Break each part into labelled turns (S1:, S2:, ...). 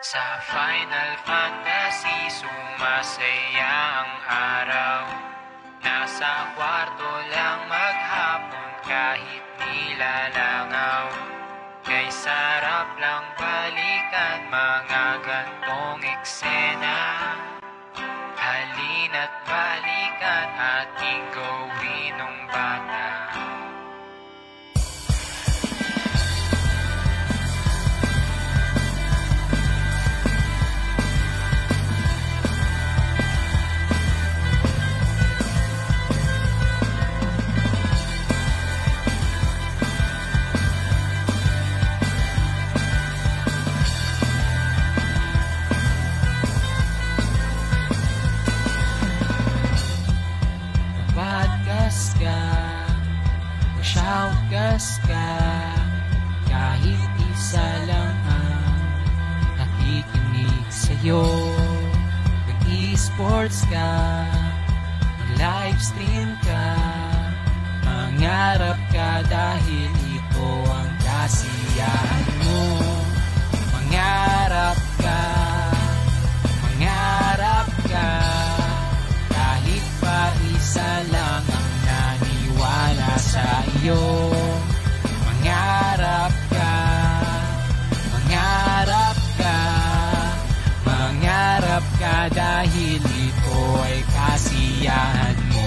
S1: Sa Final Fantasy, sumasaya ang araw. Nasa kwarto lang maghapon kahit nilalangaw. Kay sarap lang balikan mga gantong shoutcast ka Kahit isa lang ang nakikinig sa'yo. Nag-e-sports ka Mag-livestream ka Mangarap ka dahil ito ang kasiyahan mo. Mangarap ka Mangarap ka kahit pa isa lang ang naniwala sa iyo kasiyahan mo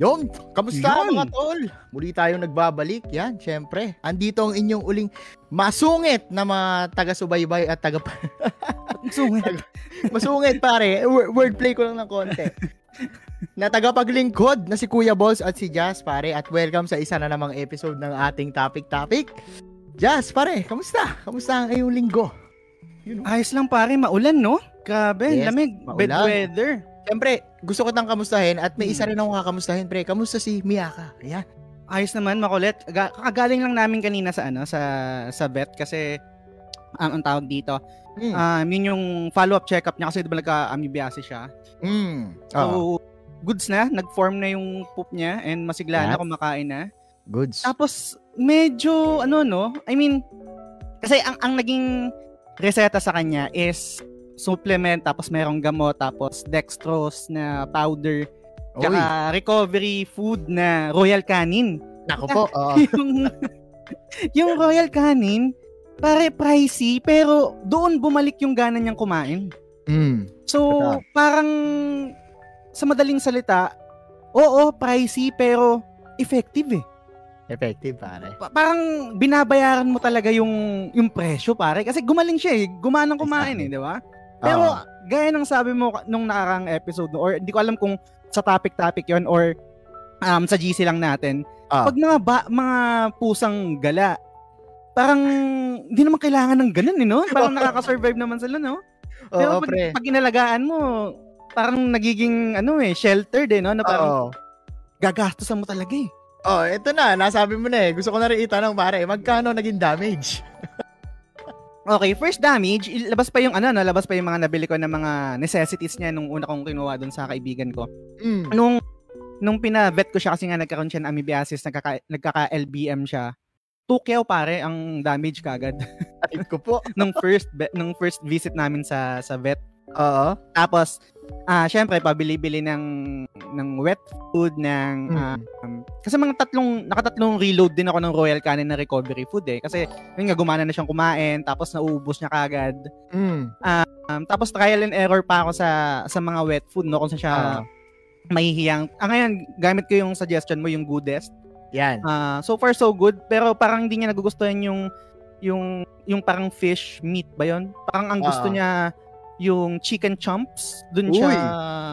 S2: Yon, kamusta
S3: Yun.
S2: mga tol? Muli tayong nagbabalik. Yan, syempre. Andito ang inyong uling masungit na mga taga-subaybay at taga
S3: Sungit.
S2: masungit pare. Word- Wordplay ko lang ng konti. na tagapaglingkod na si Kuya Boss at si Jazz pare at welcome sa isa na namang episode ng ating topic-topic. Jazz pare, kamusta? Kamusta ang iyong linggo?
S3: Ayos lang pare, maulan no? Grabe,
S2: Yes,
S3: lamig, bad weather.
S2: Siyempre, gusto ko tang kamustahin at may
S3: Hmm.
S2: isa rin akong kakamustahin pre. Kamusta si Miyaka? Ayan.
S3: Ayos naman, makulit. Ga- kakagaling lang namin kanina sa ano, sa sa vet kasi um, ang tawag dito.
S2: Mm.
S3: Um, yun yung follow-up check-up niya kasi 'di ba nagka-amoebiasis siya.
S2: mm.
S3: So,
S2: Oo.
S3: goods na, nag-form na yung poop niya and masigla na
S2: Yes.
S3: kumakain na.
S2: Goods.
S3: Tapos medyo ano no, I mean kasi ang ang naging reseta sa kanya is supplement tapos merong gamot tapos dextrose na powder
S2: Oy,
S3: tsaka recovery food na Royal Canin.
S2: nako po. Oo.
S3: yung yung Royal Canin pare pricey pero doon bumalik yung gana niyang kumain.
S2: Mm.
S3: So
S2: Totoo.
S3: parang sa madaling salita, oo pricey pero effective eh.
S2: Effective, pare.
S3: Pa- parang binabayaran mo talaga yung yung presyo pare kasi gumaling siya eh gumanang kumain eh
S2: Exactly.
S3: di ba pero
S2: Oo.
S3: gaya ng sabi mo nung nakarang episode or hindi ko alam kung sa topic topic yon or um sa GC lang natin
S2: Ah.
S3: pag mga ba, mga pusang gala parang hindi naman kailangan ng ganun eh no parang nakaka-survive naman sila no pero pag,
S2: pre.
S3: pag inalagaan mo parang nagiging ano eh sheltered eh no na parang
S2: Oo.
S3: gagastusan mo talaga eh
S2: Oh, ito na, nasabi mo na eh. Gusto ko na rin itanong, pare, magkano naging damage?
S3: Okay, first damage, ilabas pa yung ano, no, labas pa yung mga nabili ko na mga necessities niya nung una kong kinuha doon sa kaibigan ko.
S2: Mm.
S3: Nung nung pina-vet ko siya kasi nga nagkaroon siya ng amoebiasis, nagkaka, nagkaka-LBM siya. Tukyaw pare ang damage kagad
S2: Atit ko po.
S3: nung first be- nung first visit namin sa sa vet.
S2: Oo.
S3: Tapos ah syempre pabili-bili ng ng wet food ng
S2: Mm.
S3: um, kasi mga tatlong nakatatlong reload din ako ng Royal Canin na recovery food eh kasi yun nga gumana na siyang kumain tapos nauubos niya kagad.
S2: Mm.
S3: Um, tapos trial and error pa ako sa sa mga wet food no kung saan siya
S2: Ah.
S3: mahihiyang. Ah, ngayon gamit ko yung suggestion mo yung goodest.
S2: Yan.
S3: Ah, so far so good pero parang hindi niya nagugustuhan yung yung yung parang fish meat ba yon? Parang ang gusto
S2: Ah.
S3: niya yung chicken chumps. Doon siya
S2: Uy.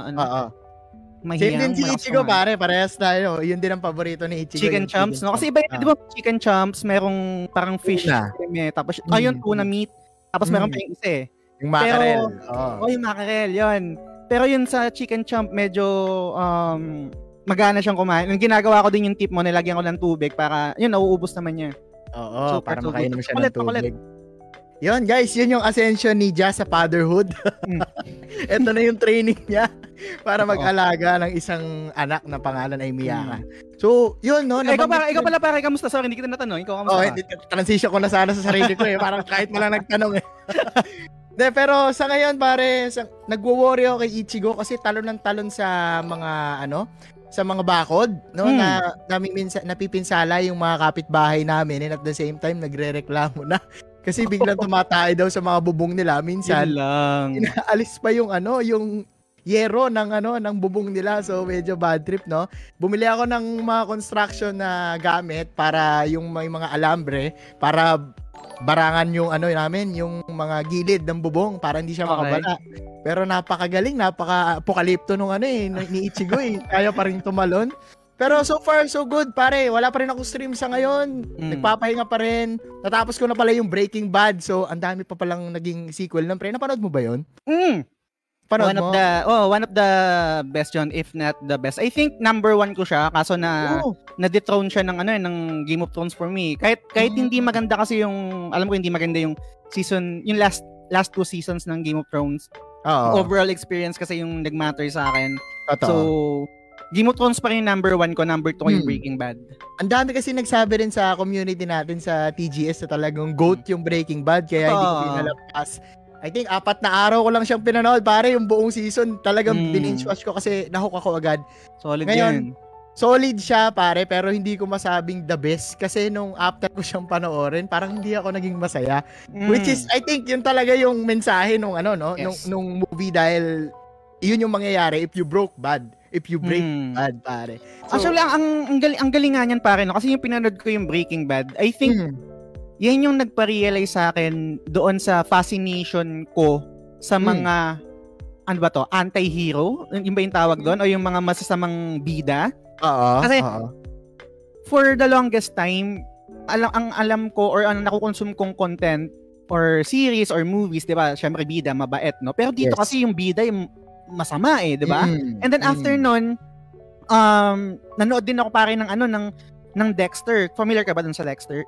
S3: ano,
S2: Oo.
S3: mahiyang.
S2: Same din si Ichigo, pare. Parehas tayo. Yun din ang paborito ni Ichigo.
S3: Chicken
S2: yung
S3: chumps, no? Kasi iba yun,
S2: Ah.
S3: di ba, chicken chumps, merong parang fish
S2: Tuna.
S3: eh. Tapos,
S2: Mm.
S3: ayun, tuna meat. Tapos meron
S2: Mm.
S3: pa yung isa eh.
S2: Yung mackerel.
S3: Pero-
S2: Oo.
S3: Oh, yung mackerel, yun. Pero yun sa chicken chump, medyo um, magana siyang kumain. Yung ginagawa ko din yung tip mo, nilagyan ko ng tubig para, yun, nauubos naman niya.
S2: Oo,
S3: Super
S2: para
S3: so
S2: makainom siya ng tubig. Yun guys, yun yung ascension ni Jazz sa fatherhood. Ito na yung training niya para mag-alaga ng isang anak na pangalan ay Miyaka. So, yun no.
S3: Eh, ikaw, para, ikaw pala pare, kamusta? Sorry, hindi kita natanong. Ikaw, kamusta
S2: Oh, hindi, transition ko na sana sa sarili ko eh. Parang kahit lang nagtanong eh. De, pero sa ngayon pare, sa, nagwo-worry ako kay Ichigo kasi talon ng talon sa mga ano, sa mga bakod, no,
S3: Hmm.
S2: na namiminsa, napipinsala yung mga kapitbahay namin and at the same time nagrereklamo na kasi biglang tumatay daw sa mga bubong nila minsan.
S3: lang.
S2: Inaalis pa yung ano, yung yero ng ano ng bubong nila so medyo bad trip no bumili ako ng mga construction na gamit para yung may mga alambre para barangan yung ano namin yung mga gilid ng bubong para hindi siya
S3: Okay.
S2: makabala. Pero napakagaling napaka apokalipto nung ano eh ni Ichigo eh. Kaya pa rin tumalon. Pero so far so good pare. Wala pa rin ako stream sa ngayon.
S3: Mm.
S2: nagpapahinga pa rin. Natapos ko na pala yung Breaking Bad. So ang dami pa palang naging sequel ng pre napanood mo ba yun?
S3: Mm.
S2: Panood
S3: one
S2: mo?
S3: of the oh, one of the best yun if not the best. I think number one ko siya kaso na
S2: Oo.
S3: na-dethrone siya ng ano eh, ng Game of Thrones for me. Kahit kahit
S2: Mm.
S3: hindi maganda kasi yung alam ko hindi maganda yung season, yung last last two seasons ng Game of Thrones.
S2: Oo.
S3: Overall experience kasi yung nagmatter sa akin.
S2: Totoo.
S3: So Game of Thrones pa rin yung number one ko, number two ko yung
S2: Hmm.
S3: Breaking Bad.
S2: ang dami kasi nagsabi rin sa community natin sa TGS na talagang GOAT yung Breaking Bad kaya hindi ko
S3: Oo.
S2: I think apat na araw ko lang siyang pinanood pare yung buong season talagang
S3: Mm.
S2: binge watch ko kasi nahook ako agad.
S3: Solid
S2: Ngayon,
S3: yan.
S2: Solid siya pare pero hindi ko masabing the best kasi nung after ko siyang panoorin parang hindi ako naging masaya.
S3: Mm.
S2: Which is I think yun talaga yung mensahe nung ano no nung,
S3: Yes.
S2: nung movie dahil yun yung mangyayari if you broke bad, if you break
S3: Mm.
S2: bad pare. So,
S3: Actually, ang, ang, ang, galing, ang galing nga niyan pare, no? kasi yung pinanood ko yung Breaking Bad, I think
S2: mm,
S3: yan yung nagpa-realize sa akin doon sa fascination ko sa
S2: Hmm.
S3: mga ano ba to, anti-hero? Yung ba yung tawag doon? O yung mga masasamang bida?
S2: oo.
S3: Kasi-
S2: oo.
S3: For the longest time, alam, ang alam ko or ang nakukonsume kong content or series or movies, di ba? Siyempre bida, mabait, no? Pero dito
S2: Yes.
S3: kasi yung bida yung masama eh, di ba?
S2: Mm,
S3: And then after
S2: mm.
S3: nun, um, nanood din ako pare ng ano, ng, ng Dexter. Familiar ka ba dun sa Dexter?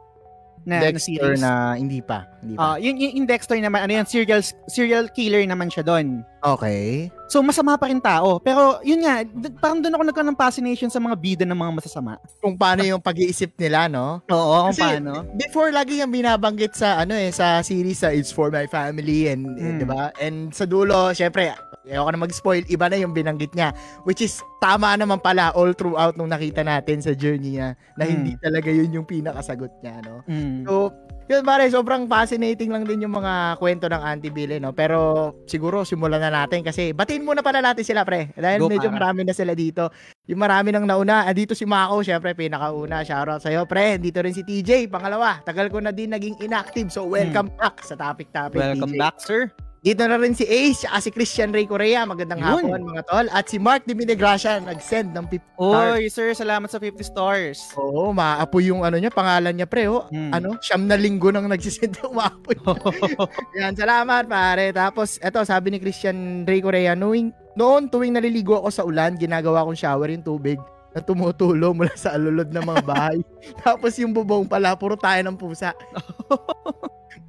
S3: Na, na
S2: Dexter
S3: series?
S2: na hindi pa. Hindi pa.
S3: Yung, yung, yung Dexter naman, ano yan, serial, serial killer naman siya doon.
S2: Okay.
S3: So, masama pa rin tao. Pero, yun nga, d- parang doon ako nagkaroon ng fascination sa mga bida ng mga masasama.
S2: Kung paano yung pag-iisip nila, no?
S3: Oo, kung
S2: Kasi,
S3: paano.
S2: Before lagi yung binabanggit sa ano eh sa series sa It's for my family and eh,
S3: Mm.
S2: 'di ba? And sa dulo, syempre, ayoko na mag-spoil, iba na yung binanggit niya which is tama naman pala all throughout nung nakita natin sa journey niya na
S3: Mm.
S2: hindi talaga yun yung pinakasagot niya, no?
S3: Mm.
S2: So, yun pare, sobrang fascinating lang din yung mga kwento ng Auntie Billy, no? Pero siguro simulan na natin kasi batiin muna pala natin sila, pre. Dahil
S3: Go,
S2: medyo
S3: para.
S2: marami na sila dito. Yung marami nang nauna. Ah, dito si Mako, syempre pinakauna. Shoutout sa'yo, pre. Dito rin si TJ, pangalawa. Tagal ko na din naging inactive. So, welcome back sa Topic Topic,
S3: Hmm. Welcome
S2: TJ.
S3: back, sir.
S2: Dito na rin si Ace, tsaka si Christian Ray Correa. Magandang
S3: Yun.
S2: hapon, mga tol. At si Mark Diminegracia, nag-send ng 50 stars.
S3: Oy, sir, salamat sa 50 stars.
S2: Oo, maapoy yung ano niya, pangalan niya, pre. Oh,
S3: Hmm.
S2: ano, siyam na linggo nang nagsisend umaapoy. Yan, salamat pare. Tapos, eto, sabi ni Christian Ray Correa, noon, noon tuwing naliligo ako sa ulan, ginagawa kong shower yung tubig na tumutulo mula sa alulod ng mga bahay. Tapos yung bubong pala, puro tayo ng pusa.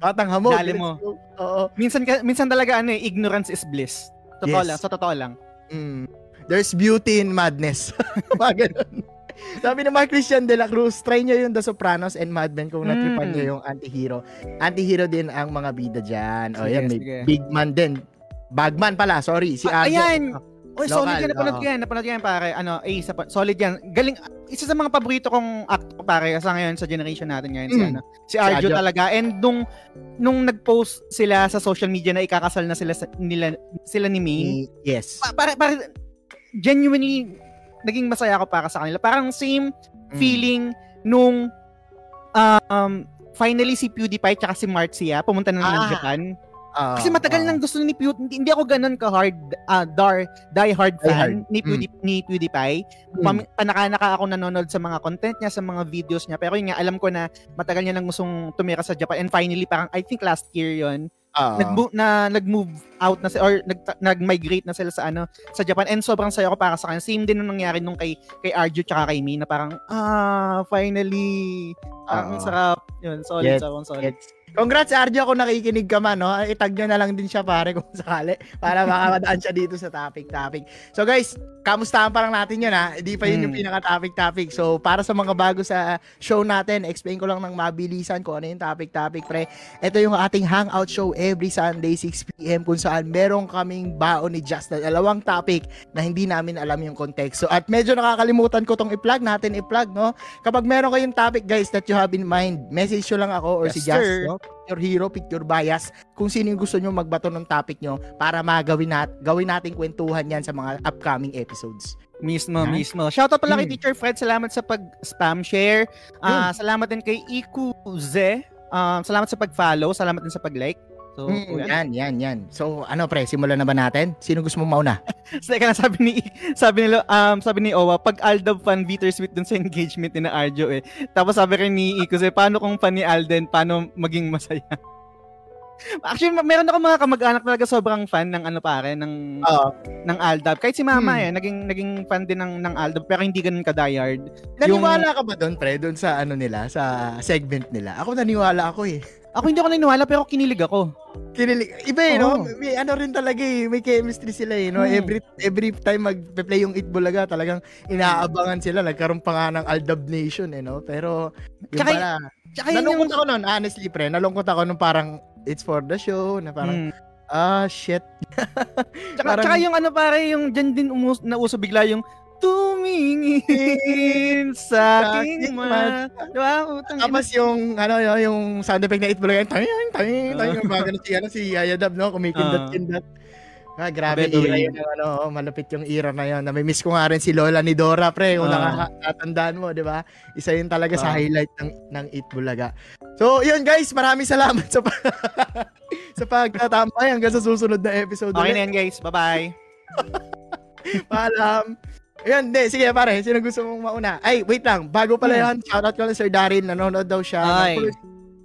S2: Batang hamog.
S3: Dali mo.
S2: Oo.
S3: minsan, minsan talaga, ano eh, ignorance is bliss. Totoo
S2: Yes.
S3: lang, sa totoo lang.
S2: Mm. There's beauty in madness. Mga ganun. Sabi ni Mark Christian de la Cruz, try nyo yung The Sopranos and Mad Men kung natripan
S3: Mm.
S2: nyo yung anti-hero. Anti-hero din ang mga bida dyan. O yan, may
S3: sige.
S2: big man din. Bagman pala, sorry. Si
S3: Ah,
S2: Arjo.
S3: ayan! Oy,
S2: Local,
S3: solid yan. Napanood
S2: oo.
S3: ko yan. Napanood ko yan, pare. Ano, eh, pa, solid yan. Galing, isa sa mga paborito kong actor, pare, sa ngayon, sa generation natin ngayon, si,
S2: Mm.
S3: ano, si Arjo
S2: Arjo.
S3: talaga. And nung, nung nag-post sila sa social media na ikakasal na sila, sa, nila, sila ni Ming,
S2: Yes.
S3: pa, pare, pare, genuinely, naging masaya ako para sa kanila. Parang same
S2: Mm.
S3: feeling nung um, finally si PewDiePie tsaka si Marcia pumunta na ng
S2: Ah.
S3: Japan.
S2: Ah,
S3: Kasi matagal
S2: ah.
S3: nang gusto ni Pew, hindi, hindi ako ganun ka hard ah, dar die hard fan
S2: hard.
S3: ni Pewdie, ni PewDiePie.
S2: Mm.
S3: Pam, panaka-naka ako nanonood sa mga content niya, sa mga videos niya. Pero yun nga, alam ko na matagal niya nang gustong tumira sa Japan. And finally, parang I think last year yon
S2: Ah.
S3: nag na nag-move out na sila or nag nag-migrate na sila sa ano sa Japan and sobrang saya ko para sa kanya. Same din nung nangyari nung kay kay Arjo tsaka kay Mi na parang ah finally parang
S2: Oo.
S3: sarap. Yun, solid,
S2: Get-
S3: sobrang solid.
S2: Gets, Congrats Arjo kung nakikinig ka man, no? Itag nyo na lang din siya pare kung sakali para makamadaan siya dito sa topic-topic. So guys, kamustahan pa lang natin yun ha. Hindi pa yun yung
S3: Hmm.
S2: pinaka-topic-topic. So para sa mga bago sa show natin, explain ko lang ng mabilisan kung ano yung topic-topic pre. Ito yung ating hangout show every Sunday 6pm kung saan meron kaming baon ni Just na dalawang topic na hindi namin alam yung konteksto. At medyo nakakalimutan ko tong i-plug natin, i-plug, no? Kapag meron kayong topic guys that you have in mind, message nyo lang ako or
S3: Yes,
S2: si Just,
S3: sir.
S2: no? Your hero, pick your bias. Kung sino yung gusto nyo magbato ng topic nyo para magawin nat gawin nating kwentuhan yan sa mga upcoming episodes.
S3: Mismo,
S2: Yan.
S3: mismo. Shoutout pala kay
S2: Hmm.
S3: Teacher Fred. Salamat sa pag-spam share. Ah, salamat din kay Ikuze. Um, salamat sa pag-follow. Salamat din sa pag-like. So,
S2: Mm,
S3: yan.
S2: yan, yan, yan. So, ano pre, simulan na ba natin? Sino gusto mong mauna?
S3: So, teka lang, sabi ni, sabi nila, um, sabi ni Owa, pag Aldab fan, bittersweet dun sa engagement ni na Arjo eh. Tapos sabi rin ni Ikuze, paano kung fan ni Alden, paano maging masaya? Actually, meron ako mga kamag-anak talaga sobrang fan ng ano pare, ng
S2: Oo.
S3: ng Aldab. Kahit si Mama
S2: Hmm.
S3: eh, naging naging fan din ng ng Aldab pero hindi ganun ka diehard.
S2: Naniwala ka ba doon, pre? Doon sa ano nila, sa segment nila? Ako naniwala ako eh.
S3: Ako hindi ako naniniwala pero kinilig ako.
S2: Kinilig. Iba eh, no?
S3: Oo.
S2: May ano rin talaga eh. May chemistry sila eh, no?
S3: Hmm.
S2: Every every time mag-play yung Itbulaga, talagang inaabangan sila. Nagkaroon pa nga ng Aldab Nation eh, no? Pero, yung
S3: Tsaka-
S2: pala,
S3: Tsaka yun
S2: nalungkot
S3: yung...
S2: ako nun, honestly, pre. Nalungkot ako nung parang, it's for the show, na parang,
S3: Hmm.
S2: ah, shit.
S3: Tsaka,
S2: parang-
S3: tsaka yung ano pare, yung dyan din umus, nauso bigla yung tumingin sa aking mata. Diba?
S2: Tapos yung, ano, yung, sound effect na Itbulaga, yung tayang, tayang, tayang, yung mga ganun si, ano, si Yaya Dab, no? Kumikindot-kindot. Ah, grabe,
S3: Beto
S2: era
S3: yun.
S2: ano, oh, malupit yung era na yun. Namimiss ko nga rin si Lola ni Dora, pre, kung
S3: Ah.
S2: nakakatandaan mo, di ba? Isa yun talaga sa
S3: Ah.
S2: highlight ng, ng Itbulaga. So, yun guys, maraming salamat sa, pa- sa pagtatambay hanggang sa susunod na episode.
S3: Okay
S2: ulit.
S3: na yan guys. Bye-bye.
S2: Paalam. Ayun, hindi. Sige, pare. Sino gusto mong mauna? Ay, wait lang. Bago pala
S3: Hmm.
S2: yan, shoutout ko lang Sir Darin. Nanonood daw siya.
S3: Ay.
S2: first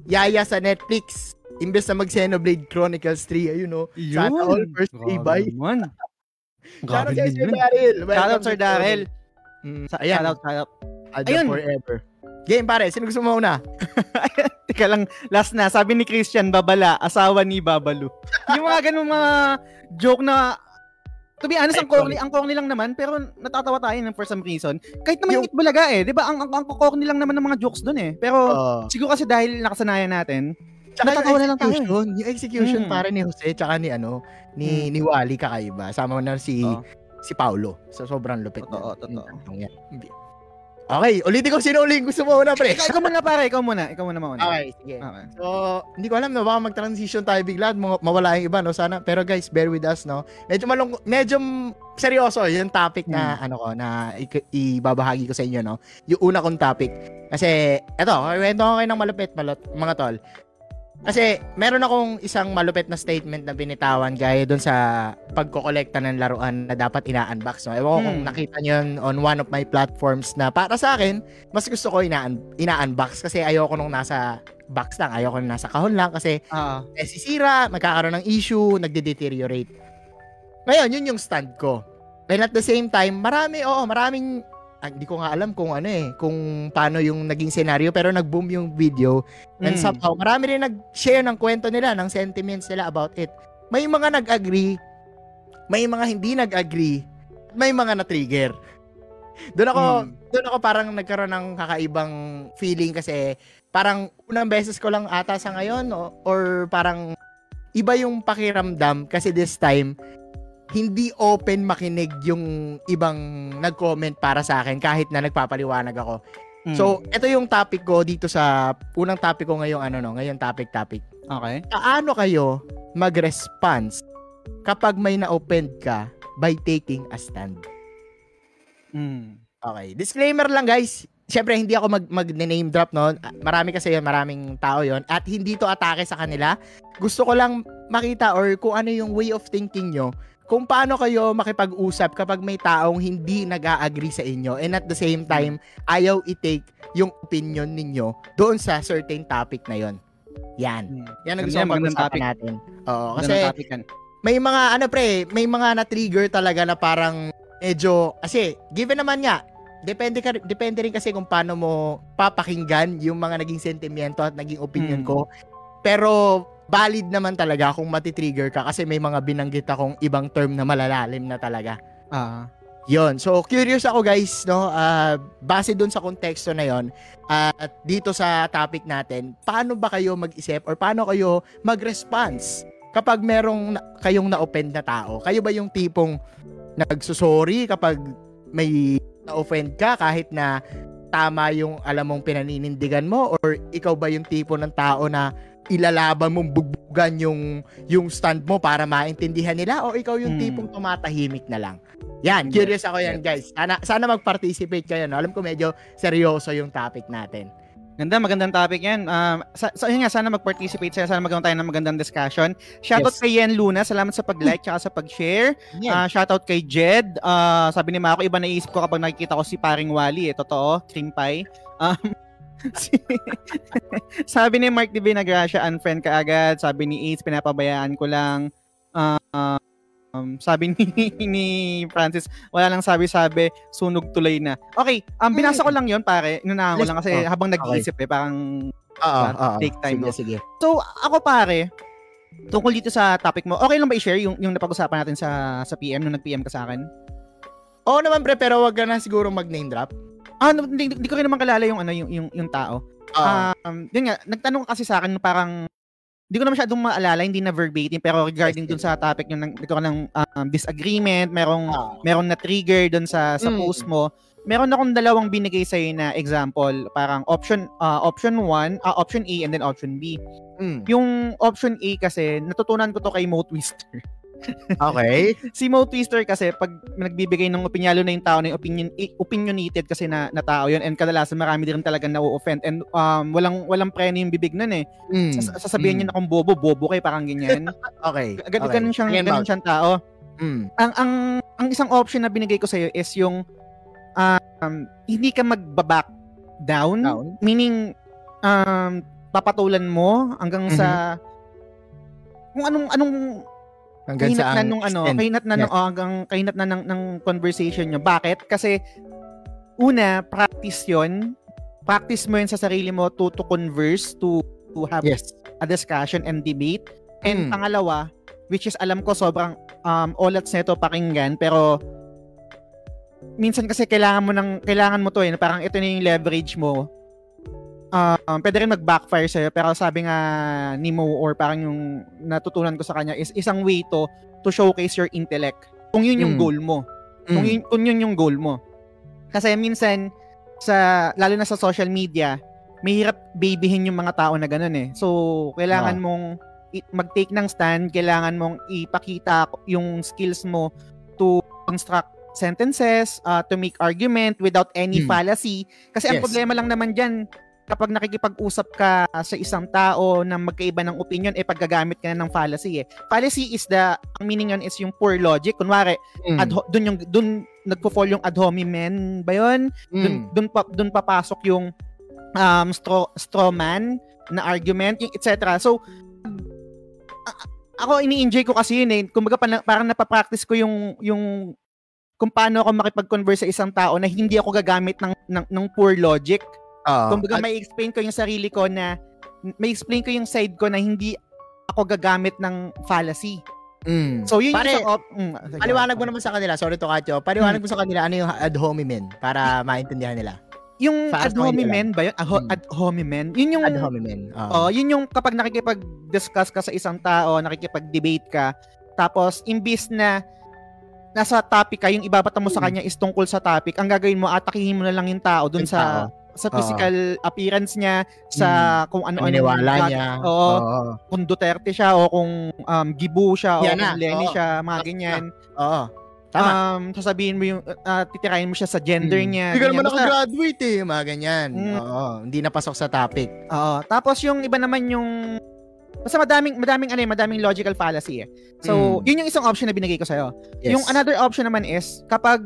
S2: Yaya sa Netflix. Imbes na mag Xenoblade Chronicles 3, ayun o. Sana all first day buy.
S3: naman.
S2: Shoutout kay Sir
S3: yun.
S2: Daryl.
S3: Shoutout Sir Daryl.
S2: Mm, sa, ayan,
S3: Shoutout, shoutout. Ayun.
S2: forever. Game pare, sino gusto mo una?
S3: Teka lang, last na. Sabi ni Christian, babala, asawa ni Babalu. yung mga ganun mga joke na To be honest, ang corny, ang corny lang naman, pero natatawa tayo ng for some reason. Kahit naman yung
S2: Yung-
S3: Itbulaga eh, 'di ba? Ang, ang, ang corny lang naman ng mga jokes doon eh. Pero
S2: Oh.
S3: siguro kasi dahil nakasanayan natin,
S2: Tsaka
S3: natatawa na lang tayo.
S2: execution, yung execution
S3: Mm.
S2: pare ni Jose tsaka ni ano, ni ni Wally kakaiba. Sama na si
S3: Oo.
S2: si Paulo. So sobrang lupit.
S3: Totoo,
S2: na-
S3: totoo.
S2: Okay, ulitin ko sino uling gusto mo una, pre.
S3: ikaw, ikaw muna pare, ikaw muna, ikaw muna mauna.
S2: Okay, sige.
S3: Okay.
S2: So, hindi ko alam no, baka mag-transition tayo bigla at ma- mawala yung iba, no? Sana, pero guys, bear with us, no? Medyo malung medyo seryoso yung topic na, ano ko, na i- ibabahagi ko sa inyo, no? Yung una kong topic. Kasi, eto, kwento ko kayo ng malupit, malot, mga tol. Kasi, meron akong isang malupit na statement na binitawan gaya doon sa pagkokolekta ng laruan na dapat ina-unbox, no? Ewan ko kung
S3: Hmm.
S2: nakita nyo yun on one of my platforms na para sa akin, mas gusto ko ina- ina-unbox kasi ayoko nung nasa box lang. Ayoko nung nasa kahon lang kasi
S3: Ah,
S2: eh, sisira, magkakaroon ng issue, nagde-deteriorate. Ngayon, yun yung stand ko. And at the same time, marami, oo, maraming, hindi ko nga alam kung ano eh, kung paano yung naging scenario, pero nag-boom yung video. And
S3: mm.
S2: somehow, marami rin nag-share ng kwento nila, ng sentiments nila about it. May mga nag-agree, may mga hindi nag-agree, may mga na-trigger. Doon ako,
S3: Mm.
S2: doon ako parang nagkaroon ng kakaibang feeling kasi parang unang beses ko lang ata sa ngayon o- or parang iba yung pakiramdam kasi this time hindi open makinig yung ibang nag-comment para sa akin kahit na nagpapaliwanag ako.
S3: Mm.
S2: So, ito yung topic ko dito sa unang topic ko ngayong ano no, ngayong topic topic.
S3: okay.
S2: Paano kayo mag-response kapag may na-offend ka by taking a stand?
S3: Mm.
S2: Okay. Disclaimer lang guys. Siyempre, hindi ako mag, mag-name drop, no? Marami kasi yun, maraming tao yon At hindi to atake sa kanila. Gusto ko lang makita or kung ano yung way of thinking nyo kung paano kayo makipag-usap kapag may taong hindi nag-a-agree sa inyo and at the same time, ayaw i-take yung opinion ninyo doon sa certain topic na yon. Yan.
S3: Mm.
S2: Yan ang gusto
S3: magandang
S2: pag-usapan natin. Oo, kasi
S3: yan.
S2: may mga ano pre, may mga na-trigger talaga na parang medyo kasi given naman nga depende ka depende rin kasi kung paano mo papakinggan yung mga naging sentimento at naging opinion
S3: Mm.
S2: ko. pero valid naman talaga kung matitrigger ka kasi may mga binanggit akong ibang term na malalalim na talaga.
S3: Ah.
S2: Yon. So, curious ako guys, no? Ah, base dun sa konteksto na yon at dito sa topic natin, paano ba kayo mag-isip or paano kayo mag-response kapag merong na- kayong na-offend na tao? Kayo ba yung tipong nagsusorry kapag may na-offend ka kahit na tama yung alam mong pinaninindigan mo or ikaw ba yung tipo ng tao na ilalaban mong bugbugan yung yung stand mo para maintindihan nila o ikaw yung
S3: Hmm.
S2: tipong tumatahimik na lang? Yan, curious ako yan guys. Sana, sana mag-participate kayo. No? Alam ko medyo seryoso yung topic natin.
S3: Ganda, magandang topic yan. Um, sa, sa, yun nga, sana mag-participate sila. Sana magkaroon tayo ng magandang discussion. Shoutout
S2: Yes.
S3: kay Yen Luna. Salamat sa pag-like tsaka sa pag-share. Ah, shoutout kay Jed. Ah, sabi ni Mako, iba naisip ko kapag nakikita ko si paring Wally. Eh. Totoo, cream pie. Um, si- sabi ni Mark D. Nagracia, unfriend ka agad. Sabi ni Ace, pinapabayaan ko lang. Ah, um, sabi ni, ni Francis, wala lang sabi-sabi, sunog tuloy na. Okay, um, binasa ko lang yon pare. Inunahan ko lang kasi
S2: oh,
S3: habang nag-iisip eh, parang Diba?
S2: oo.
S3: Take time,
S2: Sige, sige.
S3: So, ako pare, tungkol dito sa topic mo, okay lang ba i-share yung, yung napag-usapan natin sa, sa PM nung nag-PM ka sa akin?
S2: Oo naman pre, pero wag ka na siguro mag-name drop.
S3: Ah, no, hindi, hindi ko rin naman kalala yung, ano, yung, yung, yung tao.
S2: Oo.
S3: Um, yun nga, nagtanong ka kasi sa akin parang, hindi ko na masyadong maalala, hindi na verbatim, pero regarding dun sa topic yung nag- nagkaroon ng um, disagreement, merong,
S2: Oo.
S3: merong na-trigger dun sa, sa
S2: Mm.
S3: post mo, meron akong dalawang binigay sa'yo na example, parang option uh, option 1, uh, option A and then option B.
S2: Mm.
S3: Yung option A kasi, natutunan ko to kay Mo Twister.
S2: Okay.
S3: si Mo Twister kasi pag nagbibigay ng opinion, lalo na yung tao na yung opinion, opinionated kasi na, na tao yun and kadalasan marami din talagang na-offend and um, walang walang preno yung bibig nun eh.
S2: Mm.
S3: Sas- sasabihin
S2: Mm.
S3: niya na kung bobo, bobo kay parang ganyan.
S2: Okay.
S3: Gan-
S2: okay.
S3: Ganun siyang, ganun siyang tao.
S2: Mm.
S3: Ang, ang, ang isang option na binigay ko sa'yo is yung um, hindi ka magbaback down,
S2: Down.
S3: meaning um, papatulan mo hanggang sa kung anong anong
S2: Hanggang
S3: kahinat
S2: sa
S3: na nung ano, kahinat na nung, oh, hanggang kahinat na ng, ng conversation nyo. Bakit? Kasi, una, practice yon Practice mo yun sa sarili mo to, to converse, to, to have
S2: Yes.
S3: a discussion and debate. And
S2: Mm.
S3: pangalawa, which is alam ko sobrang um, olats nito pakinggan, pero minsan kasi kailangan mo ng kailangan mo to eh, parang ito na yung leverage mo. Um, pwede rin mag-backfire sa'yo, pero sabi nga ni Mo or parang yung natutunan ko sa kanya is isang way to to showcase your intellect. Kung yun yung
S2: Mm.
S3: goal mo. Kung,
S2: Mm.
S3: yun, kung yun yung goal mo. Kasi minsan, sa, lalo na sa social media, mahirap babyhin yung mga tao na ganun eh. So, kailangan
S2: Ah.
S3: mong mag-take ng stand, kailangan mong ipakita yung skills mo to construct sentences, uh, to make argument without any
S2: Hmm.
S3: fallacy. Kasi ang
S2: Yes.
S3: problema lang naman dyan, kapag nakikipag-usap ka sa isang tao na magkaiba ng opinion, eh paggagamit ka na ng fallacy eh. Fallacy is the, ang meaning yun is yung poor logic. Kunwari,
S2: Mm.
S3: ad, dun yung, dun nagpo-fall yung ad hominem ba yun? Dun,
S2: Mm.
S3: dun, pa, dun papasok yung um, straw, straw man na argument, yung etc. So, ako ini-enjoy ko kasi yun eh. Kumbaga pa, parang napapractice ko yung, yung kung paano ako makipag-converse sa isang tao na hindi ako gagamit ng, ng, ng poor logic.
S2: Oo.
S3: Kumbaga may explain ko yung sarili ko na may explain ko yung side ko na hindi ako gagamit ng fallacy.
S2: Mm.
S3: So yun
S2: Pare,
S3: yung isang op- mm, sige.
S2: Paliwanag mo naman sa kanila, sorry to cut you, paliwanag mo sa kanila ano yung ad hominem para maintindihan nila.
S3: Yung ad
S2: sa
S3: hominem ba yun? Ad, ho-
S2: Hmm.
S3: ad hominem? Yun yung
S2: Ad hominem.
S3: Oh, yun yung kapag nakikipag-discuss ka sa isang tao, nakikipag-debate ka, tapos imbis na nasa topic ka, yung ibabata mo sa
S2: Hmm.
S3: kanya is tungkol sa topic, ang gagawin mo, atakihin mo na lang yung tao dun
S2: Yung
S3: sa
S2: tao.
S3: Sa physical appearance niya, sa kung ano-ano yung-
S2: niya.
S3: Oo,
S2: Oo.
S3: kung Duterte siya o kung um, Gibu siya o kung
S2: na,
S3: Lenny
S2: oo.
S3: siya, mga ganyan.
S2: Oo. Tama.
S3: Um, sasabihin mo yung, uh, titirahin mo siya sa gender
S2: Mm.
S3: niya.
S2: Hindi ka naman nakagraduate eh, mga ganyan.
S3: Mm.
S2: Oo, hindi napasok sa topic.
S3: Oo. Tapos yung iba naman yung basta madaming madaming ano, eh, madaming logical fallacy eh. So,
S2: Mm.
S3: yun yung isang option na binigay ko sa'yo.
S2: Yes.
S3: Yung another option naman is kapag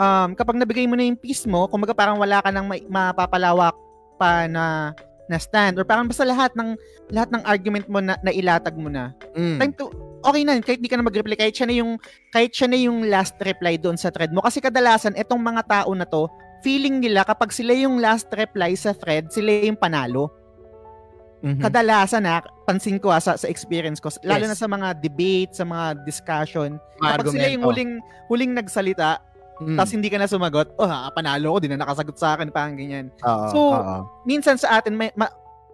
S3: um kapag nabigay mo na yung piece mo, kumbaga parang wala ka nang ma- mapapalawak pa na na stand or parang basta lahat ng lahat ng argument mo na, na ilatag mo na.
S2: Mm.
S3: Time to okay na, kahit di ka na mag-reply, kahit siya na yung kahit siya na yung last reply doon sa thread mo kasi kadalasan etong mga tao na to, feeling nila kapag sila yung last reply sa thread, sila yung panalo.
S2: Mhm.
S3: kadalasan na pansin ko ah, sa, sa experience ko lalo
S2: Yes.
S3: na sa mga debate sa mga discussion
S2: Mga
S3: kapag sila yung huling huling nagsalita
S2: Mm.
S3: tapos hindi ka na sumagot oh ha, panalo ko di na nakasagot sa akin parang ganyan
S2: Oo,
S3: so,
S2: oo.
S3: minsan sa atin may ma-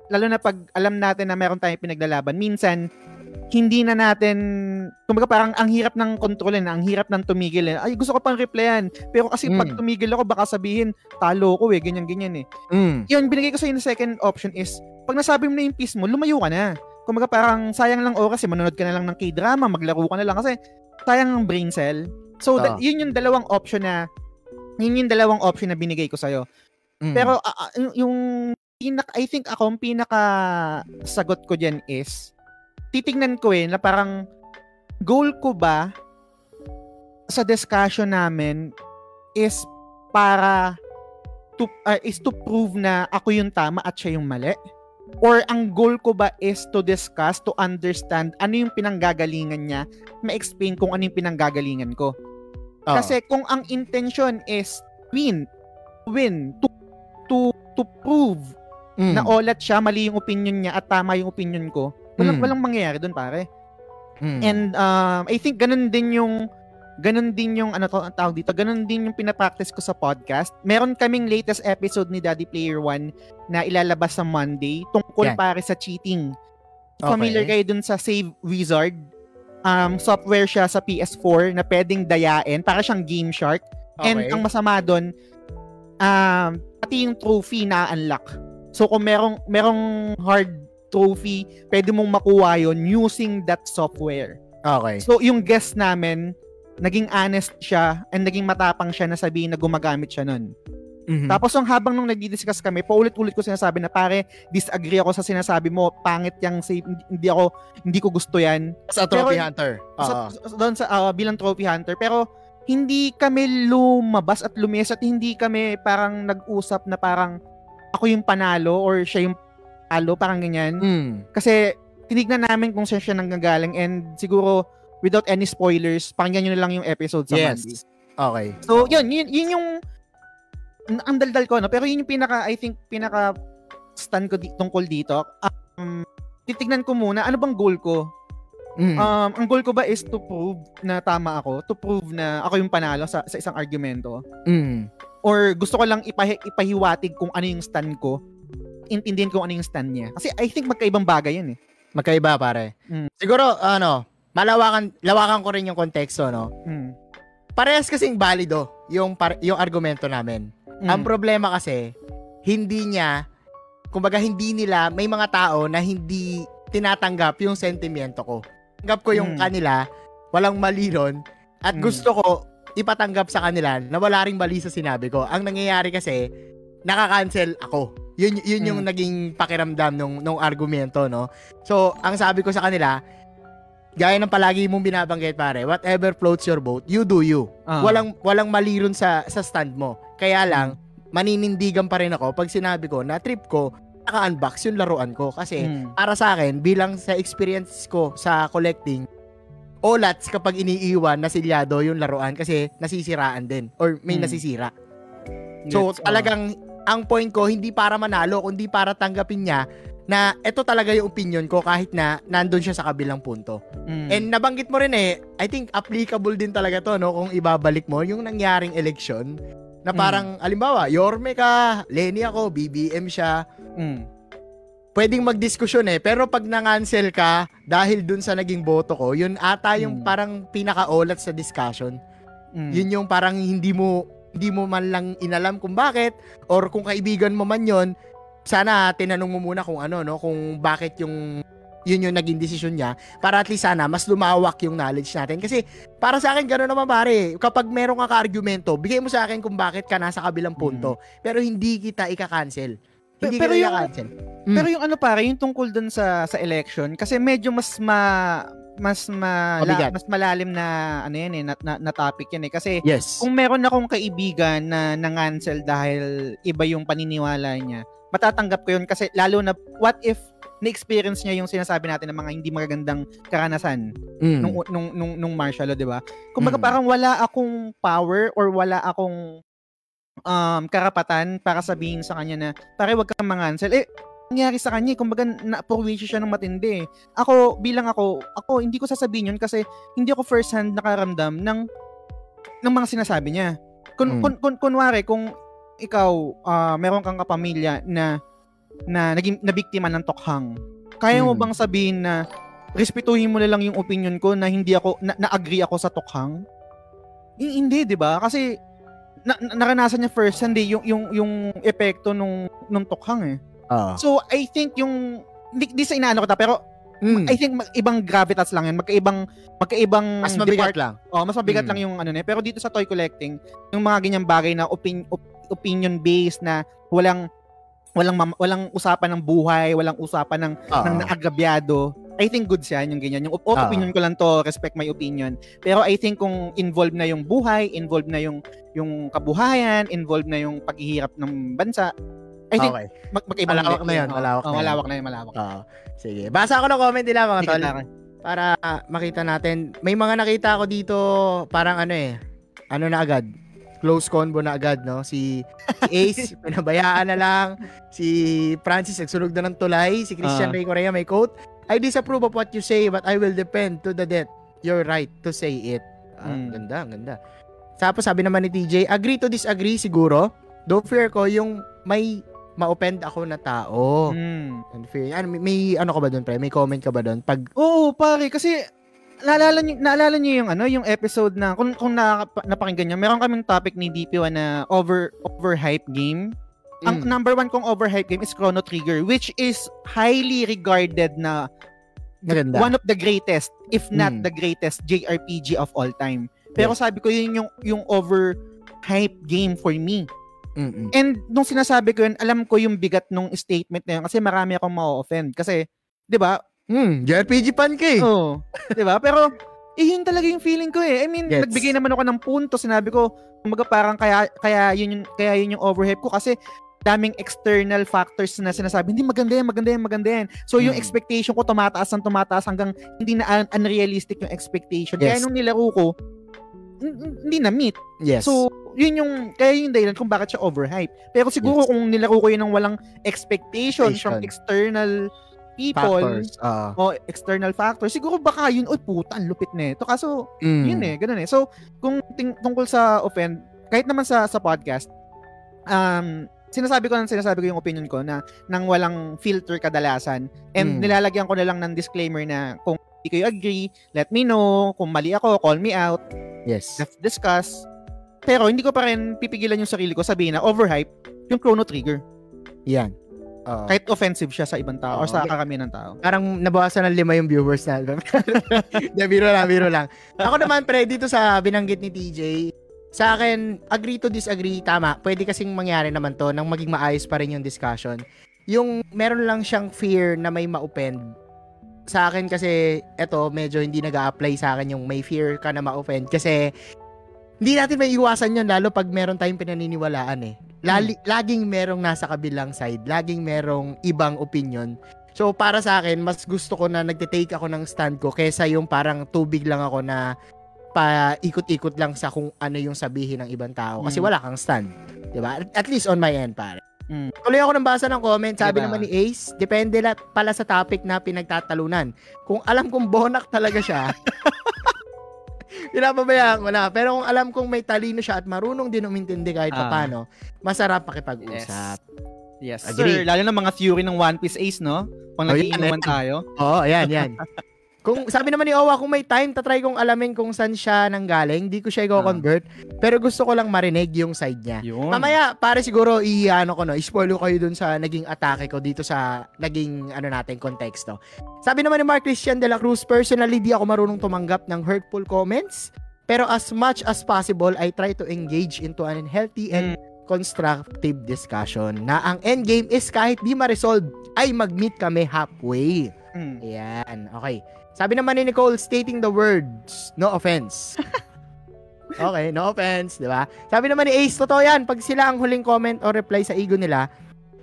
S3: lalo na pag alam natin na meron tayong pinaglalaban minsan hindi na natin kumbaga parang ang hirap ng kontrolin ang hirap ng tumigil eh. ay gusto ko pang replyan pero kasi pag
S2: Mm.
S3: tumigil ako baka sabihin talo ko eh ganyan ganyan eh
S2: Mm.
S3: yun, binigay ko sa na second option is, pag nasabi mo na yung piece mo, lumayo ka na. Kumaga parang sayang lang oras, eh, manonood ka na lang ng K-drama, maglaro ka na lang kasi sayang ang brain cell. So, da-
S2: Ah.
S3: yun yung dalawang option na, yun yung dalawang option na binigay ko sa'yo.
S2: Mm.
S3: Pero ah, yung- pinaka, I think ako, ang pinaka sagot ko dyan is, titignan ko eh, na parang, goal ko ba sa discussion namin is para to, uh, is to prove na ako yung tama at siya yung mali? Or ang goal ko ba is to discuss, to understand ano yung pinanggagalingan niya, ma-explain kung ano yung pinanggagalingan ko.
S2: Oo.
S3: Kasi kung ang intention is win, win, to, to, to prove
S2: Mm.
S3: na olat siya, mali yung opinion niya at tama yung opinion ko, walang,
S2: Mm.
S3: walang mangyayari doon pare.
S2: Mm.
S3: And um, I think ganun din yung ganun din yung ano to, ang tawag dito, ganun din yung pinapractice ko sa podcast. Meron kaming latest episode ni Daddy Player One na ilalabas sa Monday tungkol
S2: Yan.
S3: pare sa cheating.
S2: Okay.
S3: Familiar kayo dun sa Save Wizard? Um, software siya sa PS4 na pwedeng dayain. Para siyang Game Shark. And
S2: Okay.
S3: ang masama doon, um, pati yung trophy na unlock. So kung merong, merong hard trophy, pwede mong makuha yon using that software.
S2: Okay.
S3: So yung guest namin, naging honest siya and naging matapang siya na sabihin na gumagamit siya nun.
S2: Mhm.
S3: Tapos yung habang nung nagdi-discuss kami, paulit-ulit ko sinasabi na pare, disagree ako sa sinasabi mo, pangit yang save, hindi, ako, hindi ko gusto yan.
S2: sa Trophy
S3: pero-
S2: Hunter.
S3: Sa,
S2: Oo.
S3: sa- doon sa ah, bilang trophy hunter, pero hindi kami lumabas at lumis at hindi kami parang nag-usap na parang ako yung panalo or siya yung panalo, parang ganyan.
S2: Mm.
S3: Kasi tinignan namin kung saan siya nanggagaling and siguro without any spoilers, pakinggan nyo na lang yung episode sa
S2: Yes.
S3: Monday.
S2: Okay.
S3: So, yun, yun, yun yung ang daldal ko, no? Pero yun yung pinaka, I think, pinaka stand ko di, tungkol dito. Um, titignan ko muna, ano bang goal ko?
S2: Mm.
S3: Um, ang goal ko ba is to prove na tama ako? To prove na ako yung panalo sa, sa isang argumento?
S2: Mm.
S3: Or gusto ko lang ipahi, ipahiwatig kung ano yung stand ko? Intindihin ko kung ano yung stand niya? Kasi I think magkaibang bagay yan eh.
S2: Magkaiba pare.
S3: Mm.
S2: Siguro ano, malawakan lawakan ko rin yung konteksto no.
S3: Mm.
S2: Parehas kasing balido yung par- yung argumento namin.
S3: Mm.
S2: Ang problema kasi hindi niya kumbaga hindi nila may mga tao na hindi tinatanggap yung sentimento ko. Tanggap ko yung
S3: Mm.
S2: kanila, walang mali ron, at
S3: Mm.
S2: gusto ko ipatanggap sa kanila na wala ring mali sa sinabi ko. Ang nangyayari kasi nakaka-cancel ako. Yun yun yung
S3: Mm.
S2: naging pakiramdam nung nung argumento, no. So, ang sabi ko sa kanila, gaya ng palagi mong binabanggit pare, whatever floats your boat, you do you.
S3: Ah.
S2: Walang walang mali ron sa sa stand mo. Kaya lang maninindigan pa rin ako pag sinabi ko na trip ko naka-unbox yung laruan ko kasi
S3: Mm.
S2: para sa akin bilang sa experience ko sa collecting olats kapag iniiwan na silyado yung laruan kasi nasisiraan din or may
S3: Hmm.
S2: nasisira. So
S3: Gets, ah.
S2: talagang ang point ko hindi para manalo kundi para tanggapin niya na ito talaga yung opinion ko kahit na nandun siya sa kabilang punto.
S3: Mm.
S2: And nabanggit mo rin eh, I think applicable din talaga to no kung ibabalik mo yung nangyaring election na
S3: Mm.
S2: parang alimbawa, Yorme ka, Lenny ako, BBM siya,
S3: Mm.
S2: pwedeng magdiskusyon eh. Pero pag nangansel ka dahil dun sa naging boto ko, yun ata yung
S3: Mm.
S2: parang pinaka-olat sa discussion.
S3: Mm.
S2: Yun yung parang hindi mo hindi mo man lang inalam kung bakit or kung kaibigan mo man yon sana tinanong mo muna kung ano no? Kung bakit yung yun yung naging desisyon niya para at least sana mas lumawak yung knowledge natin. Kasi para sa akin gano'n naman pare. Kapag meron ka ka-argumento bigay mo sa akin kung bakit ka nasa kabilang punto. Pero hindi kita ika-cancel hindi
S3: Pero yung-
S2: ika-cancel Mm.
S3: Pero yung ano pare, yung tungkol dun sa sa election kasi medyo mas ma mas mala,
S2: Mabigat.
S3: mas malalim na ano yan eh na, na, na topic yan eh kasi
S2: yes
S3: kung meron akong kaibigan na nangansel dahil iba yung paniniwala niya, matatanggap ko yun kasi lalo na what if na-experience niya yung sinasabi natin ng mga hindi magagandang karanasan
S2: Mm.
S3: nung nung nung, nung martial law, 'di ba? Kumbaga
S2: Mm.
S3: parang wala akong power or wala akong um karapatan para sabihin sa kanya na pare wag kang mangansel. Eh nangyari sa kanya. eh. Kumbaga, na-approach siya ng matindi. eh. Ako, bilang ako, ako, hindi ko sasabihin yun kasi hindi ako first hand nakaramdam ng ng mga sinasabi niya. Kun,
S2: Mm.
S3: kun, kun, kunwari, kung ikaw, ah, meron kang kapamilya na na naging nabiktima ng tokhang, kaya mo
S2: Mm.
S3: bang sabihin na respetuhin mo na lang yung opinion ko na hindi ako na, na-agree ako sa tokhang? Eh, hindi, 'di ba? Kasi na, na- naranasan niya first hand eh, yung yung yung epekto nung nung tokhang eh.
S2: Oo.
S3: So I think yung di, di sa inaano ko ta pero
S2: Mm.
S3: I think mag, ibang gravitas lang yan, magkaibang magkaibang
S2: Mas mabigat
S3: depart-
S2: lang.
S3: Oh, mas mabigat
S2: Mm.
S3: lang yung ano na. Pero dito sa toy collecting, yung mga ganyang bagay na opin, op- opinion based na walang walang walang usapan ng buhay, walang usapan ng
S2: Oo.
S3: ng naagabyado. I think good siya yung ganyan. Yung
S2: Oo.
S3: opinion ko lang to, respect my opinion. Pero I think kung involved na yung buhay, involved na yung yung kabuhayan, involved na yung paghihirap ng bansa, I think
S2: Okay.
S3: mag magkaiba
S2: Malawak na yun, malawak
S3: oo,
S2: na yun.
S3: malawak na yun, malawak.
S2: Oo. Sige. Basa ako ng comment nila mga tol. Para ah, makita natin. May mga nakita ako dito parang ano eh. Ano na agad. Close combo na agad, no? Si, si Ace, pinabayaan na lang. Si Francis, nagsunog na ng tulay. Si Christian
S3: Ah.
S2: Ray Correa may quote. I disapprove of what you say, but I will defend to the death your right to say it. Ah,
S3: Mm.
S2: Ganda, ganda. Tapos sabi naman ni TJ, agree to disagree siguro. Don't fear ko yung may ma-offend ako na tao.
S3: Mm.
S2: Unfair. Ano, may, may ano ka ba doon, pre? May comment ka ba doon? Pag
S3: Oo, pare, kasi naalala niyo naalala niyo yung ano, yung episode na kung kung nakapa- napakinggan niyo, meron kaming topic ni DP1 na over overhype game. Ang
S2: Mm.
S3: number one kong overhype game is Chrono Trigger, which is highly regarded na
S2: Maganda.
S3: one of the greatest, if not
S2: Mm.
S3: the greatest JRPG of all time. Pero sabi ko yun yung yung overhype game for me.
S2: Mm-mm.
S3: And nung sinasabi ko yun, alam ko yung bigat nung statement na yun kasi marami akong ma-offend. Kasi, di ba,
S2: Hmm, JRPG fan ka eh.
S3: Oo. 'Di ba? Pero eh, yun talaga yung feeling ko eh. I mean,
S2: Gets.
S3: nagbigay naman ako ng punto. Sinabi ko, kumbaga parang kaya kaya yun yung kaya yun yung overhype ko kasi daming external factors na sinasabi, hindi maganda yan, maganda yan, maganda yan. So yung
S2: Hmm.
S3: expectation ko tumataas ng tumataas hanggang hindi na un- unrealistic yung expectation. Kaya
S2: Yes.
S3: nung nilaro ko, hindi na meet.
S2: Yes.
S3: So, yun yung, kaya yun yung dahilan kung bakit siya overhype. Pero siguro
S2: Yes.
S3: kung nilaro ko yun ng walang expectation from
S2: Expectation.
S3: external people,
S2: factors. ah
S3: o external factors, siguro baka yun, oy puta, lupit nito. Kaso,
S2: mm.
S3: yun eh, ganun eh. So, kung ting- tungkol sa offend, kahit naman sa sa podcast, um, sinasabi ko lang sinasabi ko yung opinion ko na nang walang filter kadalasan and
S2: Mm.
S3: nilalagyan ko na lang ng disclaimer na kung hindi kayo agree, let me know. Kung mali ako, call me out.
S2: Yes.
S3: Let's discuss. Pero hindi ko pa rin pipigilan yung sarili ko sabihin na overhype yung Chrono Trigger.
S2: Yan. Oo.
S3: Kahit offensive siya sa ibang tao or
S2: Oo.
S3: sa karamihan ng tao.
S2: Parang nabawasan ng lima yung viewers na. Biro lang, biro lang. Ako naman, pre, dito sa binanggit ni TJ, sa akin, agree to disagree, tama. Pwede kasing mangyari naman to nang maging maayos pa rin yung discussion. Yung meron lang siyang fear na may ma-offend. Sa akin kasi, eto, medyo hindi nag apply sa akin yung may fear ka na ma-offend. Kasi, hindi natin may iwasan yun, lalo pag meron tayong pinaniniwalaan eh. Lali, Laging merong nasa kabilang side. Laging merong ibang opinion. So, para sa akin, mas gusto ko na nagte-take ako ng stand ko kesa yung parang tubig lang ako na paikot-ikot lang sa kung ano yung sabihin ng ibang tao. Kasi
S3: Mm.
S2: wala kang stand. 'Di ba? At- least on my end, pare.
S3: Mm.
S2: Tuloy ako ng basa ng comment. Sabi
S3: Diba?
S2: naman ni Ace, depende la pala sa topic na pinagtatalunan. Kung alam kong bonak talaga siya, pinapabayaan ko na. Pero kung alam kong may talino siya at marunong din umintindi kahit
S3: Ah.
S2: papano, masarap pakipag-usap.
S3: Yes,
S2: Agree.
S3: sir. Lalo na mga theory ng One Piece Ace, no? Pang
S2: Oh,
S3: nagiinuman tayo.
S2: Oo, ayan, yan. kung sabi naman ni Owa, kung may time, tatry kong alamin kung saan siya nanggaling. Di ko siya i-convert. Pero gusto ko lang marinig yung side niya.
S3: Yun.
S2: Mamaya, para siguro, i-ano ko no, i-spoil ko kayo dun sa naging atake ko dito sa naging, ano natin, konteksto. Sabi naman ni Mark Christian de la Cruz, personally, di ako marunong tumanggap ng hurtful comments. Pero as much as possible, I try to engage into an healthy and constructive discussion na ang endgame is kahit di ma-resolve, ay mag-meet kami halfway.
S3: Mm.
S2: Ayan, okay. Sabi naman ni Nicole, stating the words, no offense. okay, no offense, di ba? Sabi naman ni Ace, totoo yan, pag sila ang huling comment o reply sa ego nila,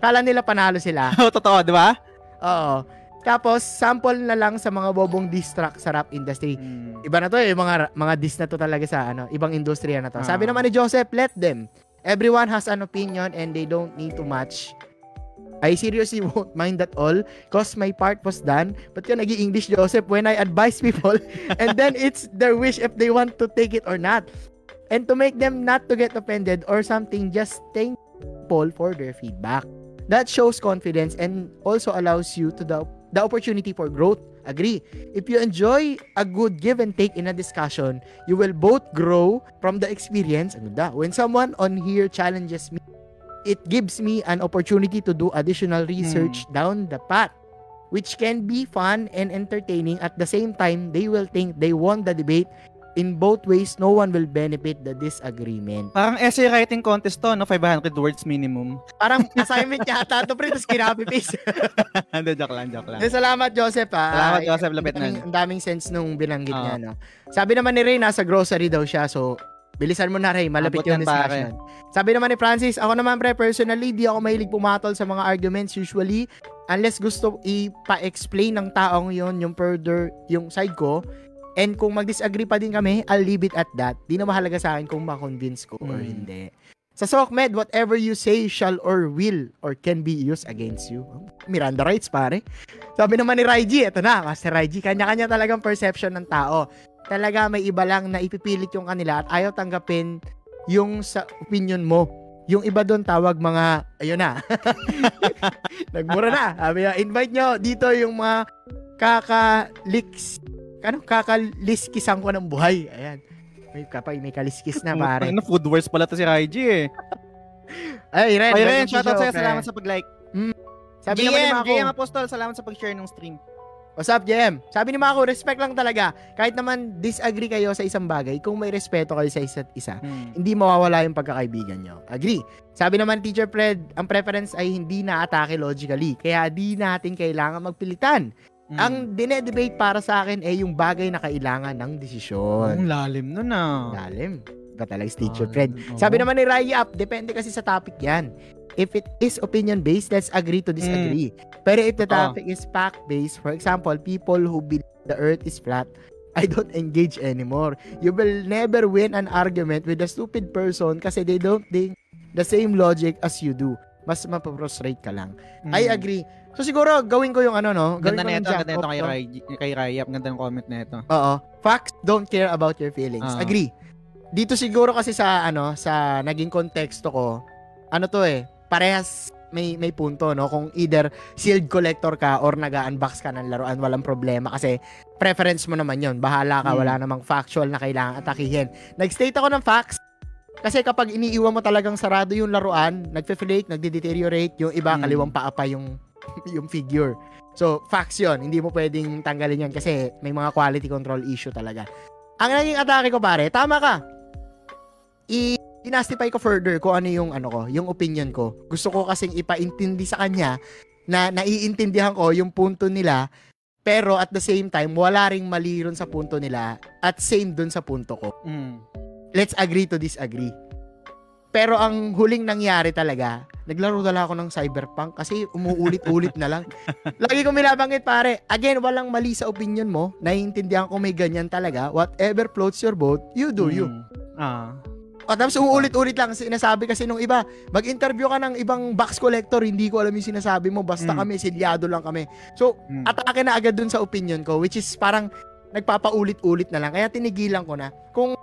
S2: kala nila panalo sila.
S3: Oh, totoo, di ba?
S2: Oo. Tapos, sample na lang sa mga bobong diss track sa rap industry.
S3: Mm.
S2: Iba na to eh, mga, mga diss na to talaga sa ano, ibang industriya na to. Sabi
S3: Ah.
S2: naman ni Joseph, let them. Everyone has an opinion and they don't need to match I seriously won't mind at all cause my part was done. But ka nag english Joseph, when I advise people and then it's their wish if they want to take it or not. And to make them not to get offended or something, just thank people for their feedback. That shows confidence and also allows you to the, the opportunity for growth. Agree. If you enjoy a good give and take in a discussion, you will both grow from the experience. When someone on here challenges me, it gives me an opportunity to do additional research down the path, which can be fun and entertaining. At the same time, they will think they won the debate. In both ways, no one will benefit the disagreement.
S3: Parang essay writing contest to, no? 500 words minimum.
S2: Parang assignment yata to, pre, tapos kinabi paste.
S3: Hindi, joke lang, joke lang.
S2: Eh, Salamat, Joseph, ha.
S3: Salamat,
S2: Ay,
S3: Joseph. Lapit na.
S2: ang daming sense nung binanggit
S3: Oo.
S2: niya, no? Sabi naman ni Ray, nasa grocery daw siya, so bilisan mo na, Ray. Malapit
S3: Abot
S2: yung
S3: pare.
S2: discussion. Sabi naman ni Francis, ako naman, pre, personally, di ako mahilig pumatol sa mga arguments usually, unless gusto ipa-explain ng taong yon yung further, yung side ko, and kung mag-disagree pa din kami, I'll leave it at that. Di na mahalaga sa akin kung ma-convince ko or
S3: Mm.
S2: hindi. Sa SOCMED, whatever you say shall or will or can be used against you. Miranda rights, pare. Sabi naman ni Raiji, eto na, Master Raiji, kanya-kanya talagang perception ng tao. Talaga may iba lang na ipipilit yung kanila at ayaw tanggapin yung sa opinion mo. Yung iba doon tawag mga, ayun na. Nagmura na. Sabi niya, invite nyo dito yung mga kakaliks, ano, kakaliskisan ko ng buhay. Ayan. May kapay, may kaliskis na pare.
S3: Ano, food wars pala to si Raiji eh.
S2: Ay, Ren. Welcome
S3: Ren,
S2: to
S3: shoutout sa'yo. Salamat sa pag-like.
S2: Sabi
S3: GM,
S2: naman
S3: GM Apostol, salamat sa pag-share ng stream.
S2: What's up, JM? Sabi ni Mako, respect lang talaga. Kahit naman disagree kayo sa isang bagay, kung may respeto kayo sa isa't isa,
S3: Hmm.
S2: hindi mawawala yung pagkakaibigan nyo. Agree. Sabi naman Teacher Fred, ang preference ay hindi na-atake logically. Kaya di natin kailangan magpilitan.
S3: Hmm.
S2: Ang dine-debate para sa akin ay yung bagay na kailangan ng desisyon.
S3: Ang lalim nun ah.
S2: Lalim. Ba talaga Teacher
S3: Lalim,
S2: Fred?
S3: oo.
S2: Sabi naman ni Rai Up, depende kasi sa topic yan. If it is opinion-based, let's agree to disagree. Pero if the topic is fact-based, for example, people who believe the earth is flat, I don't engage anymore. You will never win an argument with a stupid person kasi they don't think the same logic as you do. Mas mapaprostrate ka lang.
S3: Hmm.
S2: I agree. So siguro, gawin ko yung ano, no? Gawin
S3: Ganda
S2: ko
S3: na
S2: ng
S3: ito,
S2: jack
S3: ganda ito
S2: off
S3: kay. Rai, kay Rayap. Ganda ng comment na ito.
S2: Oo. Facts don't care about your feelings.
S3: Oo.
S2: Agree. Dito siguro kasi sa ano, sa naging konteksto ko, ano to eh, parehas may may punto no? Kung either sealed collector ka or nag-unbox ka ng laruan walang problema kasi preference mo naman yon bahala ka
S3: Hmm.
S2: wala namang factual na kailangan atakihin. Nag-state ako ng facts. Kasi kapag iniiwan mo talagang sarado yung laruan nagfe-flake nagde-deteriorate yung iba
S3: Hmm.
S2: kaliwang paa pa yung yung figure. So facts yon hindi mo pwedeng tanggalin yan kasi may mga quality control issue talaga. Ang naging atake ko pare tama ka i dinastify ko further kung ano yung ano ko, yung opinion ko. Gusto ko kasing ipaintindi sa kanya na naiintindihan ko yung punto nila pero at the same time wala ring mali ron sa punto nila at same dun sa punto ko.
S3: Hmm.
S2: Let's agree to disagree. Pero ang huling nangyari talaga, naglaro dala ako ng cyberpunk kasi umuulit-ulit na lang. Lagi ko minabanggit pare, again, walang mali sa opinion mo. Naiintindihan ko may ganyan talaga. Whatever floats your boat, you do you.
S3: Hmm. Ah.
S2: O tapos uulit-ulit lang sinasabi kasi nung iba, mag-interview ka ng ibang box collector, hindi ko alam yung sinasabi mo, basta
S3: Mm.
S2: kami, silyado lang kami. So,
S3: Hmm.
S2: atake na agad dun sa opinion ko, which is parang nagpapaulit-ulit na lang. Kaya tinigilan ko na. Kung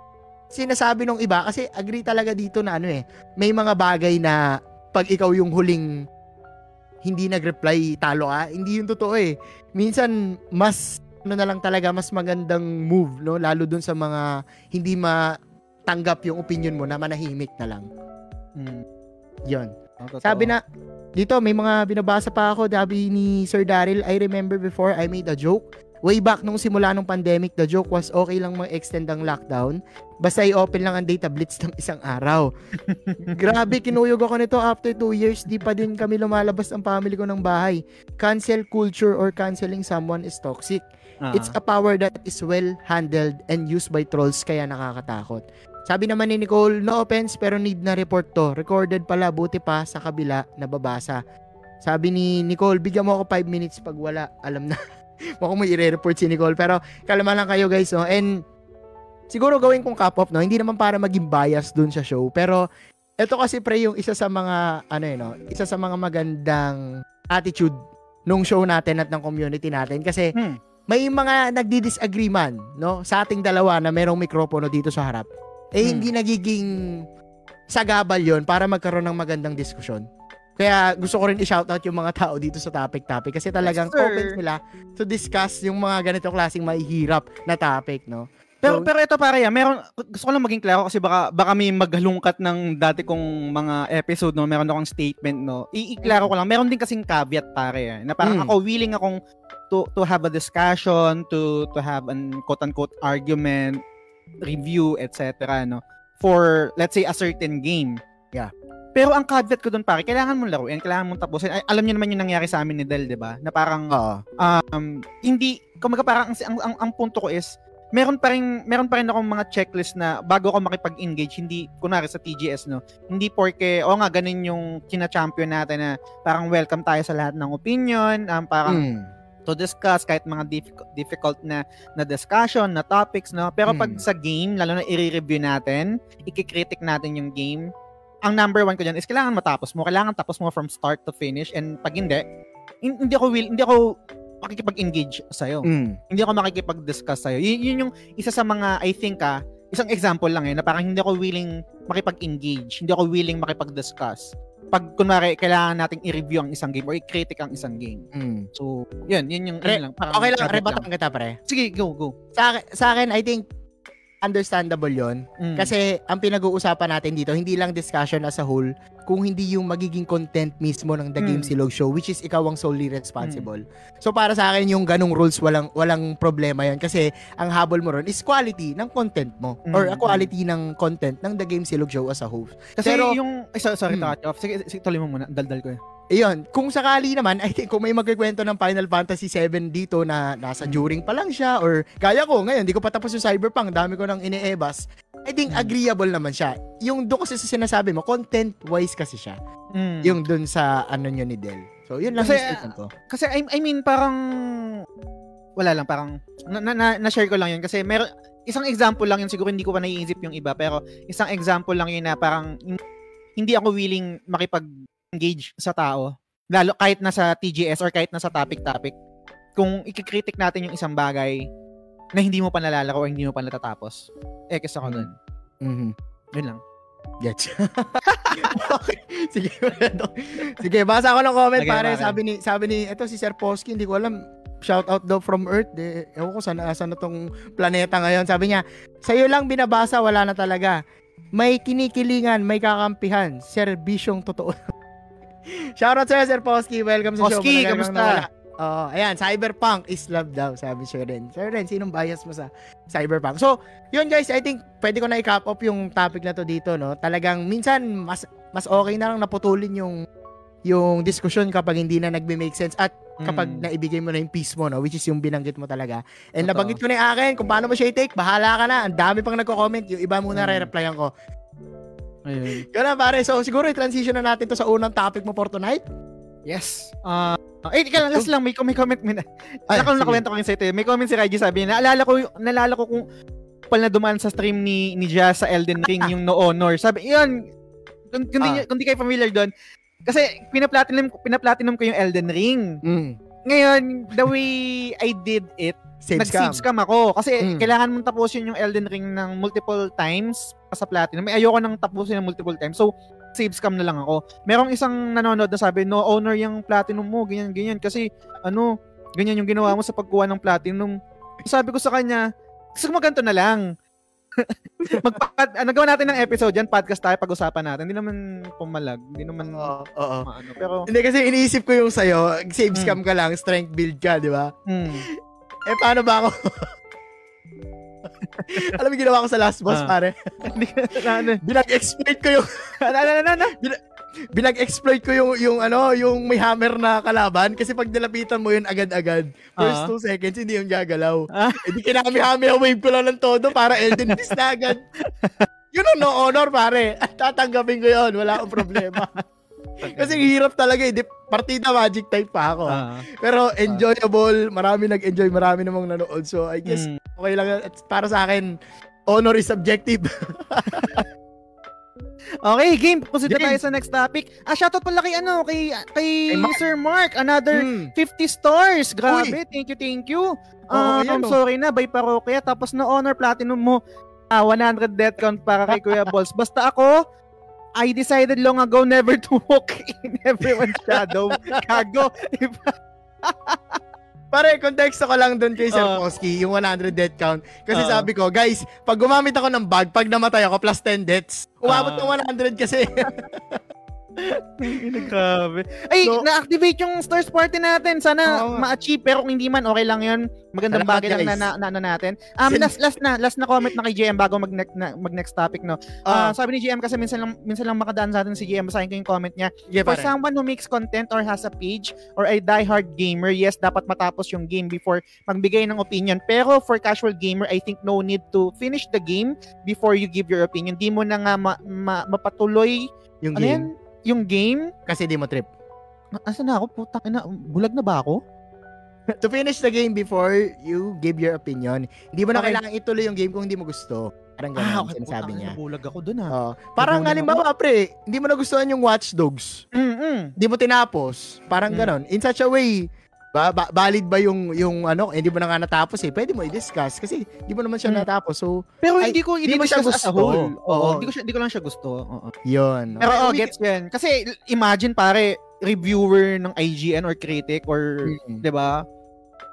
S2: sinasabi nung iba, kasi agree talaga dito na ano eh, may mga bagay na pag ikaw yung huling hindi nag-reply, talo ka, hindi yung totoo eh. Minsan, mas ano na lang talaga, mas magandang move, no? Lalo dun sa mga hindi matanggap yung opinion mo na manahimik na lang. Yon.
S3: Ang totoo.
S2: Sabi na, dito may mga binabasa pa ako, sabi ni Sir Daryl, I remember before I made a joke. Way back nung simula nung pandemic, the joke was okay lang mag-extend ang lockdown. Basta i-open lang ang data blitz ng isang araw. Grabe, kinuyog ako nito after two years. Di pa din kami lumalabas ang family ko ng bahay. Cancel culture or canceling someone is toxic.
S3: Ah.
S2: It's a power that is well handled and used by trolls kaya nakakatakot. Sabi naman ni Nicole, no offense pero need na report to. Recorded pala, buti pa sa kabila nababasa. Sabi ni Nicole, bigyan mo ako 5 minutes pag wala. Alam na. Mukhang may i-report si Nicole. Pero kalma lang kayo guys. No? And siguro gawin kong cup off. No? Hindi naman para maging bias dun sa show. Pero ito kasi pre yung isa sa mga ano eh, no, isa sa mga magandang attitude nung show natin at ng community natin kasi
S3: Hmm.
S2: may mga nagdi-disagree man, no, sa ating dalawa na merong mikropono dito sa harap. Eh
S3: Hmm.
S2: hindi nagiging sagabal 'yon para magkaroon ng magandang diskusyon. Kaya gusto ko rin i-shoutout yung mga tao dito sa topic-topic kasi talagang
S3: Yes, sir.
S2: open sila to discuss yung mga ganito klaseng mahihirap na topic, no?
S3: Pero
S2: So-
S3: pero ito pare, ah, meron gusto ko lang maging klaro kasi baka baka may maghalungkat ng dati kong mga episode no, meron akong statement no. I- iklaro ko lang, meron din kasing caveat pare eh, na parang
S2: Mm.
S3: ako willing akong to to have a discussion, to to have an quote unquote argument, review, etc. no for let's say a certain game.
S2: Yeah.
S3: Pero ang caveat ko doon pare, kailangan mong laruin, kailangan mong tapusin. Ay, alam niyo naman yung nangyari sa amin ni Del, 'di ba? Na parang
S2: Oo.
S3: um, hindi, kumaga parang ang, ang, ang, ang punto ko is, meron pa rin, meron pa rin akong mga checklist na bago ako makipag-engage, hindi, kunwari sa TGS, no, hindi porke, o nga, ganun yung kina-champion natin na parang welcome tayo sa lahat ng opinion, um, parang
S2: Mm.
S3: To discuss kahit mga difficult, difficult na na discussion, na topics, no? Pero pag
S2: Mm.
S3: sa game, lalo na i-review natin, ikikritik natin yung game, ang number one ko dyan is kailangan matapos mo. Kailangan tapos mo from start to finish and pag hindi, hin- hindi ako will, hindi ako makikipag-engage sa'yo.
S2: Mm.
S3: Hindi ako makikipag-discuss sa'yo. Yun, yun yung isa sa mga, I think ah, isang example lang eh, na parang hindi ako willing makipag-engage, hindi ako willing makipag-discuss. Pag, kunwari, kailangan nating i-review ang isang game or i-critic ang isang game.
S2: Mm.
S3: So, yun, yun yung,
S2: Re-
S3: yun lang. Parang
S2: Okay lang,
S3: caveat
S2: rebatan kita pre.
S3: Sige, go, go.
S2: Sa, akin- sa akin, I think, understandable yon
S3: Mm.
S2: Kasi ang pinag-uusapan natin dito, hindi lang discussion as a whole, kung hindi yung magiging content mismo ng The Game
S3: Mm.
S2: Silog Show, which is ikaw ang solely responsible. So para sa akin, yung ganong rules, walang walang problema yon Kasi ang habol mo ron is quality ng content mo. Or a
S3: Mm.
S2: quality ng content ng The Game Silog Show as a whole.
S3: Kasi
S2: Pero-
S3: yung, ay, sorry, sorry
S2: Hmm.
S3: cut you off. Sige, sige, tuloy mo muna. Daldal ko eh.
S2: Iyon, kung sakali naman, I think kung may magkikwento ng Final Fantasy 7 dito na nasa
S3: Mm.
S2: during pa lang siya or kaya ko ngayon, di ko pa tapos yung Cyberpunk, dami ko nang iniebas. I think
S3: Mm.
S2: agreeable naman siya. Yung doon kasi sa sinasabi mo, content-wise kasi siya.
S3: Mm.
S2: Yung doon sa ano nyo ni Del. So, yun lang
S3: Kasi,
S2: yung ko.
S3: Kasi I, I mean parang wala lang parang na, na, na, na-share ko lang yun kasi meron isang example lang yun siguro hindi ko pa naiisip yung iba pero isang example lang yun na parang hin- hindi ako willing makipag-engage sa tao lalo kahit nasa TGS or kahit nasa topic-topic kung ikikritik natin yung isang bagay na hindi mo pa nalalaro o hindi mo pa natatapos eh kasi ako dun
S2: Mhm.
S3: yun lang
S2: Gets. okay. Sige. Sige, basa ko ng comment
S3: Sige,
S2: pare.
S3: pare.
S2: Sabi ni sabi ni ito si Sir Posky, hindi ko alam. Shout out daw from Earth. De, ewan ko saan asan na tong planeta ngayon. Sabi niya, sa'yo lang binabasa, wala na talaga. May kinikilingan, may kakampihan. Serbisyong totoo. Shout out sa'yo, Sir Posky. Welcome sa show.
S3: Posky,
S2: Matagal kang
S3: kamusta?
S2: Oo, ayan, Cyberpunk is love daw, sabi Sir Ren. Sir Ren, sinong bias mo sa Cyberpunk? So, yun guys, I think pwede ko na i-cap off yung topic na to dito, no? Talagang minsan mas mas okay na lang naputulin yung yung discussion kapag hindi na nagbe-make sense at kapag
S3: Mm.
S2: naibigay mo na yung peace mo, no? Which is yung binanggit mo talaga. And
S3: Totoo.
S2: nabanggit ko na yung akin, kung paano mo siya i-take, bahala ka na. Ang dami pang nagko-comment. Yung iba muna
S3: Mm.
S2: re-replyan ko.
S3: ayun
S2: Yun na pare. So, siguro i-transition na natin to sa unang topic mo for tonight.
S3: Yes. Ah, eh, ika lang, last lang, may, may comment, may,
S2: Ay,
S3: nakwento ko yun sa ito. May comment si Reggie sabi, naalala ko, naalala ko kung pala na dumaan sa stream ni ni Jazz sa Elden Ring yung No Honor. Sabi, yun, kung, kung, di,
S2: Ah.
S3: kung di kayo familiar doon, kasi pinaplatinum, pinaplatinum ko yung Elden Ring.
S2: Mm.
S3: Ngayon, the way I did it,
S2: Save
S3: nag-save
S2: scam.
S3: scam ako. Kasi
S2: Mm.
S3: kailangan mong tapusin yung Elden Ring ng multiple times pa sa platinum. May ayoko nang tapusin ng multiple times. So, save scam na lang ako. Merong isang nanonood na sabi, no honor yung platinum mo, ganyan, ganyan. Kasi, ano, ganyan yung ginawa mo sa pagkuha ng platinum. Sabi ko sa kanya, gusto mo ganito na lang. Magpa- ah, nagawa natin ng episode yan, podcast tayo, pag-usapan natin. Hindi naman pumalag. Hindi naman,
S2: Oo, oo.
S3: ano, pero,
S2: Hindi kasi iniisip ko yung sa'yo, save
S3: Mm.
S2: scam ka lang, strength build ka, di ba?
S3: hmm.
S2: Eh, paano ba ako? Alam mo ginawa ko sa last boss,
S3: Ah.
S2: pare?
S3: Ano,
S2: Binag-exploit ko yung,
S3: ano, ano, ano, ano?
S2: binag-exploit ko yung, yung ano, yung may hammer na kalaban. Kasi pag nilapitan mo yun agad-agad, first
S3: Ah.
S2: two seconds, hindi yung gagalaw.
S3: Ah.
S2: Eh, di kinami-hami, wave ko lang ng todo para Elden Beast na agad. Yun ang no honor, pare. At tatanggapin ko yun. Wala akong problema. Kasi hirap talaga eh. Partida magic type pa ako.
S3: Ah.
S2: Pero enjoyable. Marami nag-enjoy. Marami namang nanood. So, I guess,
S3: Mm.
S2: okay lang. At para sa akin, honor is subjective.
S3: Okay, game. Proceed tayo sa next topic. Ah, shoutout pala kay ano, kay kay
S2: Kay Mark.
S3: Sir Mark. Another
S2: Hmm.
S3: 50 stars. Grabe. Thank you, thank you. Ah,
S2: yan,
S3: I'm
S2: oh.
S3: sorry na, by parokya. Tapos na honor platinum mo. Ah, 100 death count para kay Kuya Balls. Basta ako, I decided long ago never to walk in everyone's shadow. Kago.
S2: Pare, konteksto ko lang doon kay Sir
S3: Ah.
S2: Posky, yung 100 death count. Kasi
S3: Ah.
S2: sabi ko, guys, pag gumamit ako ng bag, pag namatay ako, plus 10 deaths. Umabot
S3: Ah.
S2: ng 100 kasi.
S3: Grabe. Ay,
S2: So-
S3: na-activate yung stars party natin. Sana
S2: nga.
S3: ma-achieve. Pero kung hindi man, okay lang yun. Magandang bagay lang na,
S2: guys.
S3: na, na, ano natin. Um, last, last na, last na comment na kay JM bago mag, ne- na, mag next topic, no?
S2: Ah,
S3: Ah, sabi ni JM kasi minsan lang, minsan lang makadaan sa atin si JM. Basahin ko yung comment niya.
S2: yeah,
S3: For
S2: pare.
S3: someone who makes content or has a page or a die-hard gamer, yes, dapat matapos yung game before magbigay ng opinion. Pero for casual gamer, I think no need to finish the game before you give your opinion. Di mo na nga ma- ma- mapatuloy
S2: Yung
S3: ano
S2: game.
S3: yan? Yung game
S2: Kasi di mo trip.
S3: Asa na ako? Putang ina, bulag na ba ako?
S2: to finish the game before you give your opinion, hindi mo na
S3: Okay.
S2: kailangan ituloy yung game kung hindi mo gusto. Parang ganun, sinasabi niya.
S3: Bulag ako dun ah.
S2: Oh. Parang
S3: Nabulag
S2: halimbawa, pre, hindi mo nagustuhan yung Watch Dogs.
S3: Mm-mm.
S2: Hindi mo tinapos. Parang
S3: Mm.
S2: ganon. In such a way, ba, ba- valid ba yung yung ano, hindi mo na nga natapos eh. Pwede mo i-discuss kasi hindi mo naman siya
S3: Mm.
S2: natapos. So,
S3: Pero
S2: Ay,
S3: hindi ko
S2: hindi mo siya
S3: i-discuss as a
S2: gusto.
S3: whole. Oo,
S2: Oo.
S3: hindi ko siya, hindi ko lang siya gusto. Oo.
S2: yun.
S3: Pero oh, gets ko yan. Kasi imagine pare, reviewer ng IGN or critic or,
S2: Mm.
S3: 'di ba?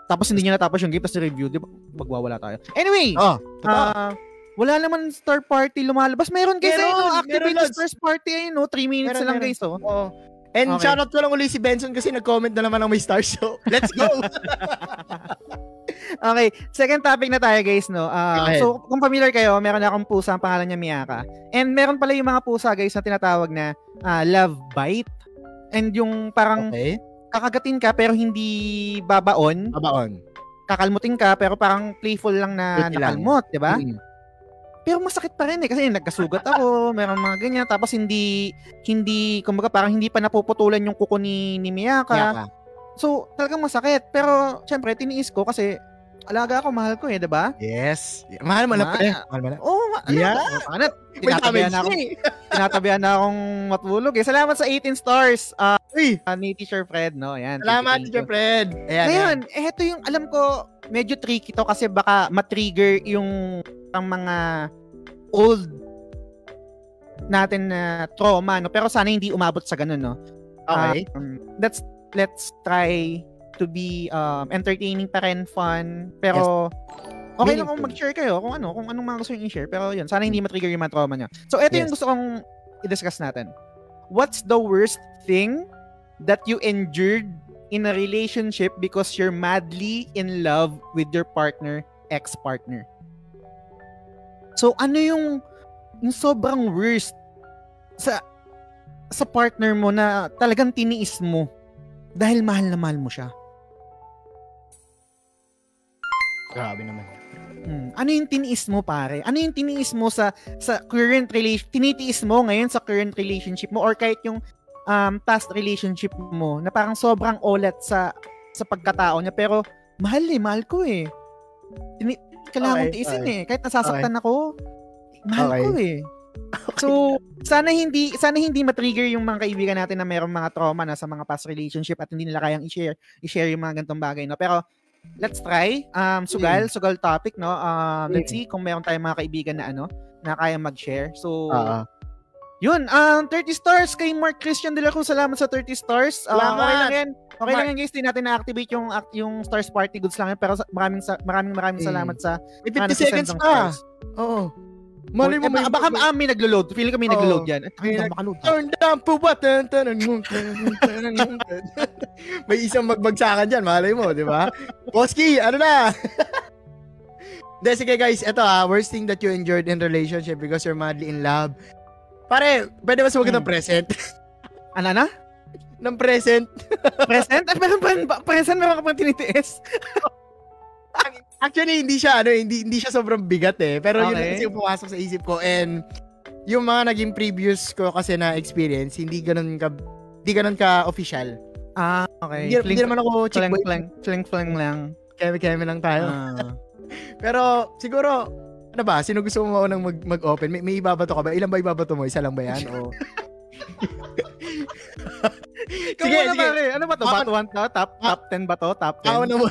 S3: Tapos hindi niya natapos yung game tapos review, 'di ba? Magwawala tayo. Anyway,
S2: Oh,
S3: ah, wala naman star party lumalabas. Meron kasi
S2: Meron,
S3: no, activate
S2: meron,
S3: first party ayun, no? 3 minutes
S2: Meron,
S3: lang
S2: meron.
S3: guys, oh.
S2: Oo. And
S3: Okay.
S2: shoutout ko lang uli si Benson kasi nag-comment na naman ng may stars. So, let's go!
S3: Okay, second topic na tayo guys, no.
S2: Ahead.
S3: so kung familiar kayo, meron akong pusa, ang pangalan niya Miyaka. And meron pala yung mga pusa guys na tinatawag na ah, love bite. And yung parang
S2: okay.
S3: kakagatin ka pero hindi babaon,
S2: Babaon.
S3: kakalmutin ka pero parang playful lang na
S2: lang.
S3: nakalmot, 'di ba?
S2: Mm.
S3: Pero masakit pa rin eh kasi nagkasugat ako, meron mga ganyan tapos hindi hindi kumbaga parang hindi pa napuputulan yung kuko ni, ni Miyaka.
S2: Yaka.
S3: So, talagang masakit. Pero syempre tiniis ko kasi alaga ako, mahal ko eh, 'di ba?
S2: Yes. Mahal mo na pre. Mahal mo na.
S3: Oh, ma- ano?
S2: Yeah.
S3: Ano? Tinatabihan na, ako,
S2: eh.
S3: tinatabihan na akong matulog eh. Salamat sa 18 stars uh,
S2: Uy,
S3: ni Teacher Fred, no? Ayan.
S2: salamat, Teacher. Fred. Ayan,
S3: Ngayon, eh, ito yung alam ko, medyo tricky to kasi baka matrigger yung ang mga old natin na trauma, no? Pero sana hindi umabot sa ganun, no?
S2: Okay.
S3: Um, let's let's try to be um, entertaining pa rin, fun, pero okay lang kung mag-share kayo kung ano, kung anong mga gusto nyo i-share, pero yun, sana hindi matrigger yung mga trauma nyo. So, ito yung
S2: Yes.
S3: gusto kong i-discuss natin. What's the worst thing that you endured in a relationship because you're madly in love with your partner, ex-partner? So, ano yung yung sobrang worst sa sa partner mo na talagang tiniis mo dahil mahal na mahal mo siya?
S2: Grabe naman.
S3: Hmm. Ano yung tiniis mo pare? Ano yung tiniis mo sa sa current relation tinitiis mo ngayon sa current relationship mo or kahit yung um, past relationship mo na parang sobrang olet sa sa pagkatao niya pero mahal eh, mahal ko eh. Tini- kailangan
S2: Okay,
S3: tiisin
S2: okay.
S3: eh. Kahit nasasaktan ako, mahal
S2: Okay.
S3: ko eh. So, sana hindi sana hindi ma-trigger yung mga kaibigan natin na mayroong mga trauma na sa mga past relationship at hindi nila kayang i-share i-share yung mga ganitong bagay, no? Pero let's try. Um sugal, sugal topic, no? Um let's see kung meron tayong mga kaibigan na ano na kayang mag-share. So,
S2: Oo.
S3: yun, um 30 stars kay Mark Christian De La Cruz. Salamat sa 30 stars. Uh,
S2: Salamat.
S3: okay lang yan. Okay lang
S2: Mark.
S3: yan guys, di natin na-activate yung yung stars party goods lang yan. Pero maraming maraming maraming
S2: Mm.
S3: salamat sa
S2: May
S3: mga
S2: 50
S3: nagsisend
S2: seconds pa.
S3: stars.
S2: Oo. Mali mo
S3: Eh,
S2: may
S3: baka, ah, may naglo-load. Feeling ko may naglo-load yan. Eh,
S2: May nag-. Turn down po ba? May isang magbagsakan dyan, malay mo, di ba? Boski, ano na? Hindi, sige guys, ito ah, worst thing that you endured in relationship because you're madly in love. Pare, pwede ba sumagot ng
S3: Hmm.
S2: present?
S3: Ano na?
S2: ng present?
S3: Present? Ay, meron pa rin ba? Present? Meron ka pang tinitiis?
S2: Actually, hindi siya, ano, hindi, hindi siya sobrang bigat eh. Pero yun
S3: Okay.
S2: lang kasi yung pumasok sa isip ko. And yung mga naging previous ko kasi na experience, hindi ganun ka, hindi ganun ka official.
S3: Ah, okay.
S2: Hindi, hindi naman ako chick
S3: fling,
S2: boy.
S3: fling, fling, fling lang.
S2: Keme-keme lang tayo.
S3: Ah.
S2: Pero siguro Ano ba? Sino gusto mo maunang mag, mag-open? May, may ibabato ka ba? Ilan ba ibabato mo? Isa lang ba yan? O...
S3: Sige,
S2: Sige,
S3: sige. Pare. Ano ba to?
S2: Ako-
S3: Bat 1 to? Top, top 10 ba to? Top 10?
S2: Mauna mo.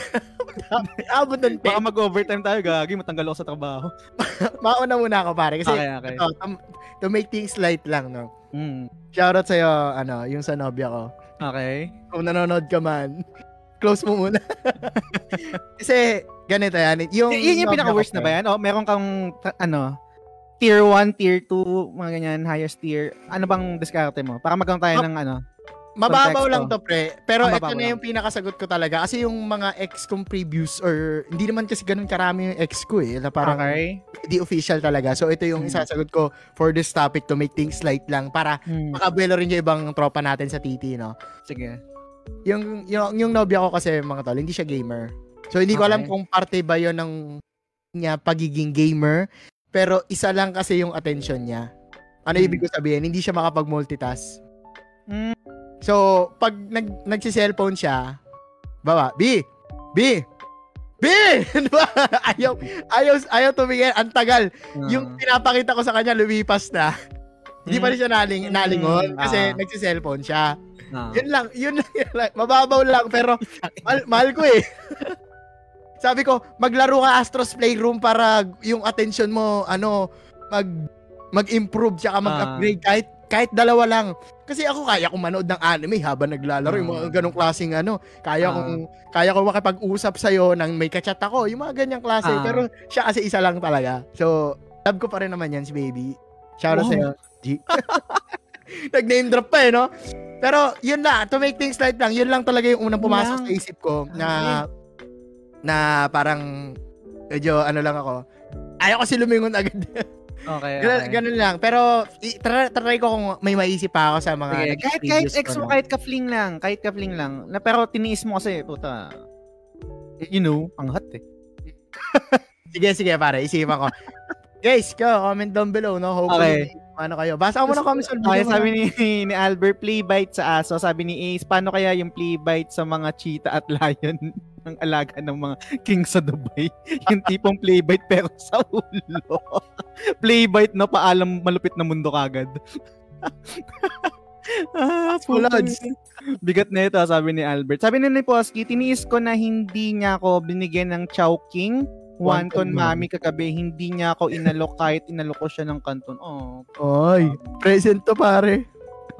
S2: Abot ng
S3: Baka mag-overtime tayo, gagi. Matanggal ako sa trabaho.
S2: Mauna muna ako pare. Kasi
S3: okay, okay.
S2: ito, to, to make things light lang, no?
S3: Mm.
S2: Shoutout sa'yo, ano, yung sa nobya ko.
S3: Okay.
S2: Kung nanonood ka man, close mo muna. kasi, ganito yan. Yung,
S3: Y- yun yung pinaka-worst na ba yan? O, meron kang, ano, tier 1, tier 2, mga ganyan, highest tier. Ano bang diskarte mo? Para magkaroon tayo ng ano.
S2: Mababaw
S3: Contexto.
S2: lang to, pre. Pero
S3: Ah,
S2: ito
S3: mababaw
S2: na yung pinakasagot ko talaga. Kasi yung mga ex kong previews or hindi naman kasi ganun karami yung ex ko eh. Na parang
S3: okay.
S2: hindi official talaga. So ito yung
S3: Hmm.
S2: isasagot ko for this topic to make things light lang para
S3: Hmm.
S2: makabuelo rin yung ibang tropa natin sa TT, no?
S3: Sige.
S2: Yung, yung, yung nobya ko kasi mga tol, hindi siya gamer. So hindi ko
S3: Okay.
S2: alam kung parte ba yon ng niya pagiging gamer. Pero isa lang kasi yung attention niya. Ano
S3: Hmm.
S2: ibig ko sabihin? Hindi siya makapag-multitask.
S3: Mm.
S2: So, pag nag nagsi-cellphone siya, baba, B, B, B! Di ba? ayaw, ayaw, ayaw tumingin. Ang tagal. Yung pinapakita ko sa kanya, lumipas na. Hindi pa rin siya naling, nalingon
S3: Mm,
S2: kasi
S3: ah.
S2: nagsi-cellphone siya.
S3: Ah.
S2: Yun lang, yun lang, yun lang. Mababaw lang, pero mahal, mahal ko eh. Sabi ko, maglaro ka Astros Playroom para yung attention mo, ano, mag, mag-improve tsaka mag-upgrade kahit, kahit dalawa lang. Kasi ako kaya kong manood ng anime habang naglalaro, yung mga ganong klaseng ano, kaya
S3: Ah.
S2: kong, kaya ko makipag-usap sa'yo nang may kachat ako, yung mga ganyang klase.
S3: Ah.
S2: Pero siya kasi isa lang talaga. So, love ko pa rin naman yan si baby. Shout out
S3: Wow.
S2: sa'yo, G. Nag-name drop pa eh, no? Pero yun na, to make things light lang, yun lang talaga yung unang pumasok
S3: Lang.
S2: sa isip ko na na parang medyo ano lang ako. Ayaw kasi lumingon agad.
S3: Okay,
S2: ganun,
S3: okay.
S2: ganun lang. Pero try, try ko kung may maisip pa ako sa mga naging
S3: kahit, kahit ex mo, kahit ka-fling lang, kahit ka-fling lang. Na, pero tiniis mo kasi, puta. You know, ang hot eh.
S2: Sige, sige pare, isipan ko. Guys, go, comment down below, no? Hopefully, ano kayo. Basa mo ng comments on
S3: Okay,
S2: video.
S3: sabi ni, ni Albert, play bite sa aso. Sabi ni Ace, paano kaya yung play bite sa mga cheetah at lion ng alaga ng mga king sa Dubai? yung tipong play bite pero sa ulo. play bite na paalam malupit na mundo kagad. ah,
S2: Skulodge.
S3: Bigat na ito, sabi ni Albert. Sabi ni Niposki, tiniis ko na hindi niya ako binigyan ng Chowking Wonton Mami kagabi, hindi niya ako inalok kahit inalok ko siya ng kanton. Oh,
S2: Oy, present to pare.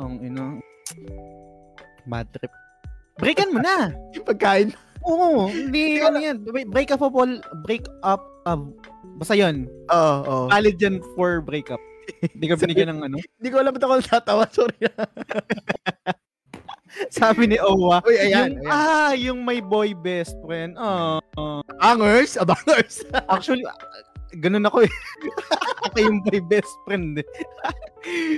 S3: ang ino. Bad trip. Breakan mo na.
S2: Pagkain.
S3: Oo, hindi ano yan. Break- Break up of all, break up of, basta yun.
S2: Oo, oo.
S3: Valid yan for breakup. Hindi ka binigyan ng ano.
S2: Hindi ko alam ba't ako tatawa, sorry.
S3: Sabi ni Owa,
S2: Uy, ayan,
S3: yung,
S2: ayan.
S3: ah, yung my boy best friend. Ah,
S2: Bangers? Abangers?
S3: actually, ah, ganun ako eh. ako yung my best friend eh.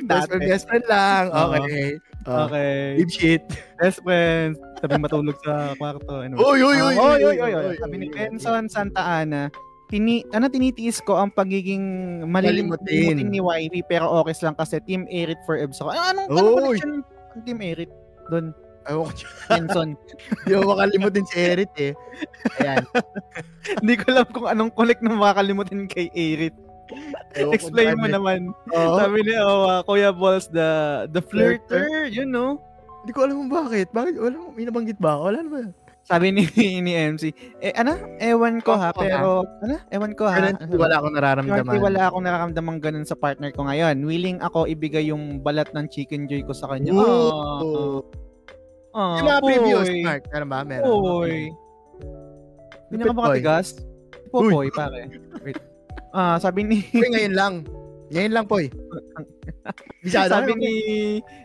S2: best friend, best friend lang.
S3: Oo.
S2: Okay. Oh.
S3: Okay.
S2: Deep shit.
S3: Best friends. Sabi matulog sa kwarto. Ano. Ah,
S2: uy,
S3: oy, oy,
S2: uy,
S3: oy,
S2: uy,
S3: Sabi ni Benson Santa Ana, tini, ano, tinitiis ko ang pagiging malilimutin ni YB pero okay lang kasi Team Erit for Ebs ako. Ano, anong, anong connection ng Team Erit doon?
S2: Ayaw ko.
S3: Benson.
S2: Hindi ko makalimutin si Erit eh. Ayan.
S3: Hindi ko alam kung anong connect na makakalimutin kay Erit.
S2: Ko
S3: Explain mo naman.
S2: Oo.
S3: Sabi ni oh, Kuya Balls, the the flirter, you know.
S2: Hindi ko alam kung bakit. Bakit? Wala mo, may nabanggit ba? Wala naman.
S3: Sabi ni ni MC, eh ano? Ewan ko ha, pero ano? Ewan ko ha.
S2: Currently, wala akong nararamdaman.
S3: Currently, wala akong nararamdaman ganun sa partner ko ngayon. Willing ako ibigay yung balat ng chicken joy ko sa kanya.
S2: Ooh.
S3: Oh,
S2: Yung mga
S3: boy.
S2: Mark. Meron ba? Meron.
S3: Boy. Hindi ka
S2: Lupit,
S3: ba katigas?
S2: Uy.
S3: Popoy, pare. Wait. Ah, sabi ni
S2: Uy, ngayon lang. Ngayon lang, Poy.
S3: Sabi ni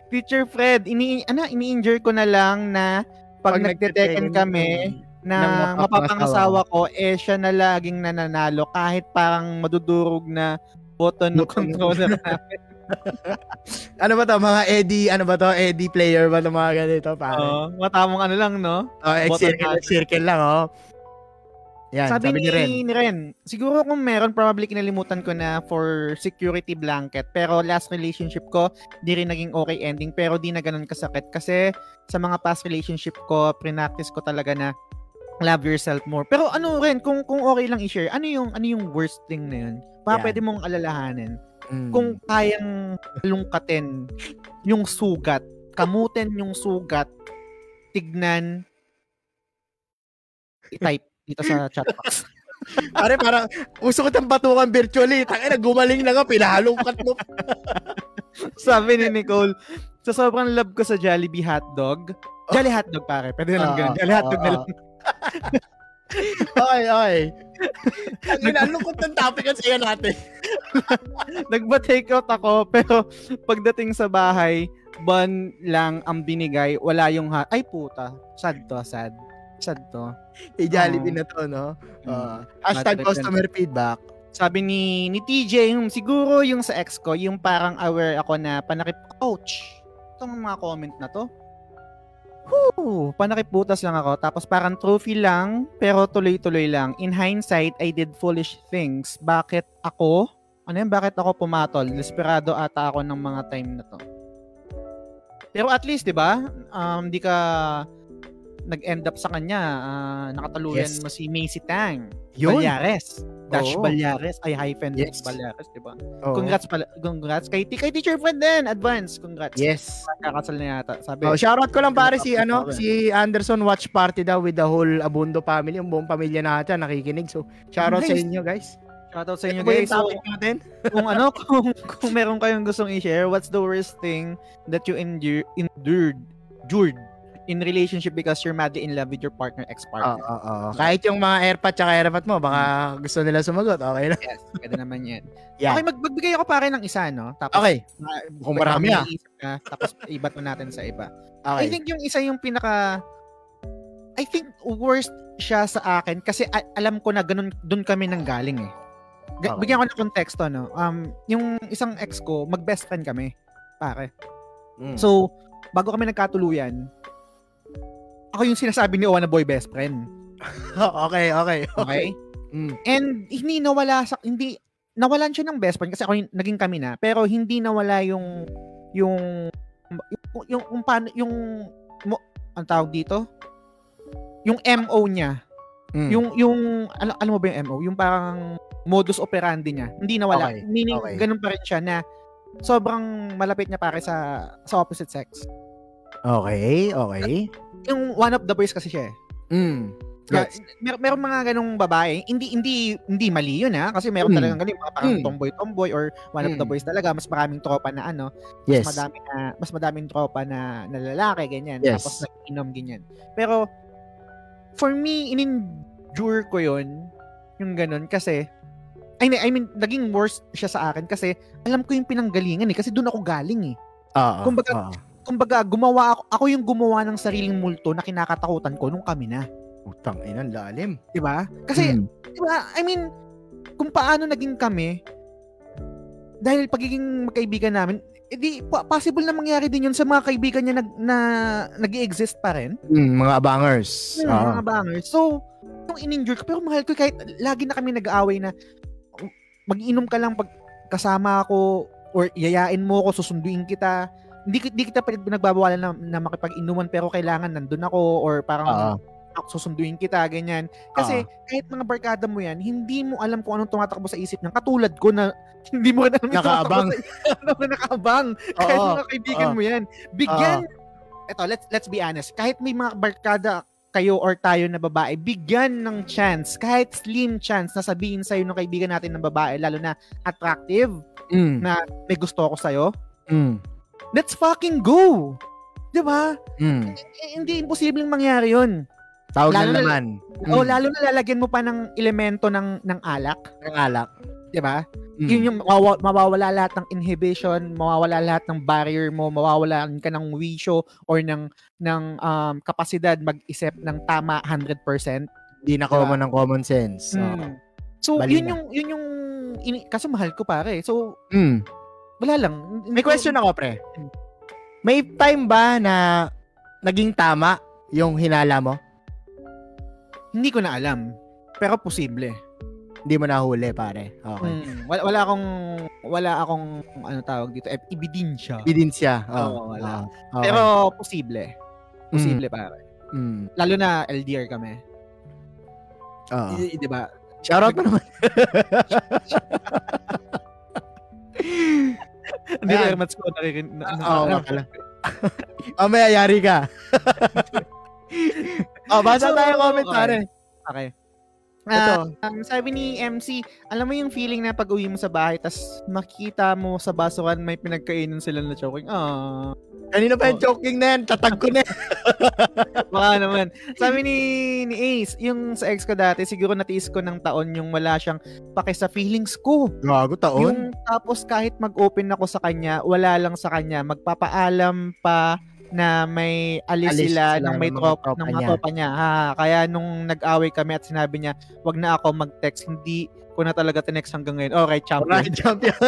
S3: Teacher Fred, ini ano, ini-injure ko na lang na pag, nagte-teken kami na
S2: ng
S3: mapapangasawa ko, eh siya na laging nananalo kahit parang madudurog na button ng controller namin.
S2: Ano ba to? Mga Eddie, ano ba to? Eddie player ba to mga ganito? Pare.
S3: Oo, matamong ano lang, no?
S2: Oh, circle, circle lang, oh. Yan,
S3: sabi,
S2: sabi,
S3: ni,
S2: ni Ren.
S3: ni Ren, siguro kung meron, probably kinalimutan ko na for security blanket. Pero last relationship ko, di rin naging okay ending. Pero di na ganun kasakit. Kasi sa mga past relationship ko, practice ko talaga na love yourself more. Pero ano rin, kung kung okay lang i-share, ano yung ano yung worst thing na yun? Pa
S2: Yan.
S3: pwede mong alalahanin.
S2: Mm.
S3: Kung kayang lungkatin yung sugat, kamutin yung sugat, tignan, i-type dito sa chat box.
S2: Pare, parang gusto ko tang batukan virtually. Tangina, gumaling na nga, pinahalongkat mo.
S3: Sabi ni Nicole, sa sobrang love ko sa Jollibee hotdog, Jolly hotdog pare, pwede na lang
S2: Ah,
S3: ganun. Jolly hotdog na
S2: ah,
S3: lang.
S2: okay, okay. Ang ng topic ang saya natin.
S3: Nagba-take out ako, pero pagdating sa bahay, ban lang ang binigay, wala yung ha- Ay puta, sad to, sad. Sad to.
S2: Eh, Jollibee
S3: Oo.
S2: na to, no? Uh, hashtag customer feedback.
S3: Sabi ni, ni TJ, yung, siguro yung sa ex ko, yung parang aware ako na panakip, ouch, itong mga comment na to. Whew, panakiputas lang ako. Tapos parang trophy lang, pero tuloy-tuloy lang. In hindsight, I did foolish things. Bakit ako? Ano yan? Bakit ako pumatol? Desperado ata ako ng mga time na to. Pero at least, di ba? Um, di ka nag-end up sa kanya. ah, nakataluyan
S2: Yes.
S3: mo si Macy Tang.
S2: Yun.
S3: Balyares. Dash
S2: Oo.
S3: Balyares. Ay, hyphen
S2: Yes.
S3: Balyares, di ba? Congrats pala. Congrats kay, kay teacher friend din. Advance. Congrats.
S2: Yes.
S3: Kakasal na yata. Sabi,
S2: Oh, shoutout ko lang pare si ano, si Anderson Watch Party daw with the whole Abundo family, yung buong pamilya natin nakikinig. So, shoutout sa
S3: Nice.
S2: inyo, guys.
S3: shoutout sa inyo
S2: Ito
S3: guys.
S2: yung
S3: So,
S2: natin?
S3: kung ano, kung, kung meron kayong gustong i-share, what's the worst thing that you endure, endured, endured in relationship because you're madly in love with your partner,
S2: Oo,
S3: ex-partner?
S2: oo, oo. Kahit yung mga airpot tsaka airpot mo, baka gusto nila sumagot. Okay na.
S3: Yes, pwede naman yan.
S2: Yan.
S3: Okay, mag magbigay ako pare ng isa, no? Tapos,
S2: Okay.
S3: na-
S2: Kung marami ah.
S3: ka, tapos ibat mo natin sa iba.
S2: Okay.
S3: I think yung isa yung pinaka I think worst siya sa akin kasi a- alam ko na ganun doon kami nang galing eh. Ga-
S2: Okay.
S3: Bigyan ko ng konteksto no. Um yung isang ex ko, mag-best friend kami, pare.
S2: Mm.
S3: So, bago kami nagkatuluyan, ako yung sinasabi ni Owa na boy best friend.
S2: okay, okay.
S3: Okay?
S2: Mm.
S3: And hindi nawala sa hindi nawalan siya ng best friend kasi ako yung, naging kami na pero hindi nawala yung yung yung yung, yung, paano yung mo, ang tawag dito yung MO niya
S2: Mm.
S3: yung yung ano ano mo ba yung MO yung parang modus operandi niya hindi nawala
S2: Okay,
S3: meaning
S2: okay.
S3: ganun pa rin siya na sobrang malapit niya pare sa sa opposite sex
S2: Okay, okay.
S3: yung one of the boys kasi siya eh
S2: Mm.
S3: Yes. Mer meron mga ganong babae, hindi hindi hindi mali 'yun ha kasi meron
S2: Mm.
S3: talagang ganun mga parang
S2: Mm.
S3: tomboy tomboy or one of the
S2: Mm.
S3: boys talaga, mas maraming tropa na ano,
S2: Yes.
S3: mas madami na mas madaming tropa na, na lalaki ganyan,
S2: Yes.
S3: tapos nag-inom ganyan. Pero for me, in-endure ko 'yun, yung ganun kasi I mean, I mean, naging worse siya sa akin kasi alam ko yung pinanggalingan eh kasi doon ako galing eh.
S2: Oo.
S3: Kumbaga-
S2: oo.
S3: Kumbaga, gumawa ako, ako yung gumawa ng sariling multo na kinakatakutan ko nung kami na,
S2: Utang inang lalim.
S3: 'di ba? Kasi
S2: Mm.
S3: Di ba? I mean, kung paano naging kami, dahil pagiging magkaibigan namin, edi pa- possible na mangyari din yun sa mga kaibigan niya nag, na nag exist pa rin.
S2: Mm, mga abangers.
S3: Yung
S2: Oo.
S3: mga bangers. So, yung in-injure ko, pero mahal ko kahit lagi na kami nag-aaway na mag-inom ka lang pag kasama ako or yayain mo ako, susunduin kita. Hindi, hindi kita pwede pinagbabawalan na, na makipag-inuman pero kailangan nandun ako or parang ako susunduin kita, ganyan. Kasi kahit mga barkada mo yan, hindi mo alam kung anong tumatakbo sa isip ng katulad ko na hindi mo rin alam yung
S2: Nakaabang.
S3: tumatakbo sa isip na nakaabang. Kahit
S2: Oo.
S3: mga kaibigan
S2: Oo.
S3: mo yan. Bigyan, eto, let's, let's be honest, kahit may mga barkada kayo or tayo na babae, bigyan ng chance, kahit slim chance na sabihin sa'yo ng kaibigan natin ng babae, lalo na attractive,
S2: Mm.
S3: na may gusto ako sa'yo,
S2: Mm.
S3: Let's fucking go! Di ba?
S2: Mm.
S3: Eh, hindi imposibleng mangyari yun.
S2: Tawag
S3: Lalo
S2: na
S3: na-
S2: naman.
S3: O lalo na lalagyan mo pa ng elemento ng ng alak,
S2: Ng alak.
S3: 'di ba?
S2: Mm.
S3: Yun yung mawawa- mawawala lahat ng inhibition, mawawala lahat ng barrier mo, mawawalan ka ng wisyo or ng ng um, kapasidad mag-isip ng tama 100%.
S2: Hindi na common ng common sense.
S3: Mm. So,
S2: Bali
S3: yun yung yun yung ini- kaso mahal ko pare. So,
S2: Mm.
S3: Wala lang.
S2: May question ako, pre. May time ba na naging tama yung hinala mo?
S3: Hindi ko na alam. Pero posible.
S2: Hindi mo nahuli, pare. Okay.
S3: Mm. Wala, wala akong wala akong ano tawag dito, eh, ebidensya.
S2: Ebidensya.
S3: Oo,
S2: Oh,
S3: wala.
S2: Okay.
S3: Pero posible. Posible pare.
S2: Mm.
S3: Lalo na LDR kami.
S2: Oo.
S3: I- di ba?
S2: Shoutout mo naman.
S3: Hindi na Ermats ko nakikin. Na, na,
S2: Oo nga pala. Mamaya yari ka. oh, basa
S3: So,
S2: tayo comment,
S3: okay.
S2: pare.
S3: Okay. Ah, um, sabi ni MC, alam mo yung feeling na pag uwi mo sa bahay, tas makikita mo sa basukan may pinagkainan sila na choking. Ah,
S2: Kanina pa yung
S3: Oh.
S2: joking na yan. Tatag ko na
S3: baka naman. Sabi ni, ni Ace, yung sa ex ko dati, siguro natiis ko ng taon yung wala siyang pake sa feelings ko.
S2: Gago taon.
S3: Yung tapos kahit mag-open ako sa kanya, wala lang sa kanya. Magpapaalam pa na may alis,
S2: Alis
S3: sila,
S2: sila
S3: ng may
S2: tropa
S3: ng mga tropa niya. Ha, kaya nung nag-away kami at sinabi niya, wag na ako mag-text, hindi ko na talaga tinext hanggang ngayon. Okay, champion.
S2: Alright, champion.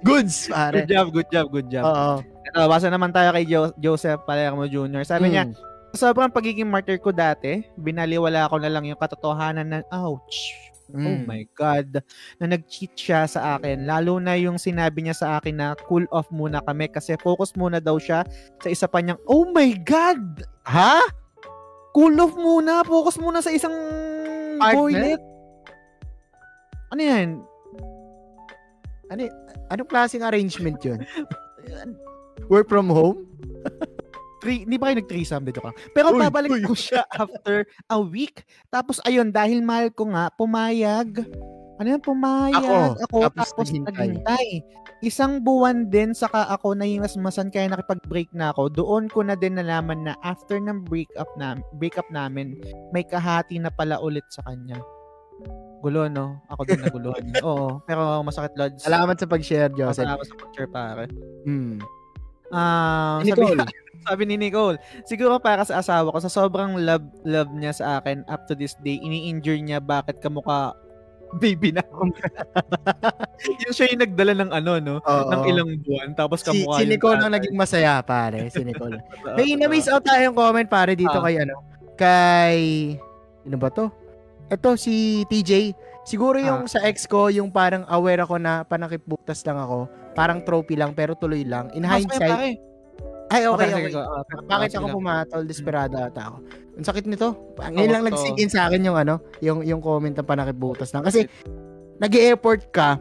S2: Goods, pare.
S3: Good job, good job, good job.
S2: Oo.
S3: Ito, basa naman tayo kay jo- Joseph Palermo Jr. Sabi niya,
S2: Mm.
S3: sobrang pagiging martyr ko dati, binaliwala ko na lang yung katotohanan na, ouch, Oh
S2: Mm.
S3: my God. Na nag-cheat siya sa akin. Lalo na yung sinabi niya sa akin na cool off muna kami kasi focus muna daw siya sa isa pa niyang, oh my God!
S2: Ha?
S3: Cool off muna. Focus muna sa isang
S2: Partner?
S3: boylet. Ano yan?
S2: Anong klaseng arrangement yun? Work from home?
S3: Three, hindi ba kayo nag-threesome dito ka? Pero
S2: Uy,
S3: babalik
S2: uy.
S3: ko siya after a week. Tapos ayun, dahil mahal ko nga, pumayag. Ano yan, pumayag
S2: Ako,
S3: ako,
S2: tapos
S3: tapos,
S2: naghintay.
S3: naghintay. Isang buwan din, saka ako naimasmasan kaya nakipag-break na ako. Doon ko na din nalaman na after ng breakup na, breakup namin, may kahati na pala ulit sa kanya. Gulo, no? Ako din naguluhan. Oo, pero masakit, Lods.
S2: Salamat sa pag-share, Joseph.
S3: Salamat sa picture, pare.
S2: Hmm.
S3: Ah,
S2: Nicole.
S3: sabi, sabi ni Nicole, siguro para sa asawa ko, sa sobrang love, love niya sa akin up to this day, ini-injure niya bakit kamukha baby na ako. yung siya yung nagdala ng ano, no?
S2: Oo.
S3: Ng ilang buwan, tapos
S2: si,
S3: kamukha
S2: si
S3: yung
S2: Nicole
S3: tatay.
S2: naging masaya, pare. Si Nicole. May na-miss out tayong comment, pare, dito
S3: Ah.
S2: kay ano. Kay... Ano ba to? Ito, si TJ. Siguro yung sa ex ko, yung parang aware ako na panakipbutas lang ako. Parang trophy lang, pero tuloy lang. In
S3: Mas
S2: hindsight. Ay okay, okay.
S3: go. Ah,
S2: Bakit
S3: sige
S2: ako pumatol? Desperado ata ako. Ang sakit nito. Ngayon lang nag-sink in sa akin yung ano, yung yung comment ng panakibutas lang. Kasi nag effort ka,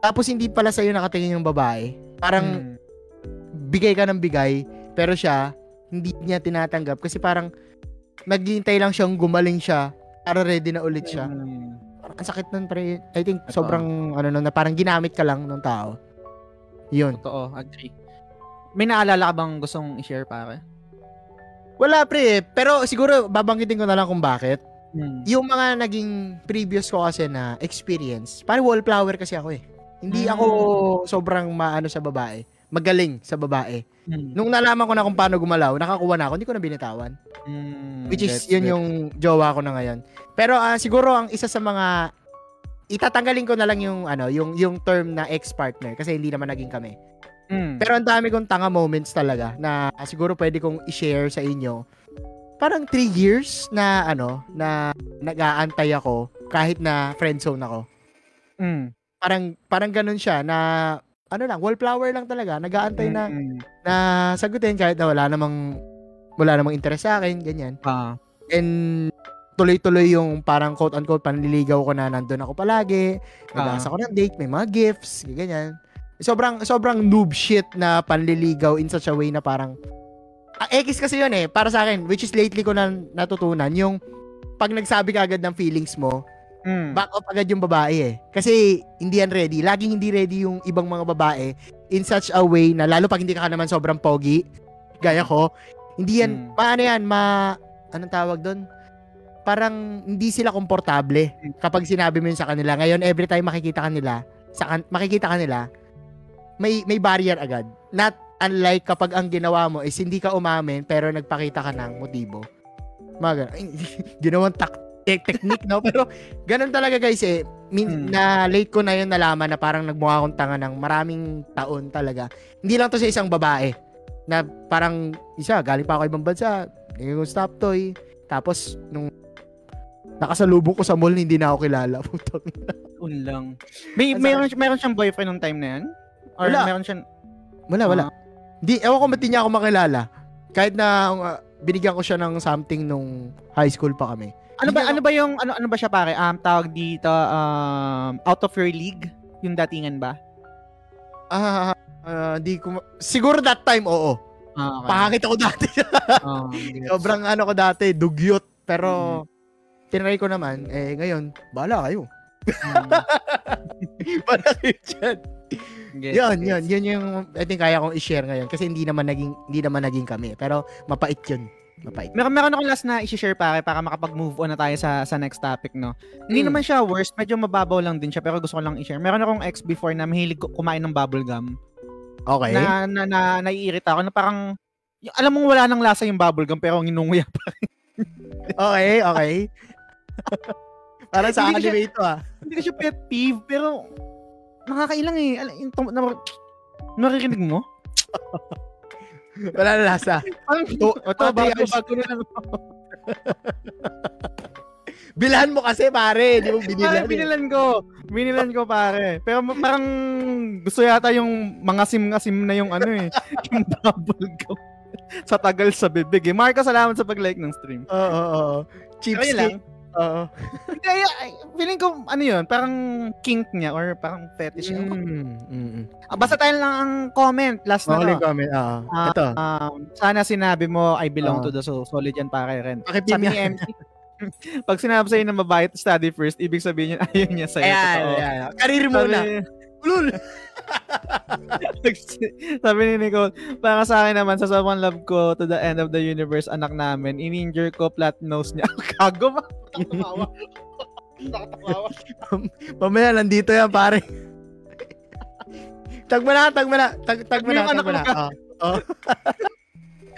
S2: tapos hindi pala sa'yo nakatingin yung babae. Parang
S3: Hmm.
S2: bigay ka ng bigay, pero siya, hindi niya tinatanggap. Kasi parang naghihintay lang siyang gumaling siya para ready na ulit siya.
S3: Hmm.
S2: Parang ang sakit nun, pre. I think
S3: Totoo.
S2: sobrang, ano nun, na parang ginamit ka lang ng tao. Yun.
S3: Totoo, agree. May naalala ka bang gustong i-share, pare?
S2: Wala, pre. Pero siguro, babanggitin ko na lang kung bakit.
S3: Hmm.
S2: yung mga naging previous ko kasi na experience, parang wallflower kasi ako eh. Hindi
S3: Mm.
S2: ako sobrang maano sa babae. Magaling sa babae.
S3: Hmm.
S2: Nung nalaman ko na kung paano gumalaw, nakakuha na ako, hindi ko na binitawan.
S3: Hmm.
S2: Which is, yun yung jowa ko na ngayon. Pero ah, siguro ang isa sa mga itatanggalin ko na lang yung ano, yung yung term na ex-partner kasi hindi naman naging kami.
S3: Hmm.
S2: Pero ang dami kong tanga moments talaga na siguro pwede kong i-share sa inyo. Parang three years na ano, na nag-aantay ako kahit na friend zone ako.
S3: Hmm.
S2: Parang parang ganun siya na ano lang, wallflower lang talaga. Nag-aantay na
S3: Hmm.
S2: na sagutin kahit na wala namang wala namang interest sa akin, ganyan.
S3: Ah.
S2: And tuloy-tuloy yung parang quote-unquote panliligaw ko na nandun ako palagi. Nag-aasa
S3: Ah.
S2: ko ng date, may mga gifts, ganyan. Sobrang sobrang noob shit na panliligaw in such a way na parang ah, X kasi yun eh, para sa akin, which is lately ko na natutunan, yung pag nagsabi ka agad ng feelings mo,
S3: Hmm.
S2: back up agad yung babae eh. Kasi hindi yan ready. Laging hindi ready yung ibang mga babae in such a way na lalo pag hindi ka naman sobrang pogi, gaya ko, hindi yan,
S3: Mm.
S2: maano yan, ma, anong tawag doon? Parang hindi sila komportable kapag sinabi mo yun sa kanila. Ngayon, every time makikita kanila, sa kan- makikita kanila, may may barrier agad. Not unlike kapag ang ginawa mo is hindi ka umamin pero nagpakita ka ng motibo. Mga ginawang tak te- technique, no? Pero ganun talaga guys eh. Min- Na late ko na yun nalaman na parang nagmukha akong tanga ng maraming taon talaga. Hindi lang to sa isang babae. Na parang isa, galing pa ako ibang bansa. Hindi ko stop toy. Tapos, nung nakasalubong ko sa mall, hindi na ako kilala. Putang ina.
S3: Un lang. May meron meron siyang boyfriend nung time na yan? Or
S2: Wala.
S3: meron siyang
S2: wala, wala.
S3: Ah.
S2: Di, ewan ko ba't niya ako makilala. Kahit na uh, binigyan ko siya ng something nung high school pa kami.
S3: Ano ba ano ba yung ano ano ba siya pare? Um tawag dito um out of your league yung datingan ba?
S2: Ah, ah, di ko siguro that time oo.
S3: Ah,
S2: Pangit ako dati.
S3: Oh,
S2: Sobrang ano ko dati, dugyot. Pero tinry ko naman, eh ngayon, bahala kayo. bahala kayo dyan. Yun, yun, yun yung I think kaya kong i-share ngayon kasi hindi naman naging hindi naman naging kami, pero mapait yun. Mapait.
S3: Meron meron akong last na i-share pare para makapag-move on na tayo sa sa next topic no. Hindi
S2: Mm.
S3: naman siya worst, medyo mababaw lang din siya pero gusto ko lang i-share. Meron akong ex before na mahilig ku- kumain ng bubble gum.
S2: Okay.
S3: Na na, na naiirita ako na parang yung, alam mong wala nang lasa yung bubble gum pero ang inunguya pa.
S2: Okay, okay. Para sa
S3: Hindi
S2: anime ito ah.
S3: Hindi ko siya pet peeve pero nakakailang eh. Naririnig mo?
S2: Wala na lasa. To,
S3: o
S2: to,
S3: to, bago,
S2: bago-
S3: na lang.
S2: Bilhan mo kasi pare, di mo
S3: Pare,
S2: binilan. eh.
S3: binilan ko. Binilan ko pare. Pero parang gusto yata yung mga sim-ngasim na yung ano eh. yung bubble gum. sa tagal sa bibig eh. Marco, salamat sa pag-like ng stream.
S2: Oo, oo, oo. Cheapskate. Oo.
S3: Ay, feeling ko, ano yun, parang kink niya or parang fetish niya.
S2: Mm, mm.
S3: Ah, basta tayo lang ang comment. Last na
S2: Mahuling
S3: to.
S2: comment. Oo.
S3: Ah,
S2: Ito.
S3: Um, sana sinabi mo, I belong
S2: Ah.
S3: to the so solid yan pare rin.
S2: Pakipin
S3: Sabi ni. MC, pag sinabi sa'yo na babae to study first, ibig sabihin niya, ayaw niya sa'yo.
S2: Ayan, ayan. Karir muna.
S3: Sabi-
S2: Ulul.
S3: Sabi ni Nicole, para sa akin naman, sa sobrang love ko to the end of the universe, anak namin, in-injure ko, flat nose niya. Kago ba? Nakatawa. Nakatawa.
S2: Mamaya, nandito yan, pare. tag mo na, tag mo na. Tag, tag mo na, tag
S3: anak
S2: mo na. Oo.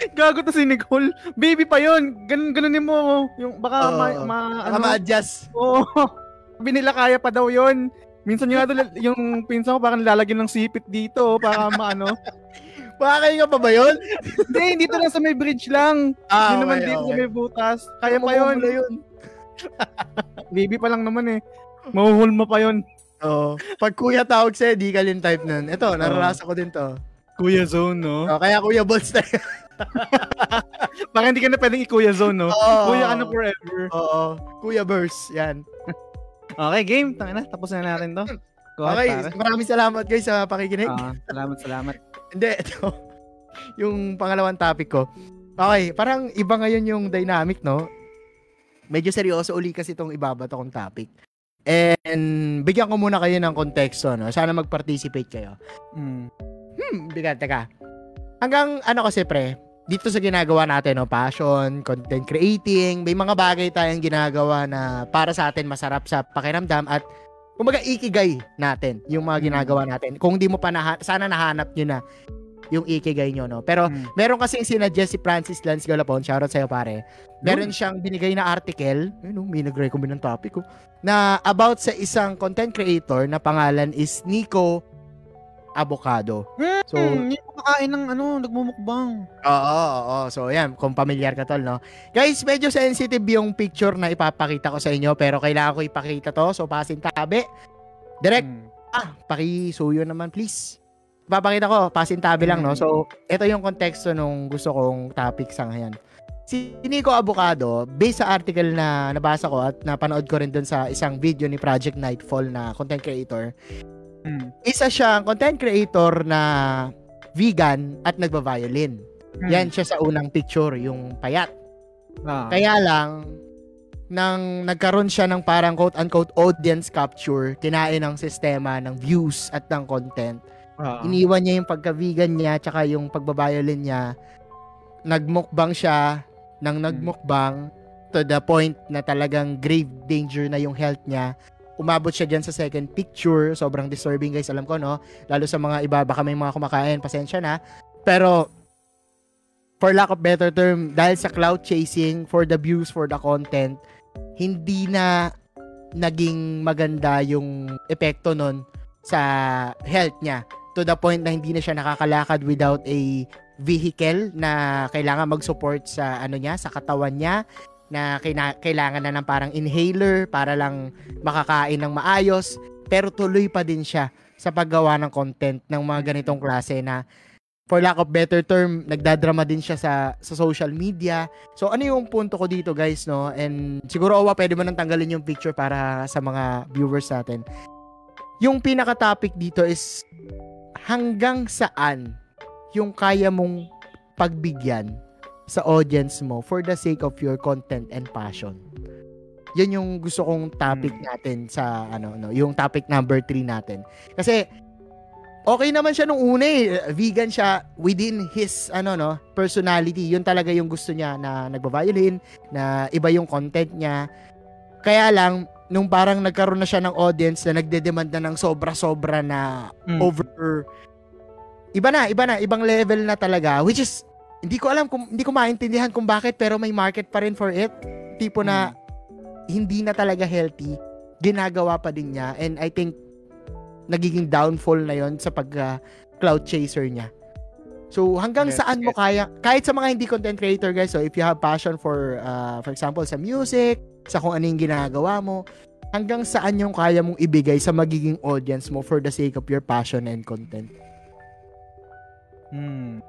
S3: Gago to si Nicole. Baby pa yun. Ganun, ganunin mo. Yung baka
S2: Oo.
S3: ma, ma, ano,
S2: ma-adjust.
S3: Oo. Sabi nila kaya pa daw yun. Minsan yung, ano, yung pinsan ko parang lalagyan ng sipit dito para maano.
S2: Makakain ka pa ba yun?
S3: Hindi, dito lang sa may bridge lang.
S2: Ah,
S3: Hindi naman
S2: okay,
S3: dito sa
S2: okay.
S3: may butas. Kaya pa yun.
S2: yun.
S3: Baby pa lang naman eh. Mahuhulma pa yun.
S2: Oo. Pag kuya tawag sa'yo, di ka rin type nun. Ito, naranasan ko din to.
S3: Kuya Zone, no?
S2: Oh, kaya kuya balls na
S3: Baka hindi ka na pwedeng i-Kuya Zone, no?
S2: Oo.
S3: Kuya ka na forever.
S2: Oo. Kuya Burst. Yan.
S3: Okay, game. Tangina, tapos na natin to. Go ahead,
S2: Okay,
S3: pare.
S2: maraming salamat guys sa pakikinig.
S3: Ah, salamat, salamat.
S2: Hindi, ito. Yung pangalawang topic ko. Okay, parang iba ngayon yung dynamic, no? Medyo seryoso uli kasi itong ibabato kong topic. And bigyan ko muna kayo ng konteksto, no? Sana mag-participate kayo.
S3: Mm.
S2: Hmm, bigat, teka. Hanggang ano kasi pre, dito sa ginagawa natin, no, passion, content creating, may mga bagay tayong ginagawa na para sa atin masarap sa pakiramdam at kumbaga ikigay natin yung mga
S3: Mm.
S2: ginagawa natin. Kung di mo pa naha- sana nahanap nyo na yung ikigay nyo, no. Pero
S3: Mm.
S2: meron kasing sinadjust si Francis Lance Galapon, shoutout sa'yo pare. Meron siyang binigay na article, ayun, oh, may nag-recommend ng topic ko, na about sa isang content creator na pangalan is Nico Avocado. So,
S3: Hmm, yung kumakain ng ano, nagmumukbang.
S2: Oo, oo. So, yan. Kung familiar ka tol, no? Guys, medyo sensitive yung picture na ipapakita ko sa inyo, pero kailangan ko ipakita to. So, pasin tabi. Direct,
S3: Mm.
S2: ah, pakisuyo naman, please. Ipapakita ko, pasin tabi lang, no? So, ito yung konteksto nung gusto kong topic sa ngayon. Si Nico Avocado, based sa article na nabasa ko at napanood ko rin dun sa isang video ni Project Nightfall na content creator,
S3: Mm.
S2: isa siyang content creator na vegan at nagba-violin.
S3: Mm.
S2: Yan siya sa unang picture, yung payat.
S3: Ah.
S2: Kaya lang, nang nagkaroon siya ng parang quote-unquote audience capture, kinain ng sistema ng views at ng content.
S3: Ah.
S2: Iniwan niya yung pagka-vegan niya, tsaka yung pagbabiolin niya. Nagmukbang siya, nang nagmukbang, to the point na talagang grave danger na yung health niya. Umabot siya dyan sa second picture. Sobrang disturbing guys, alam ko no. Lalo sa mga iba, baka may mga kumakain, pasensya na. Pero, for lack of better term, dahil sa cloud chasing, for the views, for the content, hindi na naging maganda yung epekto nun sa health niya. To the point na hindi na siya nakakalakad without a vehicle na kailangan mag-support sa ano niya, sa katawan niya na kina- kailangan na ng parang inhaler para lang makakain ng maayos pero tuloy pa din siya sa paggawa ng content ng mga ganitong klase na for lack of better term, nagdadrama din siya sa sa social media. So ano yung punto ko dito guys no? And siguro Owa pwede mo nang tanggalin yung picture para sa mga viewers natin. Yung pinaka topic dito is hanggang saan yung kaya mong pagbigyan sa audience mo for the sake of your content and passion. Yan yung gusto kong topic natin sa ano no, yung topic number 3 natin. Kasi okay naman siya nung una eh. Vegan siya within his ano no, personality. Yun talaga yung gusto niya na nagba-violin, na iba yung content niya. Kaya lang nung parang nagkaroon na siya ng audience na nagde-demand na ng sobra-sobra na
S3: Mm.
S2: over iba na, iba na, ibang level na talaga which is hindi ko alam kung hindi ko maintindihan kung bakit pero may market pa rin for it. Tipo na hindi na talaga healthy, ginagawa pa din niya and I think nagiging downfall na 'yon sa pag uh, cloud chaser niya. So hanggang
S3: Yes,
S2: saan mo
S3: yes.
S2: kaya kahit sa mga hindi content creator guys, so if you have passion for uh, for example sa music, sa kung ano yung ginagawa mo, hanggang saan yung kaya mong ibigay sa magiging audience mo for the sake of your passion and content.
S3: Hmm.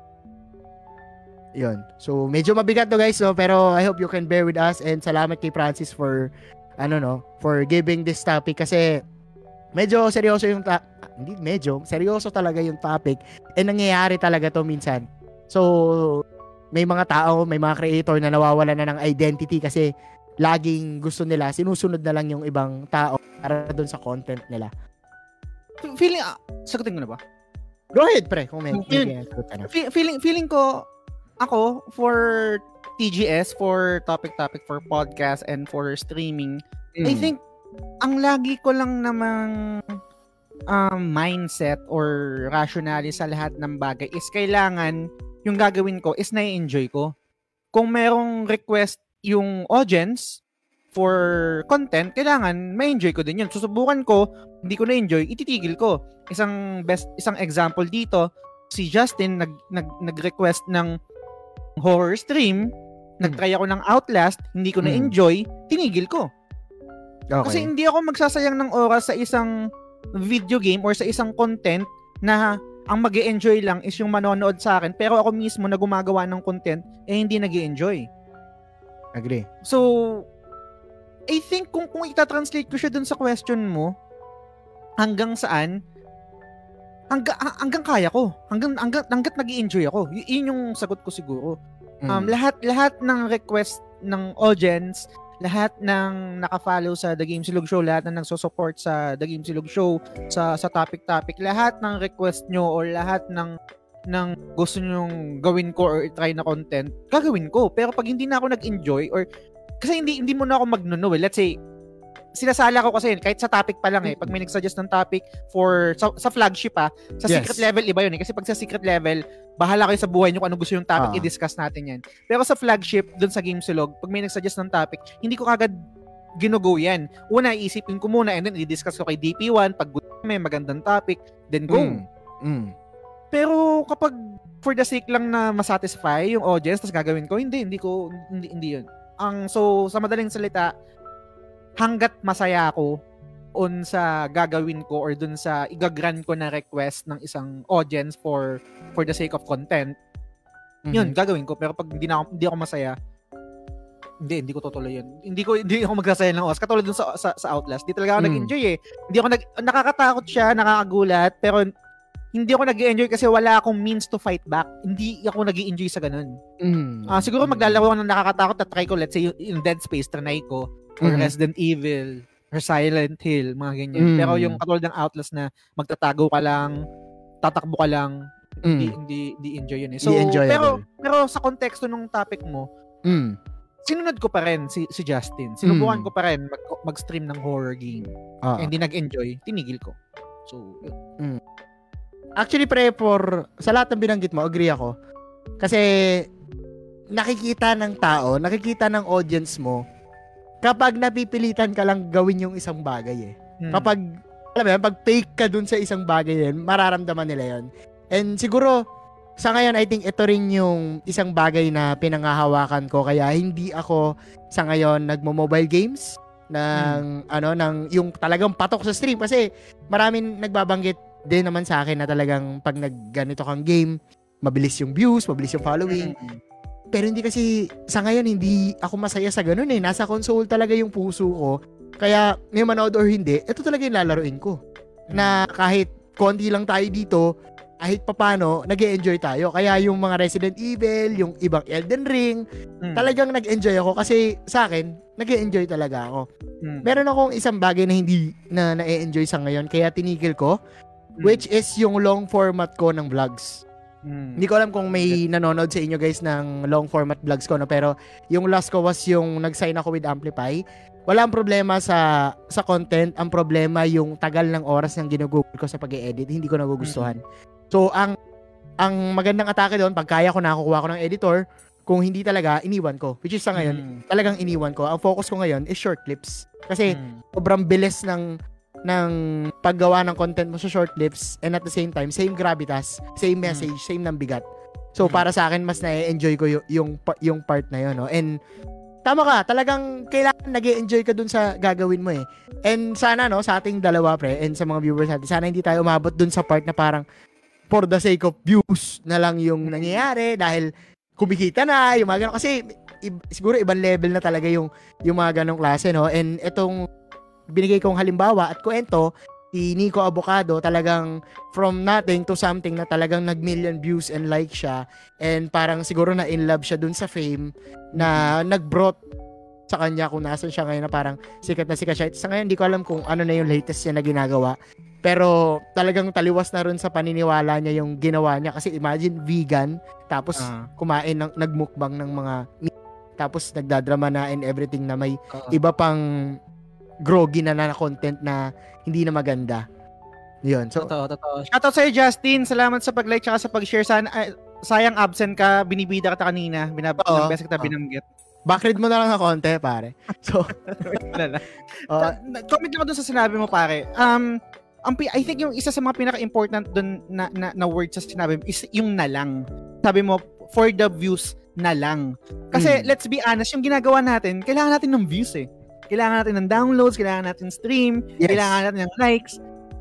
S2: Yun. So, medyo mabigat to guys, no? pero I hope you can bear with us and salamat kay Francis for ano no, for giving this topic kasi medyo seryoso yung ta- hindi medyo, seryoso talaga yung topic and nangyayari talaga to minsan. So, may mga tao, may mga creator na nawawala na ng identity kasi laging gusto nila, sinusunod na lang yung ibang tao para doon sa content nila.
S3: Feeling, ah, sagutin ko na ba?
S2: Go ahead, pre, kung may, may
S3: feeling feeling ko ako for TGS for topic topic for podcast and for streaming
S2: Mm.
S3: I think ang lagi ko lang namang um, mindset or rationale sa lahat ng bagay is kailangan yung gagawin ko is na-enjoy ko. Kung merong request yung audience for content, kailangan ma-enjoy ko din yun. Susubukan ko, hindi ko na-enjoy, ititigil ko. Isang best isang example dito, si Justin nag, nag nag-request ng horror stream, nag-try ako ng Outlast, hindi ko
S2: Hmm.
S3: na-enjoy, tinigil ko.
S2: Okay.
S3: Kasi hindi ako magsasayang ng oras sa isang video game or sa isang content na ang mag enjoy lang is yung manonood sa akin pero ako mismo na gumagawa ng content eh hindi nag enjoy
S2: Agree.
S3: So, I think kung, kung ita-translate ko siya dun sa question mo, hanggang saan, hanggang, hanggang kaya ko. Hanggang, hanggang, hanggat nag enjoy ako. Y- yun yung sagot ko siguro. Um,
S2: Mm.
S3: lahat lahat ng request ng audience, lahat ng naka-follow sa The Game Silog Show, lahat ng nagso-support sa The Game Silog Show, sa sa topic-topic, lahat ng request nyo or lahat ng ng gusto nyong gawin ko or try na content, gagawin ko. Pero pag hindi na ako nag-enjoy or kasi hindi hindi mo na ako magnuno eh. Let's say sinasala ko kasi kahit sa topic pa lang eh pag may nag-suggest ng topic for sa, sa flagship ah sa
S2: Yes.
S3: secret level iba yun eh kasi pag sa secret level bahala kayo sa buhay nyo kung ano gusto yung topic
S2: Ah.
S3: i-discuss natin yan pero sa flagship dun sa game silog pag may nag-suggest ng topic hindi ko kagad ginugo yan una iisipin ko muna and then i-discuss ko kay DP1 pag gusto may magandang topic then go
S2: Mm. Mm.
S3: pero kapag for the sake lang na masatisfy yung audience tapos gagawin ko, hindi, hindi ko, hindi, hindi yun. Ang, so, sa madaling salita, hanggat masaya ako on sa gagawin ko or dun sa igagran ko na request ng isang audience for for the sake of content, yun,
S2: Mhm.
S3: gagawin ko. Pero pag hindi, na ako, hindi ako masaya, hindi, hindi ko tutuloy yun. Hindi ko, hindi ako magsasaya ng oras. Katulad dun sa, sa, sa Outlast. Di talaga ako
S2: Mm.
S3: nag-enjoy eh. Hindi ako nag, nakakatakot siya, nakakagulat, pero hindi ako nag enjoy kasi wala akong means to fight back. Hindi ako nag enjoy sa ganun.
S2: Mm.
S3: Ah, siguro maglalaro ako ng nakakatakot at try ko, let's say, yung, Dead Space, trinay ko, or
S2: Mhm.
S3: Resident Evil, or Silent Hill, mga ganyan.
S2: Mm.
S3: Pero yung katulad ng Outlast na magtatago ka lang, tatakbo ka lang, hindi,
S2: Mm.
S3: hindi, hindi enjoy yun eh. So,
S2: Hindi enjoyable.
S3: pero, pero sa konteksto ng topic mo,
S2: Mm.
S3: sinunod ko pa rin si, si Justin. Sinubukan
S2: Mm.
S3: ko pa rin mag, mag-stream ng horror game.
S2: Ah.
S3: Eh, hindi nag-enjoy, tinigil ko. So, yun.
S2: Actually, pre, for, sa lahat ng binanggit mo, agree ako. Kasi, nakikita ng tao, nakikita ng audience mo, kapag napipilitan ka lang gawin yung isang bagay eh.
S3: Hmm.
S2: Kapag, alam mo yan, pag fake ka dun sa isang bagay yun, mararamdaman nila yon And siguro, sa ngayon, I think ito rin yung isang bagay na pinangahawakan ko. Kaya hindi ako sa ngayon nagmo-mobile games ng ano ng yung talagang patok sa stream kasi maraming nagbabanggit din naman sa akin na talagang pag nagganito kang game mabilis yung views, mabilis yung following. Pero hindi kasi, sa ngayon, hindi ako masaya sa ganun eh. Nasa console talaga yung puso ko. Kaya, may manood or hindi, ito talaga yung lalaroin ko. Na kahit konti lang tayo dito, kahit papano, nag enjoy tayo. Kaya yung mga Resident Evil, yung ibang Elden Ring,
S3: Mm.
S2: talagang nag-enjoy ako kasi sa akin, nag enjoy talaga ako.
S3: Mm.
S2: Meron akong isang bagay na hindi na na-enjoy sa ngayon, kaya tinigil ko,
S3: Mm.
S2: which is yung long format ko ng vlogs.
S3: Mm.
S2: Hindi ko alam kung may nanonood sa inyo guys ng long format vlogs ko no pero yung last ko was yung nag-sign ako with Amplify. Walang problema sa sa content, ang problema yung tagal ng oras ng ginugugol ko sa pag-edit, hindi ko nagugustuhan. So ang ang magandang atake doon, pag kaya ko nakukuha ko ng editor, kung hindi talaga iniwan ko. Which is sa ngayon,
S3: Mm.
S2: talagang iniwan ko. Ang focus ko ngayon is short clips. Kasi
S3: Mm.
S2: sobrang bilis ng ng paggawa ng content mo sa short clips and at the same time same gravitas, same message, same ng bigat. So
S3: Mm.
S2: para sa akin mas na-enjoy ko yung yung, yung part na yun, no. And tama ka, talagang kailangan nag enjoy ka dun sa gagawin mo eh. And sana no sa ating dalawa pre and sa mga viewers natin, sana hindi tayo umabot dun sa part na parang for the sake of views na lang yung nangyayari dahil kumikita na, yung mga ganun. Kasi i- siguro ibang level na talaga yung yung mga ganong klase, no? And itong binigay kong halimbawa at kwento, si Nico Avocado talagang from nothing to something na talagang nag-million views and like siya and parang siguro na in love siya dun sa fame na nag-brought sa kanya kung nasan siya ngayon na parang sikat na sikat siya. Sa ngayon, hindi ko alam kung ano na yung latest niya na ginagawa. Pero talagang taliwas na rin sa paniniwala niya yung ginawa niya. Kasi imagine, vegan, tapos
S3: Ah.
S2: kumain, ng, nagmukbang ng mga tapos nagdadrama na and everything na may
S3: Oo.
S2: iba pang groggy na na content na hindi na maganda. Yun. So,
S3: Totoo, totoo. Shoutout sa'yo, Justin. Salamat sa pag-like tsaka sa pag-share. Sana, ay, sayang absent ka. Binibida kita kanina. Binab ilang beses kita
S2: Oo.
S3: binanggit.
S2: backread mo na lang ng konti, pare. So, uh,
S3: Ta- na- comment lang ako dun sa sinabi mo, pare. Um, ang, pi- I think yung isa sa mga pinaka-important dun na, na, na word sa sinabi mo is yung na lang. Sabi mo, for the views na lang. Kasi,
S2: Mm.
S3: let's be honest, yung ginagawa natin, kailangan natin ng views eh. Kailangan natin ng downloads, kailangan natin stream,
S2: Yes.
S3: kailangan natin ng likes.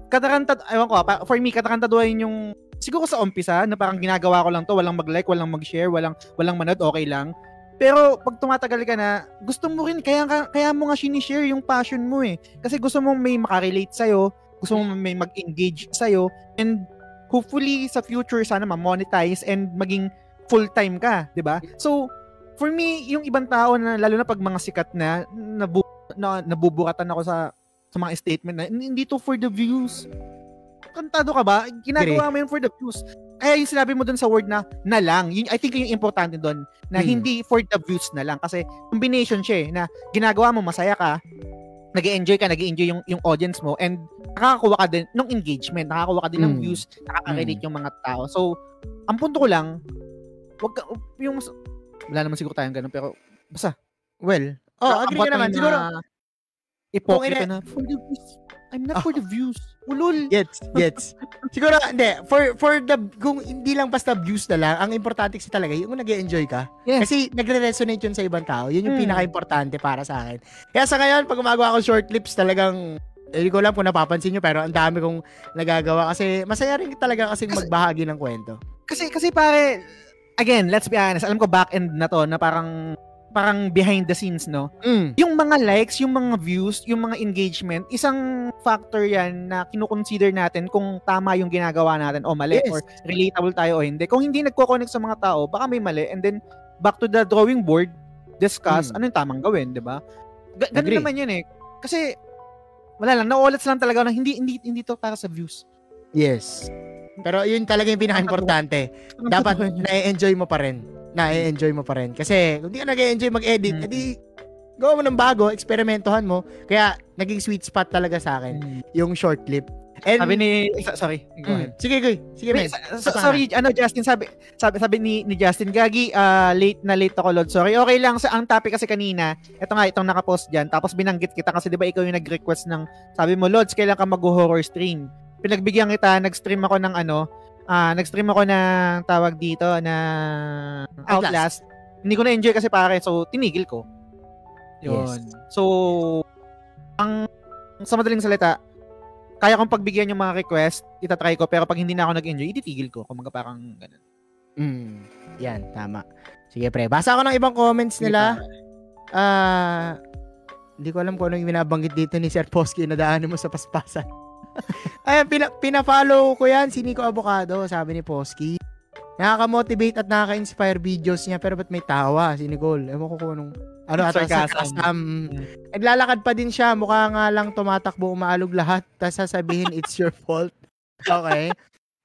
S3: Katarantad, ewan ko, ah, for me, katarantaduhin yung, siguro sa umpisa, na parang ginagawa ko lang to, walang mag-like, walang mag-share, walang, walang manood, okay lang. Pero pag tumatagal ka na, gusto mo rin, kaya, ka- kaya mo nga sinishare yung passion mo eh. Kasi gusto mong may makarelate sa'yo, gusto mong may mag-engage sa'yo, and hopefully sa future sana ma-monetize and maging full-time ka, 'di ba? So, for me, yung ibang tao na lalo na pag mga sikat na, nabu, na nabuburatan ako sa sa mga statement na hindi to for the views. Kantado ka ba? Ginagawa mo yun for the views. Kaya yung sinabi mo dun sa word na na lang, yun, I think yun yung importante dun, na
S2: Hmm.
S3: hindi for the views na lang. Kasi combination siya eh, na ginagawa mo, masaya ka, nag enjoy ka, nag enjoy yung, yung audience mo, and nakakakuha ka din ng engagement, nakakakuha ka din ng
S2: Mm.
S3: views, nakaka-relate yung mga tao. So, ang punto ko lang, wag ka, yung, wala naman siguro tayong ganun, pero, basta,
S2: well, oh, agree ka naman. Siguro,
S3: Ipokrita
S2: Kung
S3: na, for the views. I'm not for the views. Ulol.
S2: gets, gets. Siguro, hindi, for, for the, kung hindi lang basta views na lang, ang importante kasi talaga, yung nag enjoy ka.
S3: Yes.
S2: Kasi nagre-resonate yun sa ibang tao. Yun yung
S3: Hmm.
S2: pinaka-importante para sa akin. Kaya sa ngayon, pag gumagawa ako short clips, talagang, hindi ko alam kung napapansin nyo, pero ang dami kong nagagawa kasi masaya rin talaga kasi
S3: Kasi-
S2: magbahagi ng kwento.
S3: Kasi, kasi pare, again, let's be honest, alam ko back end na to, na parang, parang behind the scenes, no?
S2: Mm.
S3: Yung mga likes, yung mga views, yung mga engagement, isang factor yan na kinukonsider natin kung tama yung ginagawa natin o mali
S2: Yes.
S3: or relatable tayo o hindi. Kung hindi nagko-connect sa mga tao, baka may mali and then back to the drawing board, discuss
S2: Hmm.
S3: ano yung tamang gawin, 'di ba? Ga- ganun
S2: Agree.
S3: naman 'yun eh. Kasi wala lang, nauulat lang talaga na hindi hindi hindi to para sa views.
S2: Yes. Pero yun talaga yung pinaka-importante. Dapat na-enjoy mo pa rin. Na-enjoy mo pa rin. Kasi kung di ka nag-enjoy mag-edit,
S3: Mm.
S2: edi gawa mo ng bago, eksperimentohan mo. Kaya naging sweet spot talaga sa akin
S3: Mm.
S2: yung short clip. And,
S3: Sabi ni sorry, go
S2: Mm.
S3: ahead.
S2: Sige, Goy. Sige,
S3: Wait, sa- sa- sorry, ano Justin, sabi sabi sabi ni ni Justin Gagi, ah, late na late ako, Lord. Sorry. Okay lang sa ang topic kasi kanina. Ito nga itong naka-post diyan. Tapos binanggit kita kasi 'di ba ikaw yung nag-request ng sabi mo, Lods, kailan ka mag-horror stream? Pinagbigyan kita, nag-stream ako ng ano, ah, nag-stream ako ng tawag dito na Outlast. Hindi ko na-enjoy kasi pare, so tinigil ko. Yun. So, ang sa madaling salita, kaya kong pagbigyan yung mga request, itatry ko, pero pag hindi na ako nag-enjoy, ititigil ko. Kung parang ganun.
S2: Mm. Yan, tama. Sige, pre. Basa ako ng ibang comments nila. Ah, hindi ko alam kung ano yung binabanggit dito ni Sir Posky na daanan mo sa paspasan. Ayan, pina, pina-follow ko yan, si Nico Avocado, sabi ni Posky. Nakaka-motivate at nakaka-inspire videos niya, pero ba't may tawa si Nicole? Ewan ko kung anong, ano ata,
S3: Sarcasm.
S2: sarcasm. Naglalakad pa din siya, mukha nga lang tumatakbo, umaalog lahat, tapos sasabihin, it's your fault. Okay.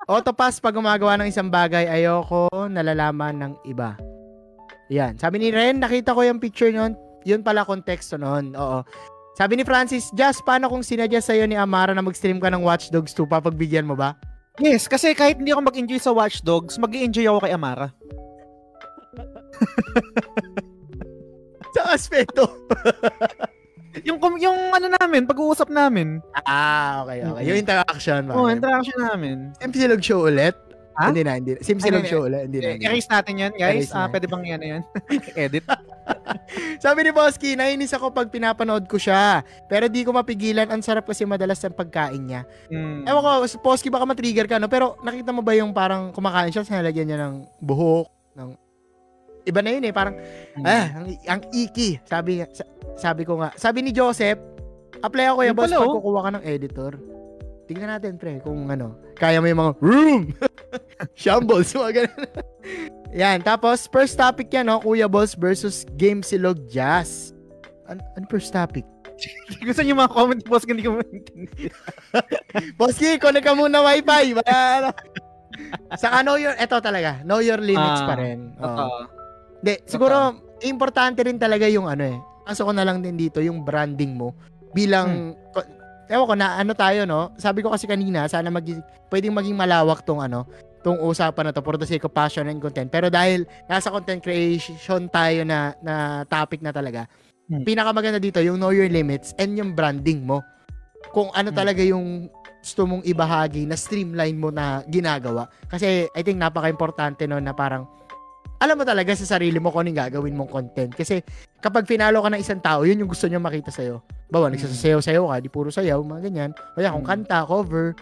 S2: Autopass pag gumagawa ng isang bagay, ayoko nalalaman ng iba. Yan. Sabi ni Ren, nakita ko yung picture nun. Yun pala konteksto nun. Oo. Sabi ni Francis, Just, paano kung sinadya sa'yo ni Amara na mag-stream ka ng Watch Dogs 2, papagbigyan mo ba?
S3: Yes, kasi kahit hindi ako mag-enjoy sa Watch Dogs, mag enjoy ako kay Amara.
S2: Sa aspeto.
S3: Yung, yung ano namin, pag-uusap namin.
S2: ah, okay, okay. Yung interaction.
S3: Oo,
S2: Okay.
S3: interaction namin.
S2: Simsilog show ulit?
S3: Ha?
S2: Hindi na, hindi na. Simsilog
S3: Ano,
S2: show ulit? Hindi na. Hindi na.
S3: erase natin yan, guys. Ah,
S2: na.
S3: pwede bang yan, yan? Edit.
S2: Sabi ni Bosky, nainis ako pag pinapanood ko siya. Pero di ko mapigilan. Ang sarap kasi madalas ng pagkain niya.
S3: Mm.
S2: Ewan ko, Bosky baka matrigger ka, no? Pero nakita mo ba yung parang kumakain siya, sinalagyan niya ng buhok, ng... Iba na yun eh, parang,
S3: Mm.
S2: ah, ang, ang iki. Sabi, niya- sabi ko nga. Sabi ni Joseph, apply ako yung boss
S3: pala,
S2: pag
S3: oh.
S2: kukuha ka ng editor. Tingnan natin, pre, kung ano. Kaya mo yung mga room, shambles, mga ganun. Yan, tapos first topic yan, no? Kuya Balls versus Game Silog Jazz. An ano first topic?
S3: Gusto niyo mga comment, boss, hindi ko maintindihan.
S2: Boski, connect ka muna wifi. Wala, ano. Saka know your, eto talaga, know your limits
S3: Ah,
S2: pa rin. Oo.
S3: Totoo.
S2: Hindi, siguro, importante rin talaga yung ano eh. Kaso ko na lang din dito, yung branding mo. Bilang, ko, ewan ko na, ano tayo, no? Sabi ko kasi kanina, sana maging, pwedeng maging malawak tong ano, tong usapan na to for the sake of passion and content. Pero dahil nasa content creation tayo na, na topic na talaga,
S3: Hmm.
S2: pinakamaganda dito, yung know your limits and yung branding mo. Kung ano
S3: Hmm.
S2: talaga yung gusto mong ibahagi na streamline mo na ginagawa. Kasi I think napaka-importante no na parang alam mo talaga sa sarili mo kung anong gagawin mong content. Kasi kapag finalo ka ng isang tao, yun yung gusto niya makita sa'yo. Bawa,
S3: Mm.
S2: nagsasayaw-sayaw ka, di puro sayaw, mga ganyan. O yan, kung
S3: Mm.
S2: kanta, cover,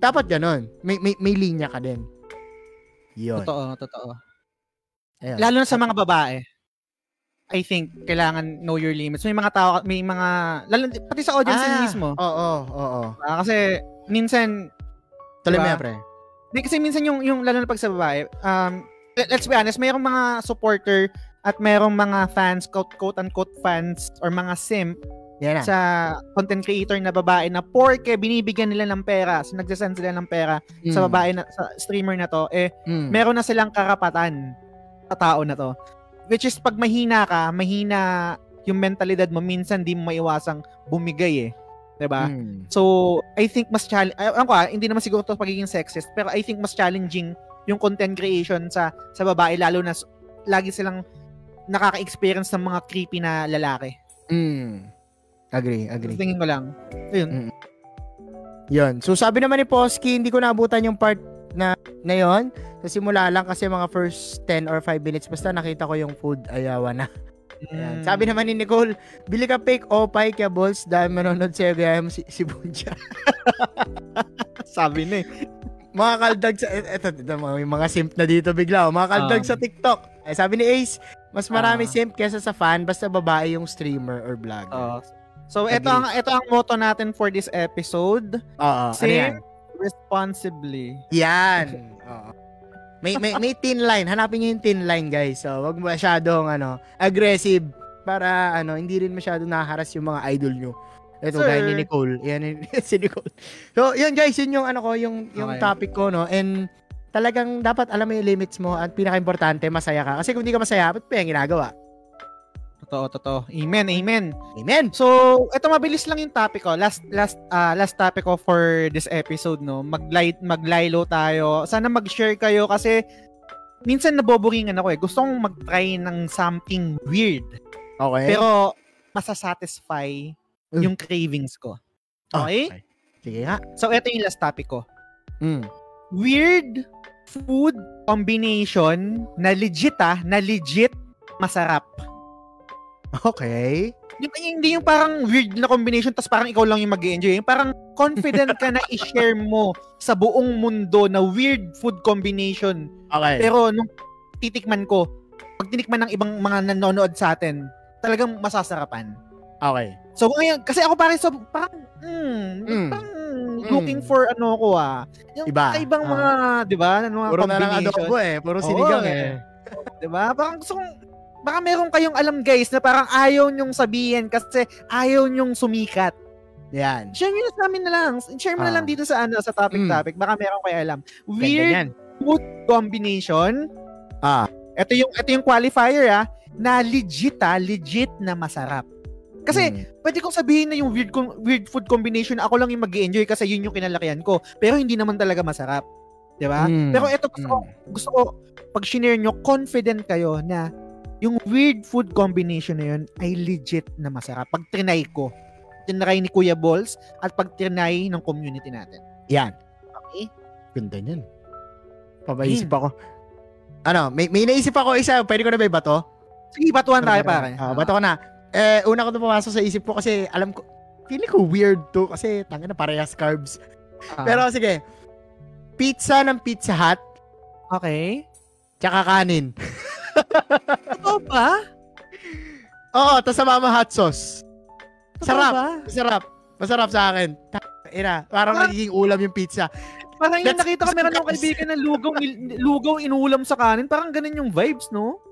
S2: dapat ganon. May, may, may linya ka din. Yun.
S3: Totoo, totoo.
S2: Ayun.
S3: Lalo na sa mga babae. I think kailangan know your limits. May mga tao, may mga lalo pati sa audience
S2: Ah,
S3: mismo.
S2: Oo, oo.
S3: Ah, kasi minsan
S2: Tuloy
S3: Diba?
S2: pre.
S3: Hindi kasi minsan yung yung lalo na pag sa babae, um let- let's be honest, mayroong mga supporter at mayroong mga fans, quote, quote unquote fans or mga simp
S2: Yan na.
S3: sa content creator na babae na porke binibigyan nila ng pera, so nagsasend sila ng pera sa
S2: Mm.
S3: babae na sa streamer na to, eh
S2: Mm.
S3: meron na silang karapatan sa tao na to. Which is pag mahina ka, mahina yung mentalidad mo, minsan di mo maiwasang bumigay eh. 'Di ba?
S2: Mm.
S3: So, I think mas challenge, ko ah, hindi naman siguro to pagiging sexist, pero I think mas challenging yung content creation sa sa babae lalo na lagi silang nakaka-experience ng mga creepy na lalaki.
S2: Mm. Agree, agree.
S3: Tingin ko lang. Ayun.
S2: Yun. So sabi naman ni Posky, hindi ko naabutan yung part na na yon. Sa simula lang kasi mga first 10 or 5 minutes basta nakita ko yung food ayawa na. Ayan.
S3: Mm.
S2: Sabi naman ni Nicole, bili ka fake opay kaya balls dahil manonood sa'yo gaya mo si, si Bunja.
S3: sabi na eh.
S2: mga kaldag sa eto, eto, mga, may mga simp na dito bigla. oh. Mga kaldag
S3: Um.
S2: sa TikTok. Eh, sabi ni Ace, mas marami
S3: Ah.
S2: simp kesa sa fan basta babae yung streamer or vlogger.
S3: Oo. So, ito ang ito ang motto natin for this episode.
S2: Oo, ano yan?
S3: Responsibly.
S2: Yan. Oo. May, may, may thin line. Hanapin niyo yung thin line, guys. So, wag masyadong, ano, aggressive para, ano, hindi rin masyadong naharas yung mga idol nyo. Ito,
S3: Sir.
S2: gaya ni Nicole. Yan, si Nicole. So, yun, guys, yun yung, ano ko, yung, yung
S3: Okay.
S2: topic ko, no? And, talagang dapat alam mo yung limits mo at pinaka-importante, masaya ka. Kasi kung hindi ka masaya, ba't pa yung ginagawa?
S3: Totoo, totoo. Amen, amen.
S2: Amen!
S3: So, ito mabilis lang yung topic ko. Last last ah, last topic ko for this episode no. Mag-light maglaylo tayo. Sana mag-share kayo kasi minsan naboboringan ako eh. Gusto kong mag-try ng something weird.
S2: Okay.
S3: Pero masasatisfy
S2: Mm.
S3: yung cravings ko.
S2: Ah,
S3: Okay?
S2: Sige nga.
S3: So, ito yung last topic ko.
S2: Mm.
S3: Weird food combination na legit ah, na legit masarap.
S2: Okay.
S3: Yung, hindi yung parang weird na combination tas parang ikaw lang yung mag enjoy Yung parang confident ka na i-share mo sa buong mundo na weird food combination.
S2: Okay.
S3: Pero nung titikman ko, pag tinikman ng ibang mga nanonood sa atin, talagang masasarapan.
S2: okay.
S3: So ngayon, kasi ako parang so, parang, mm,
S2: Mm.
S3: parang
S2: Mm.
S3: looking for ano ko ah. Yung
S2: Iba.
S3: ibang
S2: Ah.
S3: mga, di ba? Ano, mga
S2: Puro na lang
S3: combination.
S2: adobo eh. Puro
S3: Oo,
S2: sinigang
S3: eh.
S2: eh.
S3: Di ba? Parang gusto kong, baka meron kayong alam guys na parang ayaw nyong sabihin kasi ayaw nyong sumikat.
S2: Yan.
S3: Share nyo na sa amin na lang. Share mo na
S2: Ah.
S3: lang dito sa ano sa topic
S2: Mm.
S3: topic. Baka meron kayo alam. Weird
S2: yan.
S3: combination.
S2: Ah.
S3: Ito yung ito yung qualifier ah na legit ah, legit na masarap. Kasi
S2: Mm.
S3: pwede kong sabihin na yung weird weird food combination ako lang yung mag-enjoy kasi yun yung kinalakihan ko. Pero hindi naman talaga masarap. 'Di ba?
S2: Mm.
S3: Pero ito gusto ko
S2: Mm.
S3: gusto ko pag shinare nyo confident kayo na yung weird food combination na yun ay legit na masarap. Pag trinay ko, tinry ni Kuya Balls at pag trinay ng community natin.
S2: Yan.
S3: Okay?
S2: Ganda niyan. Papaisip ako. Ano, may, may naisip ako isa. Pwede ko na ba ibato?
S3: Sige, batuhan tayo pare.
S2: Ah, bato ko na. Eh, una ko na pumasok sa isip ko kasi alam ko, feeling ko weird to kasi tangin na parehas carbs.
S3: Ah,
S2: Pero sige, pizza ng Pizza Hut,
S3: okay.
S2: tsaka kanin.
S3: Totoo ba?
S2: Oo, tas sa mama hot sauce.
S3: Totoo
S2: Sarap.
S3: ba?
S2: Masarap. Masarap sa akin. Ina, parang
S3: Ah.
S2: nagiging ulam yung pizza.
S3: Parang yung
S2: That's-
S3: nakita ko meron akong kaibigan na lugaw, lugaw inuulam sa kanin. Parang ganun yung vibes, no?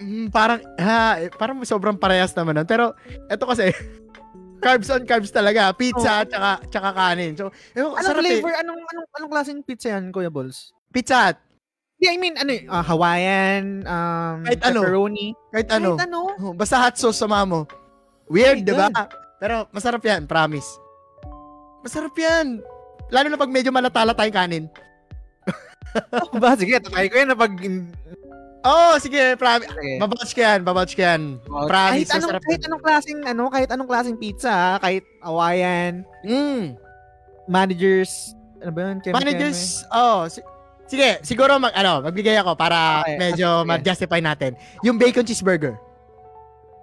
S2: Mm, parang, ha, eh, parang sobrang parehas naman nun. Pero, eto kasi, carbs on carbs talaga. Pizza, tsaka, tsaka kanin. So, ko,
S3: Anong
S2: sarap
S3: flavor?
S2: eh.
S3: Anong, anong, anong klaseng pizza yan, Kuya Balls?
S2: Pizza Hut.
S3: Yeah, I mean, ano, ah, Hawaiian, um,
S2: Kahit ano.
S3: pepperoni.
S2: Kahit ano.
S3: Kahit ano.
S2: Oh, Basta hot sauce sama mo. Weird,
S3: Oh
S2: di ba? Pero masarap yan, promise. Masarap yan. Lalo na pag medyo malatala tayong kanin.
S3: Oh, ba? Sige, tatay ko yan na pag...
S2: Oh, sige, promise.
S3: Sige.
S2: Babatch ka yan, babatch ka yan.
S3: kahit
S2: Promise,
S3: anong,
S2: masarap
S3: kahit anong klaseng, ano, kahit anong klaseng pizza, kahit Hawaiian,
S2: Mm.
S3: managers, ano ba yun?
S2: Managers, oh, si- sige, siguro mag, ano, magbigay ako para
S3: Okay,
S2: medyo
S3: sige.
S2: ma-justify natin. Yung bacon cheeseburger.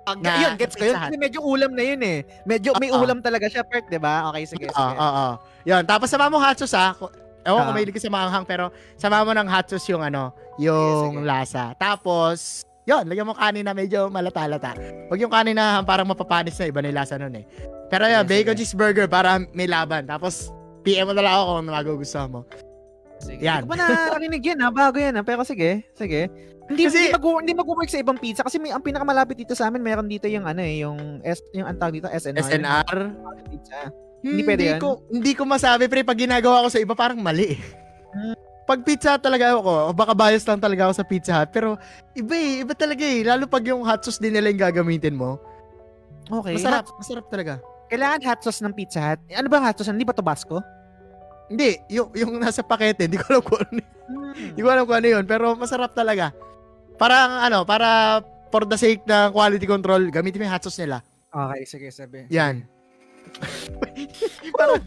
S3: Ah,
S2: na-
S3: yun, gets ko yun. Kasi medyo ulam na yun eh. Medyo may
S2: Oo.
S3: ulam talaga siya, part, di ba? Okay, sige,
S2: Oo,
S3: sige.
S2: oo, oo. Yun, tapos sama mo hot sauce. Ku- Ewan ko
S3: Ah.
S2: mahilig ka sa maanghang pero sama mo ng hot sauce yung ano, yung
S3: Sige, sige.
S2: lasa. Tapos, yun, lagyan mo kanin na medyo malata-lata. Huwag yung kanin na parang mapapanis na, iba na yung lasa nun eh. Pero yun,
S3: Sige,
S2: bacon
S3: sige.
S2: cheeseburger para may laban. Tapos, PM mo na lang ako kung magugustuhan mo.
S3: Sige.
S2: Yan.
S3: Hindi ko pa nakarinig yan ha, bago yan ha. Pero sige, sige. Hindi,
S2: Kasi-
S3: hindi, mag, hindi mag-work sa ibang pizza kasi may, ang pinakamalapit dito sa amin, meron dito yung ano eh, yung, S, yung ang tawag dito, SNR.
S2: SNR?
S3: Pizza.
S2: Hindi,
S3: pwede yan?
S2: ko, hindi ko masabi, pre, pag ginagawa ko sa iba, parang mali.
S3: Hmm.
S2: Pag pizza talaga ako, baka bias lang talaga ako sa Pizza Hut, pero iba eh, iba talaga eh. Lalo pag yung hot sauce din nila yung gagamitin mo.
S3: Okay.
S2: Masarap,
S3: Hot-
S2: masarap talaga.
S3: kailangan hot sauce ng Pizza Hut. Ano ba hot sauce? Hindi ba Tabasco?
S2: Hindi, yung, yung nasa pakete, hindi ko alam kung ano,
S3: Hmm.
S2: hindi ko alam kung ano yun, pero masarap talaga. Parang ano, para for the sake ng quality control, gamitin mo yung hot sauce nila.
S3: Okay, sige, sabi.
S2: Yan. parang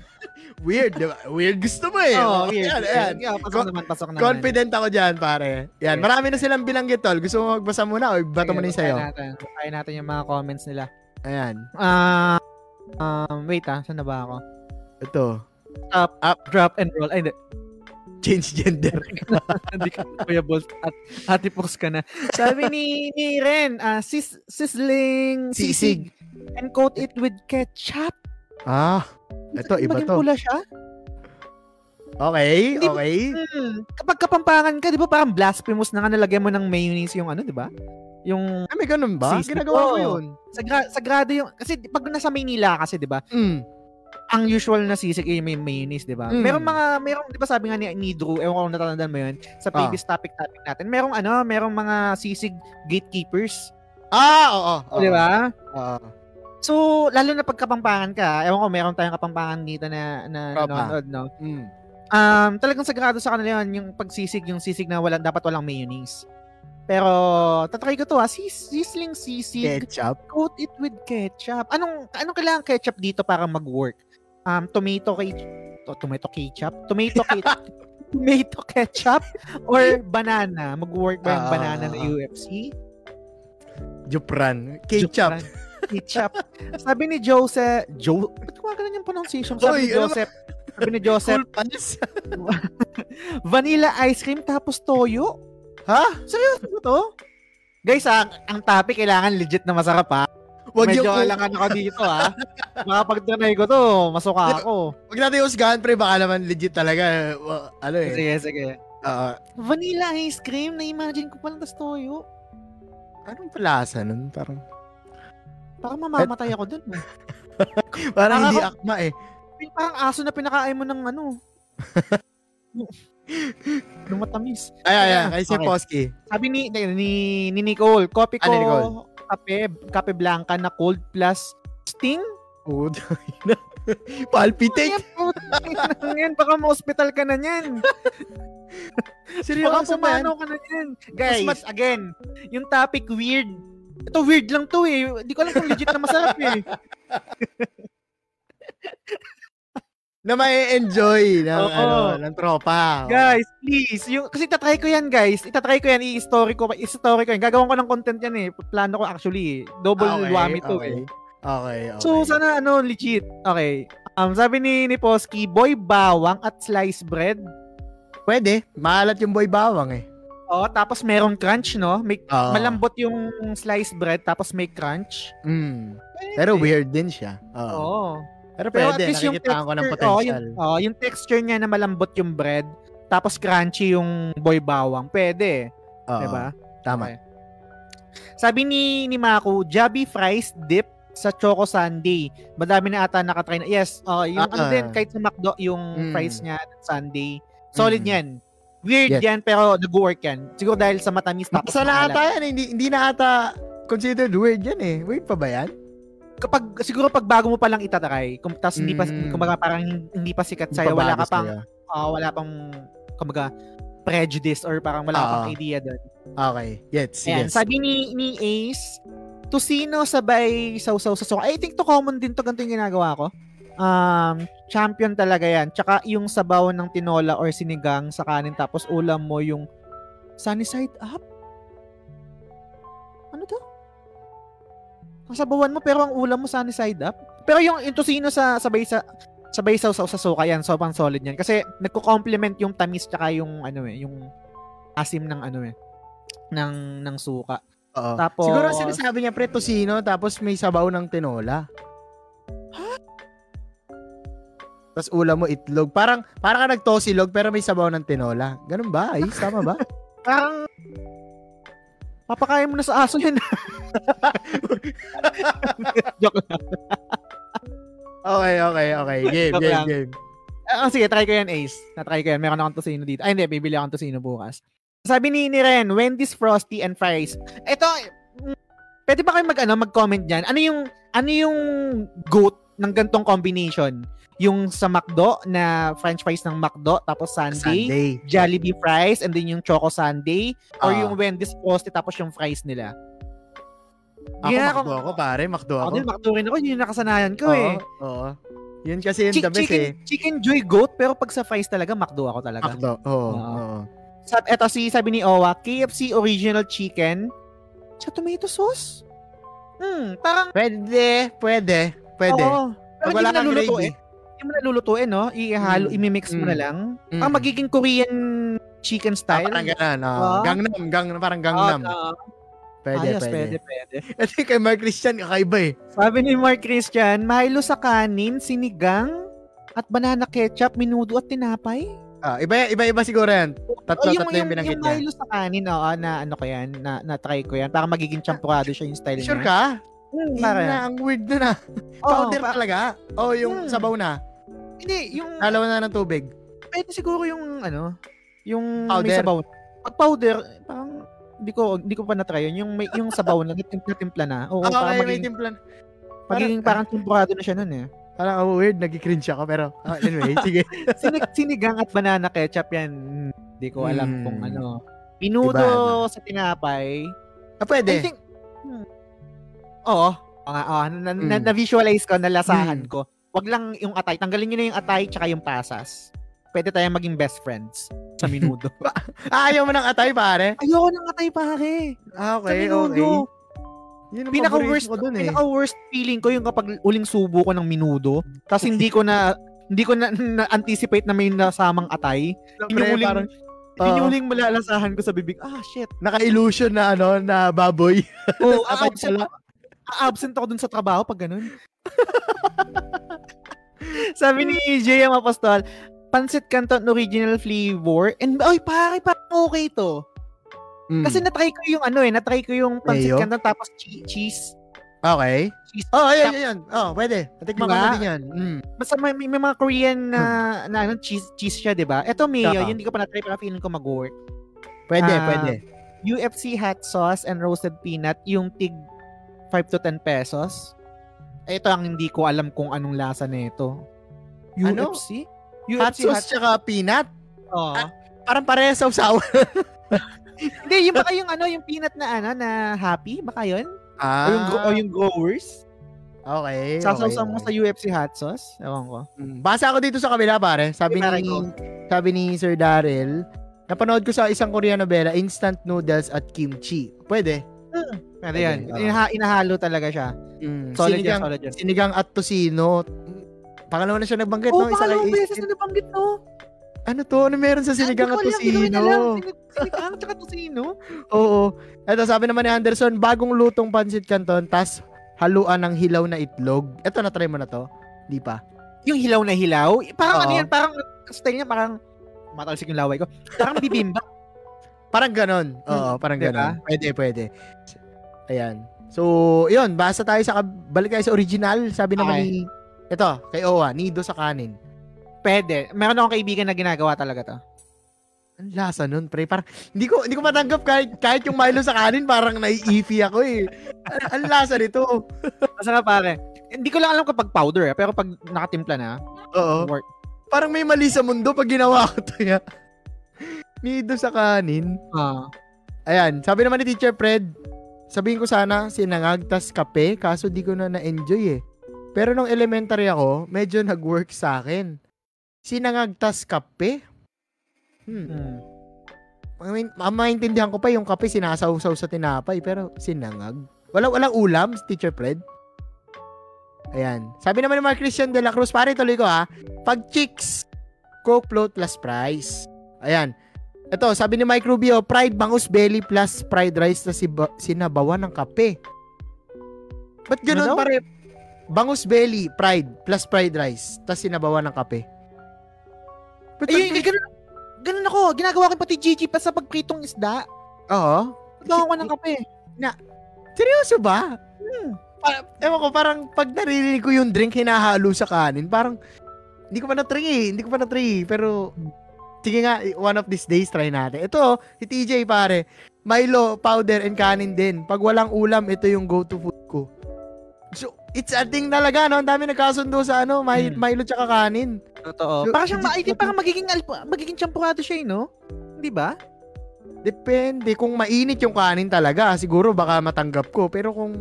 S2: weird, di ba? Weird gusto mo eh.
S3: Oh, weird.
S2: Yan, yan.
S3: Yeah, pasok naman, pasok naman.
S2: Confident ako dyan, pare. Yan, marami na silang binanggit, tol. Gusto mo magbasa muna o bato mo na yung sa'yo?
S3: natin. Basahin natin yung mga comments nila.
S2: Ayan.
S3: Ah, um, wait ah, saan na ba ako?
S2: Ito.
S3: Up, up, drop, and roll. Ay, hindi.
S2: Change gender.
S3: Hindi ka Kuya Bolt at Ate Pox ka na. Sabi ni, ni Ren, ah, sis, sizzling
S2: Sisig.
S3: sisig and coat it with ketchup.
S2: ah, ito, iba
S3: Maging
S2: to.
S3: pula siya.
S2: Okay,
S3: Hindi ba-
S2: okay.
S3: Hmm. Kapag kapampangan ka, di ba parang blasphemous na nga nalagyan mo ng mayonnaise yung ano, di ba? Yung
S2: Ah, may ganun ba?
S3: Sisig.
S2: Ginagawa ko yun.
S3: sagra- sagrado yung, kasi pag nasa Maynila kasi, di ba,
S2: Mm.
S3: Ang usual na sisig ay may mayonnaise, di ba?
S2: Mm.
S3: Merong mga, merong, di ba sabi nga ni, ni Drew, ewan ko kung natatandaan mo yun, sa previous topic-topic natin, merong ano, merong mga sisig gatekeepers.
S2: Ah, oo. oo.
S3: Di ba?
S2: Oo.
S3: So, lalo na pagkapampangan ka, ewan ko, meron tayong kapampangan dito na, na nanonood, no?
S2: Mm.
S3: Um, talagang sagrado sa kanila yun, yung pagsisig, yung sisig na walang, dapat walang mayonnaise. Pero, tatry ko to ha, sis, sisling sisig,
S2: Ketchup.
S3: coat it with ketchup. Anong, anong kailangan ketchup dito para mag-work? Um, tomato ketchup, tomato ketchup? Tomato ketchup? tomato ketchup? Or banana? Mag-work ba yung
S2: Ah.
S3: banana na UFC?
S2: Jupran. Ketchup.
S3: Jupran. ketchup. Sabi ni Joseph, Jo, ba't gumagano yung pronunciation? Sabi
S2: Oy,
S3: ni
S2: ano?
S3: Joseph, sabi ni Joseph,
S2: Cool
S3: vanilla ice cream tapos toyo.
S2: ha?
S3: Seryoso to? Guys, ang, ang topic kailangan legit na masarap ha.
S2: Wag
S3: Medyo
S2: yung
S3: alangan ako dito ha. Baka pag trinay ko to, masuka ako.
S2: Wag natin usgahan pre, baka naman legit talaga. Wa- Ano eh.
S3: Sige, sige.
S2: Oo.
S3: Vanilla ice cream, na-imagine ko pa lang tas toyo.
S2: anong palasa nun? Parang,
S3: Parang mamamatay ako dun. eh.
S2: parang
S3: Parang
S2: hindi
S3: ako-
S2: akma eh.
S3: Parang aso na pinakain mo ng ano. Nung matamis.
S2: Ay, ay, ay. Kay
S3: Okay.
S2: Seposki.
S3: Sabi ni, ni, ni Nicole, copy ko
S2: Ah, ni Nicole.
S3: Kape, kape blanca na cold plus sting.
S2: Oh, Palpitate.
S3: Ngayon, baka ma-hospital ka na niyan. Baka
S2: Seryoso ba yan?
S3: pumano ka na niyan. Guys,
S2: Mas
S3: again, yung topic weird. Ito weird lang to eh. Hindi ko alam kung legit na masarap eh.
S2: Na may enjoy ng,
S3: Oo.
S2: ano, ng tropa.
S3: Guys, please. Yung, kasi itatry ko yan, guys. Itatry ko yan. I-story ko. I-story ko yan. Gagawin ko ng content yan eh. Plano ko actually. eh. Double
S2: Okay,
S3: whammy to
S2: okay.
S3: eh.
S2: Okay, okay.
S3: So, sana ano, legit. Okay. Um, sabi ni, ni Posky, boy bawang at sliced bread.
S2: Pwede. Maalat yung boy bawang eh.
S3: Oh, tapos merong crunch, no? May,
S2: Oo.
S3: malambot yung sliced bread, tapos may crunch.
S2: Mm. Pero weird din siya. Oo.
S3: Oo.
S2: Pero
S3: Pero
S2: pwede.
S3: at least yung
S2: Nakikita ko ng
S3: texture,
S2: potential.
S3: oh, yung, oh, yung texture niya na malambot yung bread, tapos crunchy yung boy bawang. Pwede,
S2: Oo.
S3: diba?
S2: Tama.
S3: Okay. Sabi ni ni Maku, Jabi fries dip sa Choco Sunday. Madami na ata nakatry na. Yes, oh, yung
S2: Ah,
S3: ano din, kahit sa McDo, yung
S2: Mm.
S3: fries niya Sunday. Solid
S2: Mm.
S3: yan. Weird
S2: Yes.
S3: yan, pero nag-work yan. Siguro dahil sa matamis tapos
S2: Basta na ata yan. Hindi, hindi na ata considered weird yan eh. Weird pa ba yan?
S3: Kapag, siguro pag bago mo pa lang itatry, kung, tas hindi pa,
S2: Mm.
S3: kumbaga parang hin- hindi pa sikat sa'yo, wala ka pang, ah, wala pang, kumbaga, prejudice or parang wala
S2: Oo.
S3: pang idea doon.
S2: Okay. Yes.
S3: Ayan,
S2: Yes.
S3: sabi ni, ni Ace, Tosino sabay sausaw sa suka. I think to common din to, ganito yung ginagawa ko. Um, champion talaga yan. Tsaka yung sabaw ng tinola or sinigang sa kanin tapos ulam mo yung sunny side up. Kasabawan mo pero ang ulam mo sunny side up. Pero yung, yung tosino sa sabay sa sabay sausaw sa suka yan, sobrang solid yan. Kasi nagko-complement yung tamis tsaka yung ano eh, yung asim ng ano eh, ng ng suka.
S2: Oo.
S3: Tapos
S2: Siguro ang sinasabi niya pre tosino tapos may sabaw ng tinola. Tapos ulam mo itlog. Parang parang ka nagtosilog pero may sabaw ng tinola. Ganun ba? Ay, tama ba?
S3: Parang papakain mo na sa aso yan. Joke lang.
S2: Okay, okay, okay. Game,
S3: Joke
S2: game,
S3: lang.
S2: game.
S3: Ah, sige, try ko yan, Ace. Na-try ko yan. Meron akong tosino dito. Ay, hindi. Bibili akong tosino bukas. Sabi ni, ni Ren, Wendy's Frosty and Fries. Ito, mm, pwede ba kayo mag, ano, mag-comment dyan? Ano yung, ano yung goat ng gantong combination? Yung sa McDo na french fries ng McDo, tapos Sunday,
S2: Sunday.
S3: Jollibee fries, and then yung Choco Sunday, or
S2: Ah.
S3: yung Wendy's Frosty, tapos yung fries nila.
S2: Ako,
S3: Yeah,
S2: makdo ako, pare. Makdo
S3: Ako
S2: ako.
S3: din, McDo rin ako. Yun yung nakasanayan ko
S2: Oo,
S3: eh.
S2: Oo. Yun kasi yung
S3: Chick-
S2: the best
S3: chicken,
S2: eh.
S3: chicken joy goat, pero pag sa fries talaga, McDo ako talaga.
S2: Makdo. Oo.
S3: Oo.
S2: Oo.
S3: Sab eto si sabi ni Owa, KFC original chicken sa tomato sauce. Hmm, parang
S2: Pwede, pwede. Pwede.
S3: Oo. Pero
S2: wala kang gravy.
S3: Hindi mo nalulutuin, no? Ihalo,
S2: Mm.
S3: imimix mo na
S2: Mm.
S3: lang.
S2: Mm.
S3: Parang magiging Korean chicken
S2: Ah,
S3: style.
S2: parang ganun. oo.
S3: Ah.
S2: Gangnam. Gang, parang gangnam.
S3: Ah, ah.
S2: Pwede,
S3: Ayos,
S2: pwede.
S3: pwede, pwede.
S2: Kasi kay Mark Christian, kakaiba eh.
S3: Sabi ni Mark Christian, Milo sa kanin, sinigang, at banana ketchup, minudo at tinapay.
S2: Ah, iba, iba, iba siguro yan. Tatlo,
S3: Oh,
S2: tatlo yung binanggit
S3: yung
S2: niya.
S3: Milo sa kanin, oo, na ano ko yan, na, na try ko yan. Para magiging champurado siya yung style
S2: Sure
S3: niya.
S2: ka?
S3: Hmm, para
S2: na, ang weird na na. Powder
S3: pa-
S2: talaga? O yung
S3: Hmm.
S2: sabaw na?
S3: Hindi, yung,
S2: Halaw na ng tubig?
S3: pwede siguro yung, ano, yung
S2: Powder.
S3: may sabaw. Pag powder, parang, hindi ko, hindi ko pa na-try yun. Yung, may, yung sabaw na, natimpla-timpla na. Oo, parang
S2: okay, may
S3: magiging,
S2: timplan.
S3: magiging parang champurado na siya nun eh.
S2: Parang oh, weird, nag-cringe ako. Pero ah, anyway, sige.
S3: Sinig, sinigang at banana ketchup yan. Hindi ko alam
S2: Hmm.
S3: kung ano. Pinudo
S2: Iba,
S3: sa tinapay.
S2: Ah, pwede.
S3: I think, hmm. Oo. Nga, oo. na, na,
S2: Mm.
S3: na-visualize ko, nalasahan
S2: Mm.
S3: ko. Wag lang yung atay. Tanggalin nyo na yung atay tsaka yung pasas. Pwede tayong maging best friends sa minudo.
S2: Ah, ayaw mo ng atay, pare?
S3: Ayoko ng atay, pare.
S2: Ah,
S3: Sa
S2: okay, okay.
S3: minudo.
S2: Yun ang
S3: pinaka-worst,
S2: paborito ko dun eh.
S3: pinaka-worst feeling ko yung kapag uling subo ko ng minudo, tapos hindi ko na, hindi ko na, na-anticipate na may nasamang atay. Yun yung
S2: Pre,
S3: huling,
S2: parang
S3: yun yung
S2: Oo.
S3: huling malalasahan ko sa bibig. Ah, shit.
S2: naka-illusion na ano, na baboy.
S3: Oh,
S2: Atay
S3: absent,
S2: pala.
S3: absent ako dun sa trabaho pag ganun. Sabi ni JM Apostol, Pancit Canton original flavor. And, oy, pare, parang okay to.
S2: Mm.
S3: Kasi natry ko yung ano eh, natry ko yung Pancit
S2: Mayo?
S3: Canton tapos che- cheese.
S2: Okay.
S3: Cheese.
S2: Oh, ayun, ayun. Oh, pwede. Natikman ko
S3: Diba?
S2: na din yan. Mm.
S3: Basta may, may, may mga Korean na, na ano, cheese, cheese siya, di ba? Ito mayo, yun hindi ko pa natry pero feeling ko mag-work.
S2: Pwede,
S3: Ah,
S2: pwede.
S3: UFC hot sauce and roasted peanut, yung tig 5 to 10 pesos. Ito ang hindi ko alam kung anong lasa nito.
S2: Ano?
S3: UFC?
S2: Hot sauce tsaka peanut.
S3: Oo.
S2: Ah. Parang pareha sa usawa.
S3: Hindi, yung baka yung ano, yung peanut na ano, na happy, baka yun? O yung, o yung growers?
S2: okay.
S3: Sasawsaw
S2: okay,
S3: mo sa. UFC hot sauce? Ewan ko.
S2: Mm, Basa ako dito sa kabila, pare. Sabi
S3: Pare
S2: ni, sabi ni Sir Daryl, napanood ko sa isang Korean novela, Instant Noodles at Kimchi. Pwede.
S3: Ano yan?
S2: Oo.
S3: Inaha- inahalo talaga siya.
S2: Mm,
S3: Solid yan,
S2: sinigang,
S3: solid yan.
S2: sinigang at tosino. Pangalawa na siya nagbanggit,
S3: Oo,
S2: no? Isa
S3: pangalawang beses na nabanggit to.
S2: Ano to? Ano meron sa sinigang at?
S3: Sinig- Sinigang tsaka tosino?
S2: Oo. Ito, sabi naman ni Anderson, bagong lutong pancit canton, tas haluan ng hilaw na itlog. Ito, na-try mo na to? Di pa?
S3: Yung hilaw na hilaw? Parang ano
S2: Oo.
S3: yan? Parang style niya parang matalsik yung laway ko. Parang bibimba.
S2: Parang ganon. Oo, parang
S3: Diba?
S2: ganon. Pwede, pwede. Ayan. So, yun, basa tayo sa, balik tayo sa original. Sabi naman
S3: Okay.
S2: ni, ito, kay Owa, nido sa kanin.
S3: Pwede. Meron akong kaibigan na ginagawa talaga to.
S2: Ang lasa nun, pre. Parang, hindi ko, hindi ko matanggap kahit, kahit yung Milo sa kanin, parang naiifi ako eh. Ang, ang lasa nito.
S3: Nga pare. Hindi ko lang alam kapag powder eh, pero pag nakatimpla na,
S2: Oo.
S3: work.
S2: Parang may mali sa mundo pag ginawa ko to ya. Nido sa kanin.
S3: Ah.
S2: Ayan, sabi naman ni Teacher Fred, sabihin ko sana sinangag tas kape, kaso di ko na na-enjoy eh. Pero nung elementary ako, medyo nag-work sa akin. Sinangag tas kape? Hmm.
S3: Hmm.
S2: Ma- maintindihan ko pa yung kape sinasaw-saw sa tinapay, pero sinangag. Wala walang ulam, Teacher Fred. Ayan. Sabi naman ni Mark Christian de la Cruz, pare tuloy ko ha. Pag chicks, Coke float plus fries. Ayan. Ito, sabi ni Mike Rubio, fried bangus belly plus fried rice na si sinabawan ng kape. Ba't
S3: Ano
S2: ganun
S3: daw?
S2: pare? Bangus belly, fried, plus fried rice, tas sinabawan ng kape. Ba't
S3: Ay, ganun, ganun ako. Ginagawa ko pati Gigi pa sa pagpritong isda.
S2: Oo.
S3: Nagawa ko ng kape.
S2: Seryoso ba?
S3: Hmm.
S2: Pa- ewan ko, parang pag naririnig ko yung drink hinahalo sa kanin, parang hindi ko pa na-try eh. Hindi ko pa na-try. Pero, sige nga, one of these days try natin. Ito, si TJ pare, Milo, powder, and kanin din. Pag walang ulam, ito yung go-to food ko. So, it's a thing talaga, no? Ang dami nagkasundo sa ano, Mi-
S3: Hmm.
S2: Milo tsaka kanin.
S3: Totoo.
S2: So,
S3: Parang siyang, I think parang magiging, alp- magiging champurado siya eh, no? Di ba?
S2: Depende. Kung mainit yung kanin talaga, siguro baka matanggap ko. Pero kung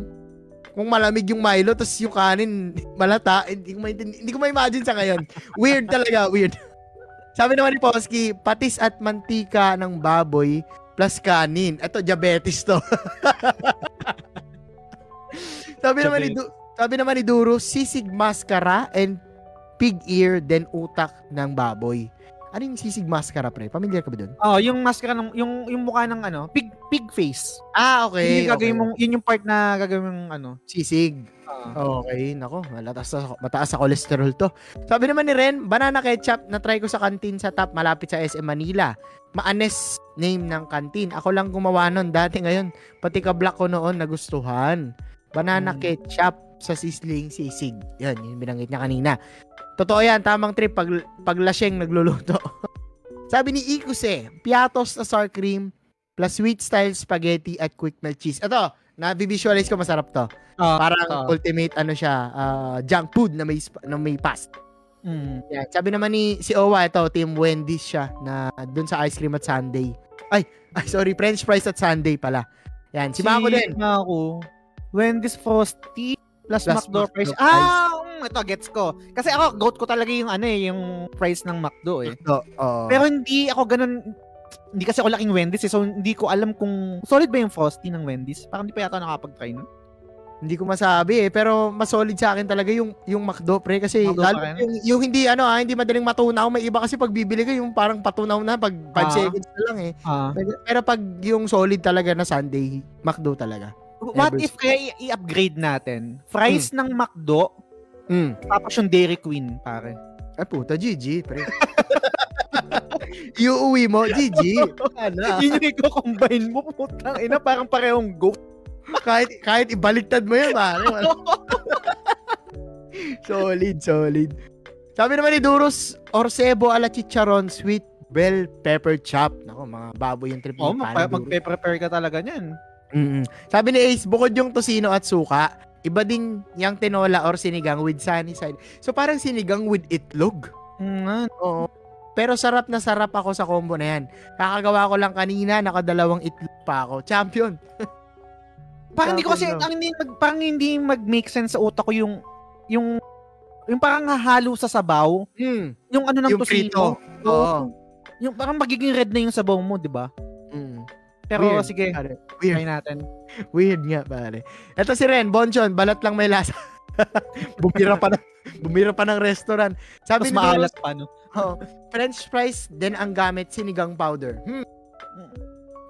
S2: kung malamig yung Milo, tapos yung kanin malata, hindi ko, maintindihan- hindi ko ma-imagine sa ngayon. Weird talaga, weird. Sabi naman ni Posky, patis at mantika ng baboy plus kanin. Ito, diabetes to. sabi naman ni Du- sabi naman ni Duro, sisig mascara and pig ear then utak ng baboy. Ano yung sisig mascara, pre? Familiar ka ba dun?
S3: Oh, yung maskara ng yung yung mukha ng ano, pig pig face.
S2: Ah,
S3: yun
S2: okay.
S3: yung gagawin
S2: okay.
S3: mong yun yung part na gagawin mong ano.
S2: Sisig.
S3: ah,
S2: Okay, nako, mataas sa, mataas sa cholesterol to. Sabi naman ni Ren, banana ketchup na try ko sa kantin sa top malapit sa SM Manila. Maanes name ng kantin. Ako lang gumawa nun dati ngayon. Pati ka black ko noon nagustuhan. Banana
S3: Mm.
S2: ketchup sa sisling sisig. Yan, yung binanggit niya kanina. Totoo yan, tamang trip pag, pag lasyeng nagluluto. Sabi ni Ikuse, piatos na sour cream plus sweet style spaghetti at quick melt cheese. Ito, na-visualize ko masarap to.
S3: ah,
S2: Parang
S3: totoo.
S2: ultimate ano siya, ah, junk food na may na may past.
S3: Mm.
S2: Yan. Sabi naman ni si Owa ito, Team Wendy's siya na dun sa ice cream at sundae. Ay, ay sorry, french fries at sundae pala. Yan, si, Mako din.
S3: Mako. Wendy's Frosty plus,
S2: Plus
S3: McDo
S2: McDo
S3: fries. Ah, mm, ito gets ko. Kasi ako goat ko talaga yung ano eh, yung price ng McDo eh.
S2: So, oo.
S3: Pero hindi ako ganun hindi kasi ako laking Wendy's eh, so hindi ko alam kung solid ba yung Frosty ng Wendy's. Parang hindi pa yata nakapag-try nun.
S2: Hindi ko masabi eh, pero mas solid sa akin talaga yung yung McDo pre kasi
S3: McDo
S2: lalo yung, yung hindi ano ah, hindi madaling matunaw, may iba kasi pag bibili ka yung parang patunaw na pag 5
S3: Ah.
S2: seconds na lang eh.
S3: Ah.
S2: Pero, pero pag yung solid talaga na Sunday, McDo talaga.
S3: What
S2: Never
S3: if kaya i- i-upgrade natin? Fries ng McDo,
S2: Mm.
S3: tapos yung Dairy Queen, pare.
S2: Ay puta, GG pre. Iuuwi mo, GG. Ano?
S3: Yun yung i-combine mo, putang ina, parang parehong go.
S2: kahit kahit ibaliktad mo yan, pare. Solid, solid. Sabi naman ni Duros, Orsebo ala chicharon, sweet bell pepper chop. Nako, mga baboy yung trip
S3: Oh,
S2: mo.
S3: magpa- magpe-prepare ka talaga niyan.
S2: Mm Sabi ni Ace, bukod yung tosino at suka, iba din yung tinola or sinigang with sunny side. So parang sinigang with itlog.
S3: Mm,
S2: Oo. Pero sarap na sarap ako sa combo na yan. Kakagawa ko lang kanina, nakadalawang itlog pa ako. Champion.
S3: Parang hindi ko kasi, ang hindi, mag, parang hindi mag-make sense sa utak ko yung, yung, yung parang hahalo sa sabaw,
S2: Mm.
S3: yung ano ng
S2: Yung
S3: tosino.
S2: Oo.
S3: Yung parang magiging red na yung sabaw mo, di ba? Pero
S2: Weird.
S3: sige,
S2: Pare,
S3: try
S2: Weird.
S3: natin.
S2: Weird nga, pare. Ito si Ren, Bonchon, balat lang may lasa. bumira pa ng, bumira pa ng restaurant. Sabi
S3: Tapos maalat pa, no?
S2: oh, French fries din ang gamit sinigang powder. Hmm.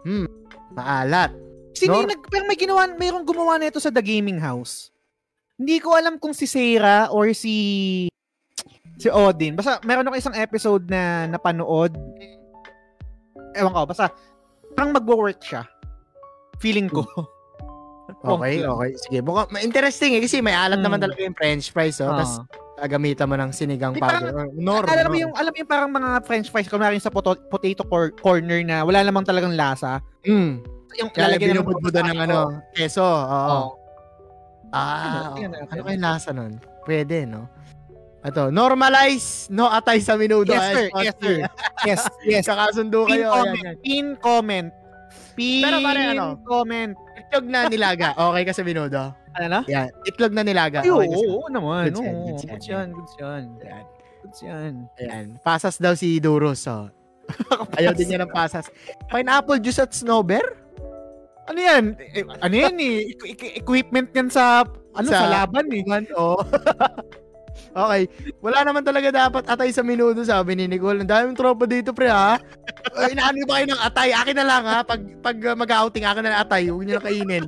S2: Hmm. Maalat.
S3: Sino
S2: Nor-
S3: nag, pero may ginawa, mayroong gumawa na ito sa The Gaming House. Hindi ko alam kung si Sarah or si si Odin. Basta meron ako isang episode na napanood. Ewan ko, basta parang magwo-work siya. Feeling ko.
S2: Okay,
S3: Oh,
S2: okay. Sige, mukhang ma- interesting eh kasi may alat
S3: Hmm.
S2: naman talaga yung french fries oh. Tapos
S3: Ah.
S2: gagamitan mo ng sinigang
S3: Di,
S2: powder. Or nor,
S3: alam mo yung alam mo yung parang mga french fries kunwari sa poto- potato cor- corner na wala namang talagang lasa.
S2: Mm.
S3: Yung lalagyan ng
S2: binubudbudan ng ano, keso. Oo.
S3: Oh.
S2: Ah,
S3: Tingnan natin.
S2: ano kaya lasa nun? Pwede, no? Ito, normalize, no atay sa minudo.
S3: Yes, sir. Yes, sir. Yes, yes.
S2: Kakasundo
S3: Pin
S2: kayo. Ayan,
S3: comment. Pin comment. Pin
S2: Pero pare, ano?
S3: comment.
S2: Itlog na nilaga. Okay ka sa minudo.
S3: Ano na?
S2: Yan. Itlog na nilaga.
S3: Ay, oo,
S2: Okay ka sa-
S3: oo naman.
S2: Goods
S3: Oo,
S2: goods
S3: goods yan, goods yan.
S2: Yan.
S3: Goods yan.
S2: Ayan. Pasas daw si Duros. Oh. Ayaw din niya ng pasas. Pineapple juice at snowbear?
S3: Ano yan? Eh, ano yan eh? Equ- equ- equipment yan sa, ano, sa,
S2: Sa-
S3: laban eh.
S2: Man, oh. okay. Wala naman talaga dapat atay sa minuto, sabi ni Nicole. Ang daming tropa dito, pre, ha? Inaano ba kayo ng atay? Akin na lang, ha? Pag, pag uh, mag-outing, akin na lang atay. Huwag niyo na kainin.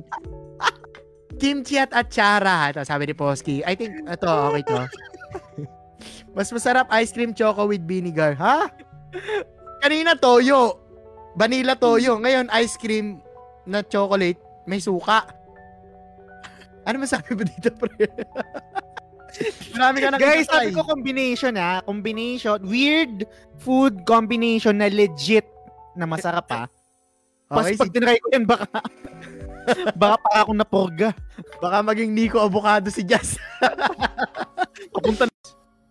S2: Kimchi at atsara. Ito, sabi ni Posky. I think, ito, okay to. Mas masarap ice cream choco with vinegar. Ha? Kanina, toyo. Vanilla toyo. Ngayon, ice cream na chocolate, may suka. Ano masabi mo dito, pre? Marami ka nakita
S3: Guys, sabi ko combination ha. Combination. Weird food combination na legit na masarap ha. Pas
S2: Okay,
S3: pag
S2: si-
S3: tinry ko yan, baka baka para akong napurga.
S2: baka maging Nico Avocado si Jazz.
S3: Papunta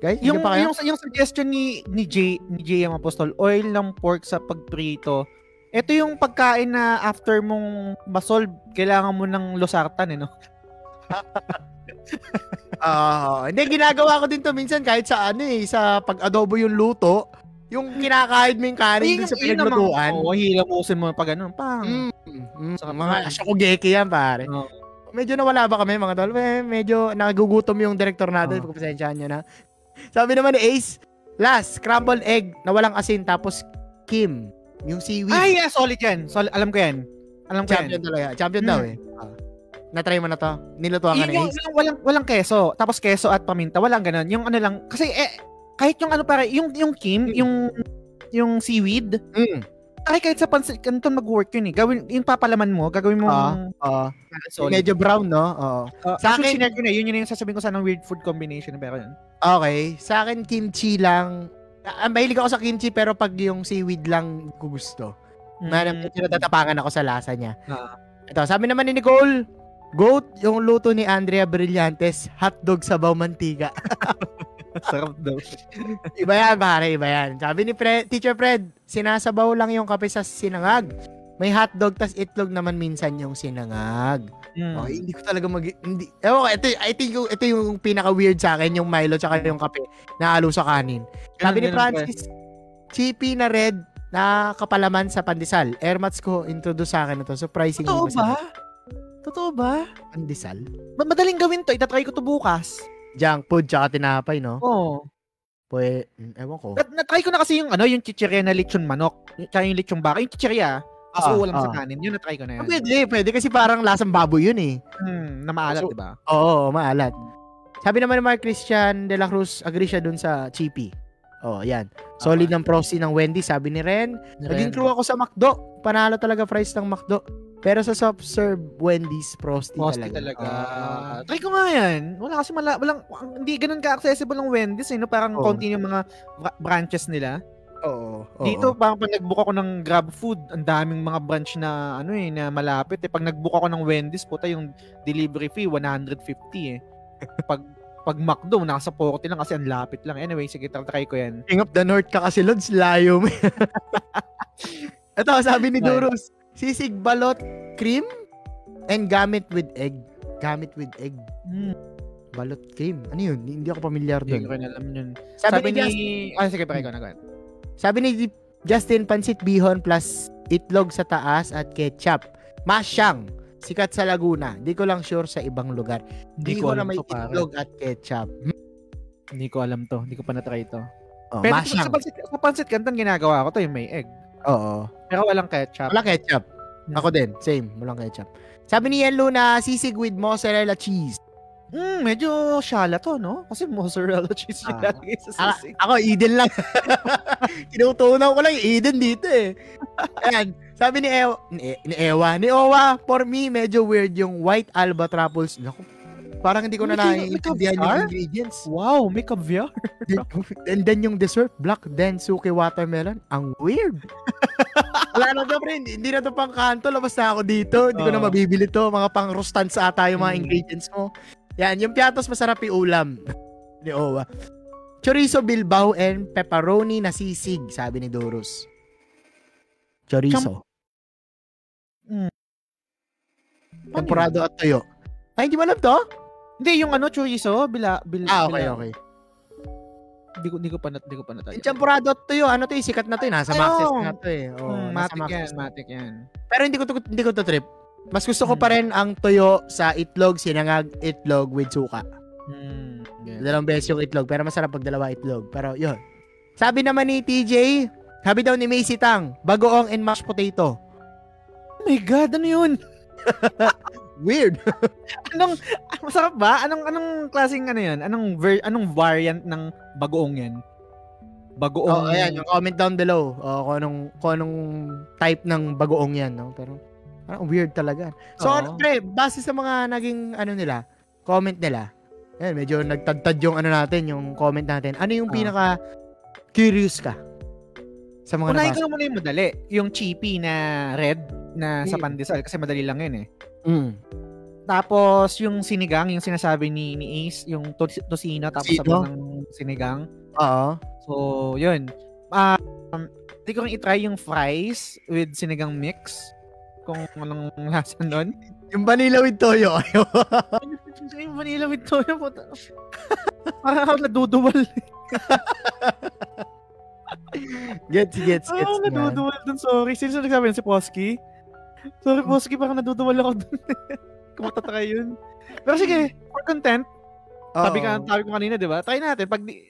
S2: Guys,
S3: yung,
S2: yung, pa
S3: yung, yung suggestion ni ni J ni JM Apostol, oil ng pork sa pagprito. Ito yung pagkain na after mong masolve, kailangan mo ng losartan eh, no?
S2: Ah, hindi, ginagawa ko din to minsan kahit sa ano eh, sa pag-adobo yung luto, yung kinakain mo yung kanin dun sa pinaglutuan.
S3: Oo, hilamusin mo pag ganun. Pang.
S2: Mm, mm,
S3: Sarap
S2: mga shokugeki yan, pare.
S3: Oo.
S2: Medyo nawala ba kami, mga tol? Eh, medyo nagugutom yung director natin.
S3: Oo.
S2: Pagpasensyahan nyo na. Sabi naman ni Ace, last, scrambled egg na walang asin, tapos Kim, yung seaweed.
S3: Ay, yeah, solid yan. Solid, alam ko yan. Alam ko
S2: champion
S3: yan.
S2: talaga. Champion
S3: Mm.
S2: daw eh. Ah. Na-try mo na to? Nilutuan ka ni
S3: yung, yung walang, walang keso. Tapos keso at paminta. Walang ganun. Yung ano lang. Kasi eh, kahit yung ano pare, yung, yung Kim,
S2: Mm.
S3: yung yung seaweed,
S2: Mm.
S3: ay kahit sa pansit, ganito mag-work yun eh. Gawin, yung papalaman mo, gagawin mo
S2: Oo.
S3: solid.
S2: medyo brown, no? Oo.
S3: Uh,
S2: Sa akin-
S3: ko na, yun yun yung sasabihin ko sa ng weird food combination. Pero yun.
S2: Okay. Sa akin, kimchi lang. Ah, mahilig ako sa kimchi, pero pag yung seaweed lang gusto.
S3: Mm.
S2: Mm. Medyo natatapangan ako sa lasa niya.
S3: Ah.
S2: Ito, sabi naman ni Nicole, goat yung luto ni Andrea Brillantes, hotdog sabaw mantika.
S3: Sarap daw.
S2: iba yan, pare, iba yan. Sabi ni Fred, Teacher Fred, sinasabaw lang yung kape sa sinangag. May hotdog, tas itlog naman minsan yung sinangag.
S3: Mm.
S2: Okay, hindi ko talaga mag... Hindi, ewan ko, ito, I think yung, ito yung pinaka-weird sa akin, yung Milo tsaka yung kape na halo sa kanin. Sabi ni Francis, chippy na red na kapalaman sa pandesal. Airmats ko, introduce sa akin ito. Surprisingly
S3: Totoo ba? Totoo ba?
S2: Pandesal.
S3: Ma- Madaling gawin to. Itatry ko to bukas.
S2: Junk food tsaka tinapay, no?
S3: Oo.
S2: Pwe, mm, ewan ko.
S3: Na- na-try ko na kasi yung ano, yung chichirya na lechon manok. Tsaka yung lechon baka. Yung chichirya, mas
S2: Ah,
S3: sa
S2: ah.
S3: kanin. Yun na-try ko na
S2: Ah,
S3: yun.
S2: Pwede, pwede kasi parang lasang baboy yun eh.
S3: Hmm, na maalat,
S2: So-
S3: di ba?
S2: Oo, maalat. Sabi naman ni Mark Christian de la Cruz, agree siya dun sa Chippy. Oh, yan. Solid ng prosti ng Wendy, sabi ni Ren. Naging crew ako sa McDo. Panalo talaga price ng McDo. Pero sa soft serve Wendy's prosti,
S3: Posti
S2: talaga.
S3: talaga.
S2: Ah.
S3: Try ko nga yan. Wala kasi mala, walang, hindi ganun ka-accessible ng Wendy's. Eh, no? Parang
S2: Oo.
S3: konti yung mga bra- branches nila.
S2: oo, oo.
S3: Dito, parang pag nag-book ako ng Grab Food, ang daming mga branch na, ano eh, na malapit. Eh. Pag nag-book ako ng Wendy's, puta, yung delivery fee, 150 eh. Pag pag McDo, nasa 40 lang kasi ang lapit lang. Anyway, sige, try ko yan.
S2: King of the North ka kasi, Lods, layo mo. Ito, sabi ni. Durus, sisig balot cream and gamit with egg. Gamit with egg.
S3: Hmm,
S2: Balot cream. Ano yun? Hindi ako familiar
S3: hindi
S2: doon.
S3: ko rin alam yun.
S2: Sabi,
S3: Sabi,
S2: ni,
S3: ni...
S2: Justin,
S3: Ah, sige, pare ko na go
S2: sabi ni Justin, pansit bihon plus itlog sa taas at ketchup. Masyang. Sikat sa Laguna. Di ko lang sure sa ibang lugar.
S3: Hindi ko
S2: na may
S3: to, pare.
S2: itlog at ketchup. Hmm?
S3: Hindi ko alam to. Hindi ko pa na-try to.
S2: Oh,
S3: Pero
S2: masyang.
S3: sa pansit, sa pansit canton, ginagawa ko to yung may egg.
S2: Oo.
S3: Pero walang ketchup.
S2: Wala ketchup. Ako din. Same. Walang ketchup. Sabi ni Yen Luna, sisig with mozzarella cheese.
S3: Mm, medyo shala to, no? Kasi mozzarella cheese yung
S2: Ah.
S3: lalagay sa
S2: Ah,
S3: sisig.
S2: ako, Eden lang. Tinutunaw ko lang yung Eden dito eh. Ayan. Sabi ni Ewa, ni, ni Ewa, ni Owa, for me, medyo weird yung white alba truffles. Naku, parang hindi ko na naiintindihan yung ingredients.
S3: Wow, may caviar.
S2: And then yung dessert, black densuke watermelon. Ang weird. Wala na to, friend. Hindi na to pang kanto. Labas na ako dito. Hindi ko na mabibili to. Mga pang rustans ata yung mga
S3: Mm.
S2: ingredients mo. Yan, yung piatos masarap yung ulam. ni Owa. Chorizo Bilbao and pepperoni na sisig, sabi ni Dorus. Chorizo. Temporado at tuyo. Ay, hindi mo alam to?
S3: Hindi, yung ano, chorizo, bila, bil,
S2: Ah, okay,
S3: bila-
S2: okay.
S3: Hindi ko, hindi ko pa, na, hindi ko pa natry.
S2: Yung temporado at tuyo, ano to eh, sikat na to eh. Nasa Maxis na to eh. Oo,
S3: Hmm, matik yan, matik yan.
S2: Pero hindi ko to, hindi ko to trip. Mas gusto ko
S3: Hmm.
S2: pa rin ang tuyo sa itlog, sinangag itlog with suka.
S3: Hmm, yeah.
S2: Dalawang beses yung itlog, pero masarap pag dalawa itlog. Pero yun. Sabi naman ni TJ, sabi daw ni Macy Tang, bagoong and mashed potato.
S3: Oh my God, ano yun?
S2: Weird.
S3: Anong, masarap ba? Anong, anong klaseng ano yun? Anong, ver, anong variant ng bagoong yan? Bagoong.
S2: oh, ayan, yung comment down below. Oh, kung anong, kung anong type ng bagoong yan, no? Pero, parang weird talaga. So,
S3: Oo.
S2: ano, pre, base sa mga naging, ano nila, comment nila, ayan, medyo nagtadtad yung ano natin, yung comment natin. Ano yung pinaka curious ka? Sa mga
S3: Unahin
S2: nabasa?
S3: ko na muna yung madali. Yung chippy na red na sa
S2: Mm.
S3: pandesal kasi madali lang yun eh.
S2: Mm.
S3: Tapos yung sinigang, yung sinasabi ni, ni Ace, yung tos- tosino tapos sabaw ng sinigang.
S2: Oo.
S3: So, yun. Um, hindi ko rin itry yung fries with sinigang mix. Kung anong lasa nun.
S2: Yung vanilla with toyo.
S3: Yung vanilla with toyo po. Parang ako naduduwal.
S2: gets, gets, gets.
S3: Parang naduduwal dun, sorry. Sino sa nagsabi yun? Si Posky? Sorry, Posky, parang naduduwal ako dun. Kumatatry yun. Pero sige, for content, sabi ka, sabi ko kanina, di ba? Try natin. Pag di,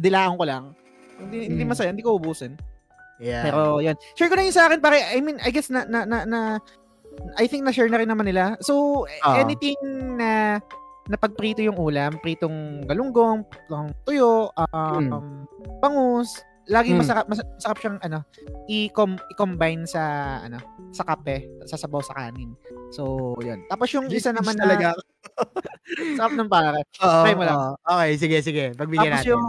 S3: dilaan ko lang, hindi, hindi
S2: Mm.
S3: masaya, hindi ko ubusin.
S2: Yeah.
S3: Pero yan. Share ko na yun sa akin, pare. I mean, I guess na, na, na, na I think na-share na rin naman nila. So,
S2: Ah.
S3: anything na na pagprito yung ulam, pritong galunggong, pritong tuyo, um, bangus, laging
S2: Mm.
S3: masarap, mas- masarap siyang ano, i-com- i-combine sa ano, sa kape, sa sabaw sa kanin. So, yun. Tapos yung isa naman na
S2: talaga.
S3: sarap ng pare. Try mo lang.
S2: oo. Okay, sige, sige. Pagbigyan
S3: Tapos
S2: natin.
S3: yung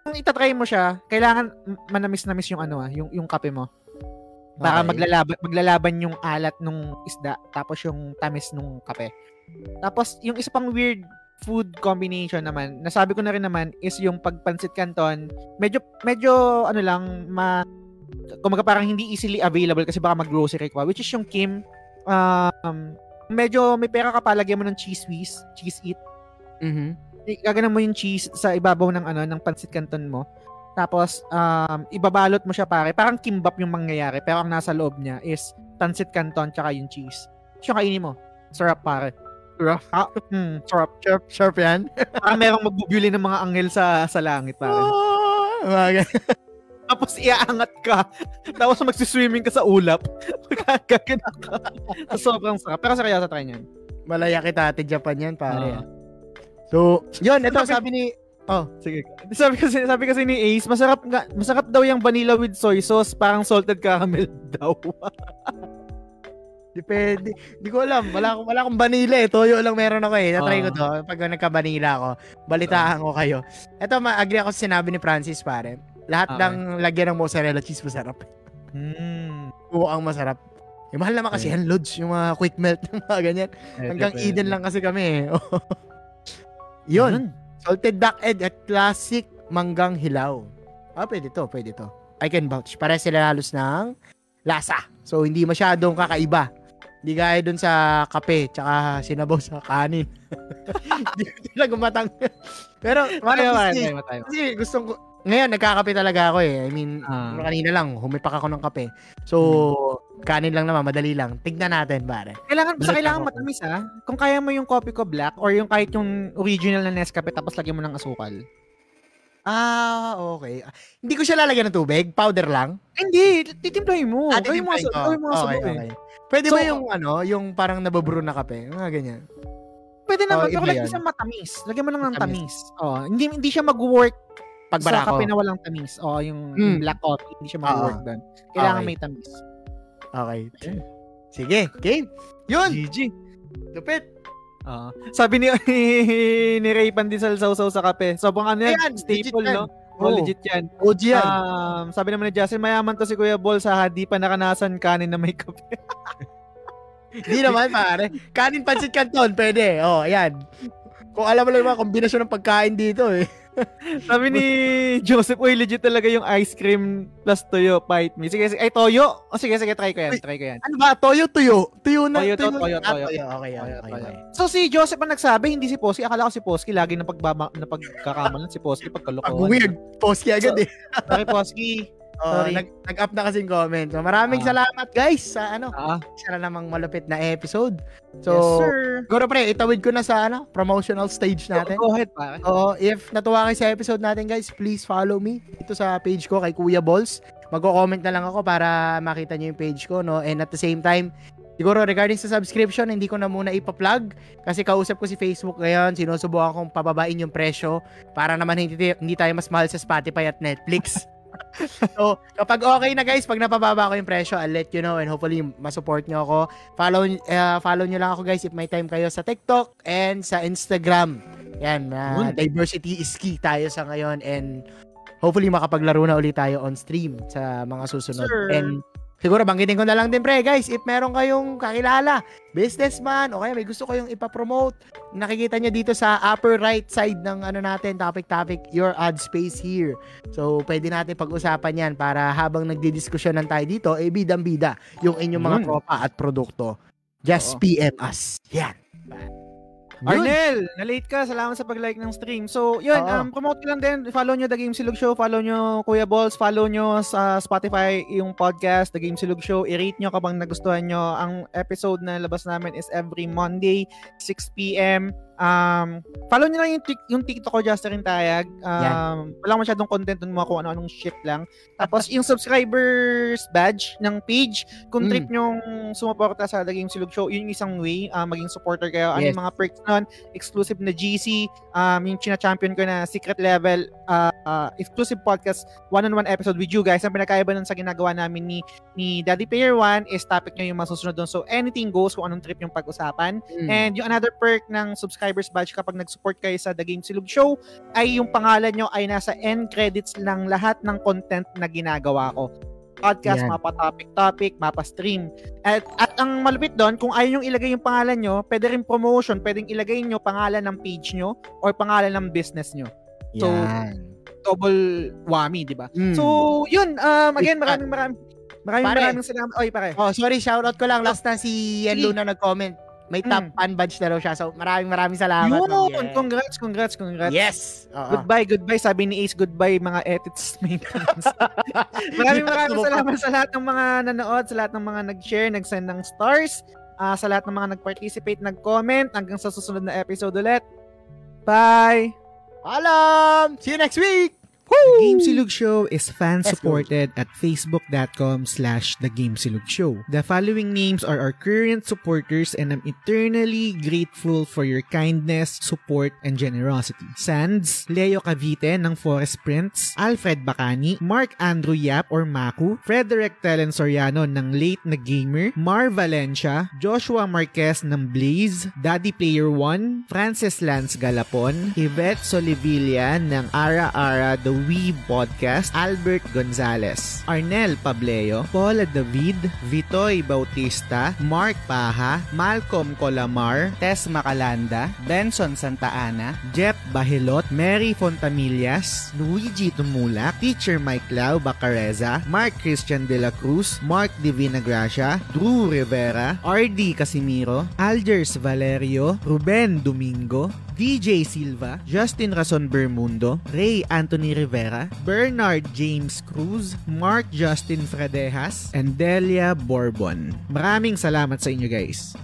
S3: kung itatry mo siya, kailangan m- manamis-namis yung ano ah, yung yung kape mo. Para
S2: Okay.
S3: maglalaban maglalaban yung alat nung isda tapos yung tamis nung kape. Tapos yung isa pang weird food combination naman, nasabi ko na rin naman is yung pagpansit canton, medyo medyo ano lang ma kumaga parang hindi easily available kasi baka mag-grocery ka which is yung Kim um medyo may pera ka pa lagyan mo ng cheese whiz, cheese it
S2: Mhm.
S3: gaganan mo yung cheese sa ibabaw ng ano ng pancit canton mo. Tapos um ibabalot mo siya pare. Parang kimbap yung mangyayari pero ang nasa loob niya is pancit canton tsaka yung cheese. yung kainin mo. Sarap, pare.
S2: Sarap?
S3: Ah, hmm, sarap.
S2: Sharp, sharp yan.
S3: Parang merong magbubuli ng mga anghel sa sa langit, pare.
S2: Oh, ganun.
S3: Tapos iaangat ka. Tapos magsiswimming ka sa ulap. Gagana ka. So, sobrang sarap. Pero seryoso, try niyan.
S2: Malaya kita, ate Japan yan, pare.
S3: Ah.
S2: So, yun, ito
S3: Sabi-
S2: sabi ni, oh,
S3: Sige. Sabi kasi, sabi kasi ni Ace, masarap nga, masarap daw yung vanilla with soy sauce, parang salted caramel daw.
S2: Depende. Hindi ko alam, wala, akong- wala akong vanilla eh. Toyo lang meron ako eh. Natry ko
S3: Ah.
S2: to. Pag nagka-vanilla ako, balitaan ko kayo. Ito, ma-agree ako sa sinabi ni Francis, pare. Lahat
S3: Okay.
S2: ng lagyan ng mozzarella cheese masarap.
S3: Hmm.
S2: Oo, ang masarap. Yung mahal naman kasi
S3: Okay.
S2: yan, Lods. Yung mga quick melt ng mga ganyan. Hanggang Eden lang kasi kami eh. Yun. Salted duck egg at classic manggang hilaw. Ah, pwede to, pwede to. I can vouch. Pare sila halos ng lasa. So, hindi masyadong kakaiba. Hindi gaya dun sa kape, tsaka sinabaw sa kanin. Hindi ko talaga matang. Pero, days,
S3: tayo, tayo.
S2: kasi gustong ko, ngayon, nagkakape talaga ako eh. I mean,
S3: Ah.
S2: kanina lang, humipak ako ng kape. So, kanin lang naman, madali lang. Tignan natin, pare.
S3: Kailangan, basta kailangan
S2: ako.
S3: matamis ah. Kung kaya mo yung coffee ko black or yung kahit yung original na Nescafe tapos lagyan mo ng asukal.
S2: Ah, okay. Ah, Hindi ko siya lalagyan ng tubig, powder lang.
S3: Hindi, titimplahin mo.
S2: Ah,
S3: Gawin mo
S2: titimplahin
S3: sa,
S2: ko.
S3: mo sa
S2: okay,
S3: eh.
S2: okay. Pwede
S3: So,
S2: ba yung ano, yung parang nababrew na kape? Mga ganyan.
S3: Pwede
S2: Oh,
S3: naman, pero
S2: iba
S3: lagyan
S2: yan.
S3: siya matamis. Lagyan mo lang ng
S2: Matamis.
S3: tamis. Oh, hindi hindi siya mag-work
S2: Pag
S3: sa
S2: barako.
S3: kape na walang tamis. Oh, yung,
S2: Mm.
S3: yung black coffee, hindi siya mag-work
S2: Oo.
S3: doon. Kailangan
S2: Okay.
S3: may tamis.
S2: Okay. Sige, game. Yun,
S3: GG.
S2: lupit.
S3: Ah, sabi ni ni Ray Pandisal sausaw sa kape. Sobrang ano yan,
S2: Ayan,
S3: staple, no? Oh,
S2: Oo.
S3: legit yan.
S2: OG yan.
S3: Um, sabi naman ni Justin, mayaman to si Kuya Bol sa di pa nakanasan kanin na may kape.
S2: Hindi naman, pare. Kanin pansit canton, pwede. Oh, ayan. Kung alam mo lang yung mga kombinasyon ng pagkain dito eh.
S3: sabi ni Joseph, uy, legit talaga yung ice cream plus toyo, fight me. Sige, sige, ay, toyo. O sige, sige, try ko yan, try ko yan.
S2: Ano ba? Toyo, tuyo. Tuyo na.
S3: Toyo to,
S2: na-
S3: toyo,
S2: Ah,
S3: toyo.
S2: Okay, okay,
S3: Toyo,
S2: okay.
S3: toyo.
S2: okay.
S3: So si Joseph ang nagsabi, hindi si Posky. Akala ko si Posky, lagi na pagbaba, na pagkakamalan si Posky
S2: Pag
S3: pagkalokohan.
S2: weird, poski agad eh.
S3: Sorry, Posky.
S2: Oh, nag, nag-up na kasing comment. So, maraming
S3: Ah.
S2: salamat guys sa ano,
S3: Ah,
S2: isa na namang malupit na episode. So,
S3: yes, sir.
S2: siguro pre, itawid ko na sa ano, promotional stage natin.
S3: Go ahead, pare.
S2: Oo, if natuwa kayo sa episode natin guys, please follow me dito sa page ko kay Kuya Balls. Magko-comment na lang ako para makita niyo yung page ko, no? And at the same time, siguro regarding sa subscription, hindi ko na muna ipa-plug kasi kausap ko si Facebook ngayon, sinusubukan kong pababain yung presyo para naman hindi, hindi tayo mas mahal sa Spotify at Netflix. so, kapag okay na guys, pag napababa ko yung presyo, I'll let you know and hopefully masupport nyo ako. Follow, uh, follow nyo lang ako guys if may time kayo sa TikTok and sa Instagram. Yan, uh, diversity is key tayo sa ngayon and hopefully makapaglaro na ulit tayo on stream sa mga susunod.
S3: Sure.
S2: And siguro banggitin ko na lang din pre guys, if meron kayong kakilala, businessman o kaya may gusto kayong ipapromote, nakikita nyo dito sa upper right side ng ano natin, topic topic, your ad space here. So pwede natin pag-usapan yan para habang nagdidiskusyonan tayo dito, eh bidang-bida yung inyong mga
S3: Yun.
S2: tropa at produkto. Just
S3: Oo.
S2: PM us. Yan. Yun.
S3: Arnel, na-late ka. Salamat sa pag-like ng stream. So, yun,
S2: Oo.
S3: um, promote ko lang din. Follow nyo The Game Silog Show. Follow nyo Kuya Balls. Follow nyo sa Spotify yung podcast, The Game Silog Show. I-rate nyo kapag nagustuhan nyo. Ang episode na labas namin is every Monday, 6pm. Um, follow nyo lang yung, tik- yung TikTok ko, Justin Tayag. Um, wala masyadong content dun mga kung ano-anong shit lang. Tapos, yung subscribers badge ng page, kung
S2: Mm.
S3: trip nyong sumuporta sa The Game Silog Show, yun yung isang way, uh, maging supporter kayo. Ano
S2: Yes.
S3: yung mga perks nun? Exclusive na GC, um, yung china-champion ko na secret level, uh, uh, exclusive podcast, one-on-one episode with you guys. Ang pinakaiba nun sa ginagawa namin ni, ni Daddy Player One is topic nyo yung masusunod doon. So, anything goes kung anong trip yung pag-usapan.
S2: Mm.
S3: And yung another perk ng subscribers badge kapag nag-support kayo sa The Game Silog Show ay yung pangalan nyo ay nasa end credits lang lahat ng content na ginagawa ko. Podcast,
S2: Yan.
S3: mapa topic topic, mapa stream. At, at ang malupit doon, kung ayaw nyo ilagay yung pangalan nyo, pwede rin promotion, pwedeng ilagay nyo pangalan ng page nyo or pangalan ng business nyo. So,
S2: Yan.
S3: Double whammy, di ba?
S2: Mm.
S3: So, yun, um, again, maraming maraming maraming
S2: Pare.
S3: maraming salamat. Oy, pare.
S2: Oh, sorry, shoutout ko lang. Last na si Yen
S3: Sige.
S2: Luna nag-comment. May top
S3: Mm.
S2: fan badge na raw siya. So, maraming maraming salamat.
S3: Yun.
S2: Yeah.
S3: congrats, congrats, congrats.
S2: Yes. Oo.
S3: Goodbye, goodbye. Sabi ni Ace, goodbye mga edits maintenance. maraming maraming salamat sa lahat ng mga nanood, sa lahat ng mga nag-share, nag-send ng stars.
S4: ah, sa lahat ng mga nag-participate, nag-comment. Hanggang sa susunod na episode ulit. Bye!
S2: Alam! See you next week!
S3: The Game Silug Show is fan-supported at facebook.com slash The Game Silug Show. The following names are our current supporters and I'm eternally grateful for your kindness, support, and generosity. Sands, Leo Cavite ng Forest Prince, Alfred Bacani, Mark Andrew Yap or Maku, Frederick Telen Soriano ng Late na Gamer, Mar Valencia, Joshua Marquez ng Blaze, Daddy Player 1, Francis Lance Galapon, Yvette Solivilla ng Ara Ara The Wee Podcast, Albert Gonzalez, Arnel Pableo, Paula David, Vitoy Bautista, Mark Paha, Malcolm Colamar, Tess Macalanda, Benson Santa Ana, Jeff Bahilot, Mary Fontamillas, Luigi Tumulak, Teacher Mike Lau Bacareza, Mark Christian De La Cruz, Mark Divina Gracia, Drew Rivera, RD Casimiro, Algers Valerio, Ruben Domingo, DJ Silva, Justin Rason Bermundo, Ray Anthony Rivera, Bernard James Cruz, Mark Justin Fredejas, and Delia Bourbon. Maraming salamat sa inyo guys.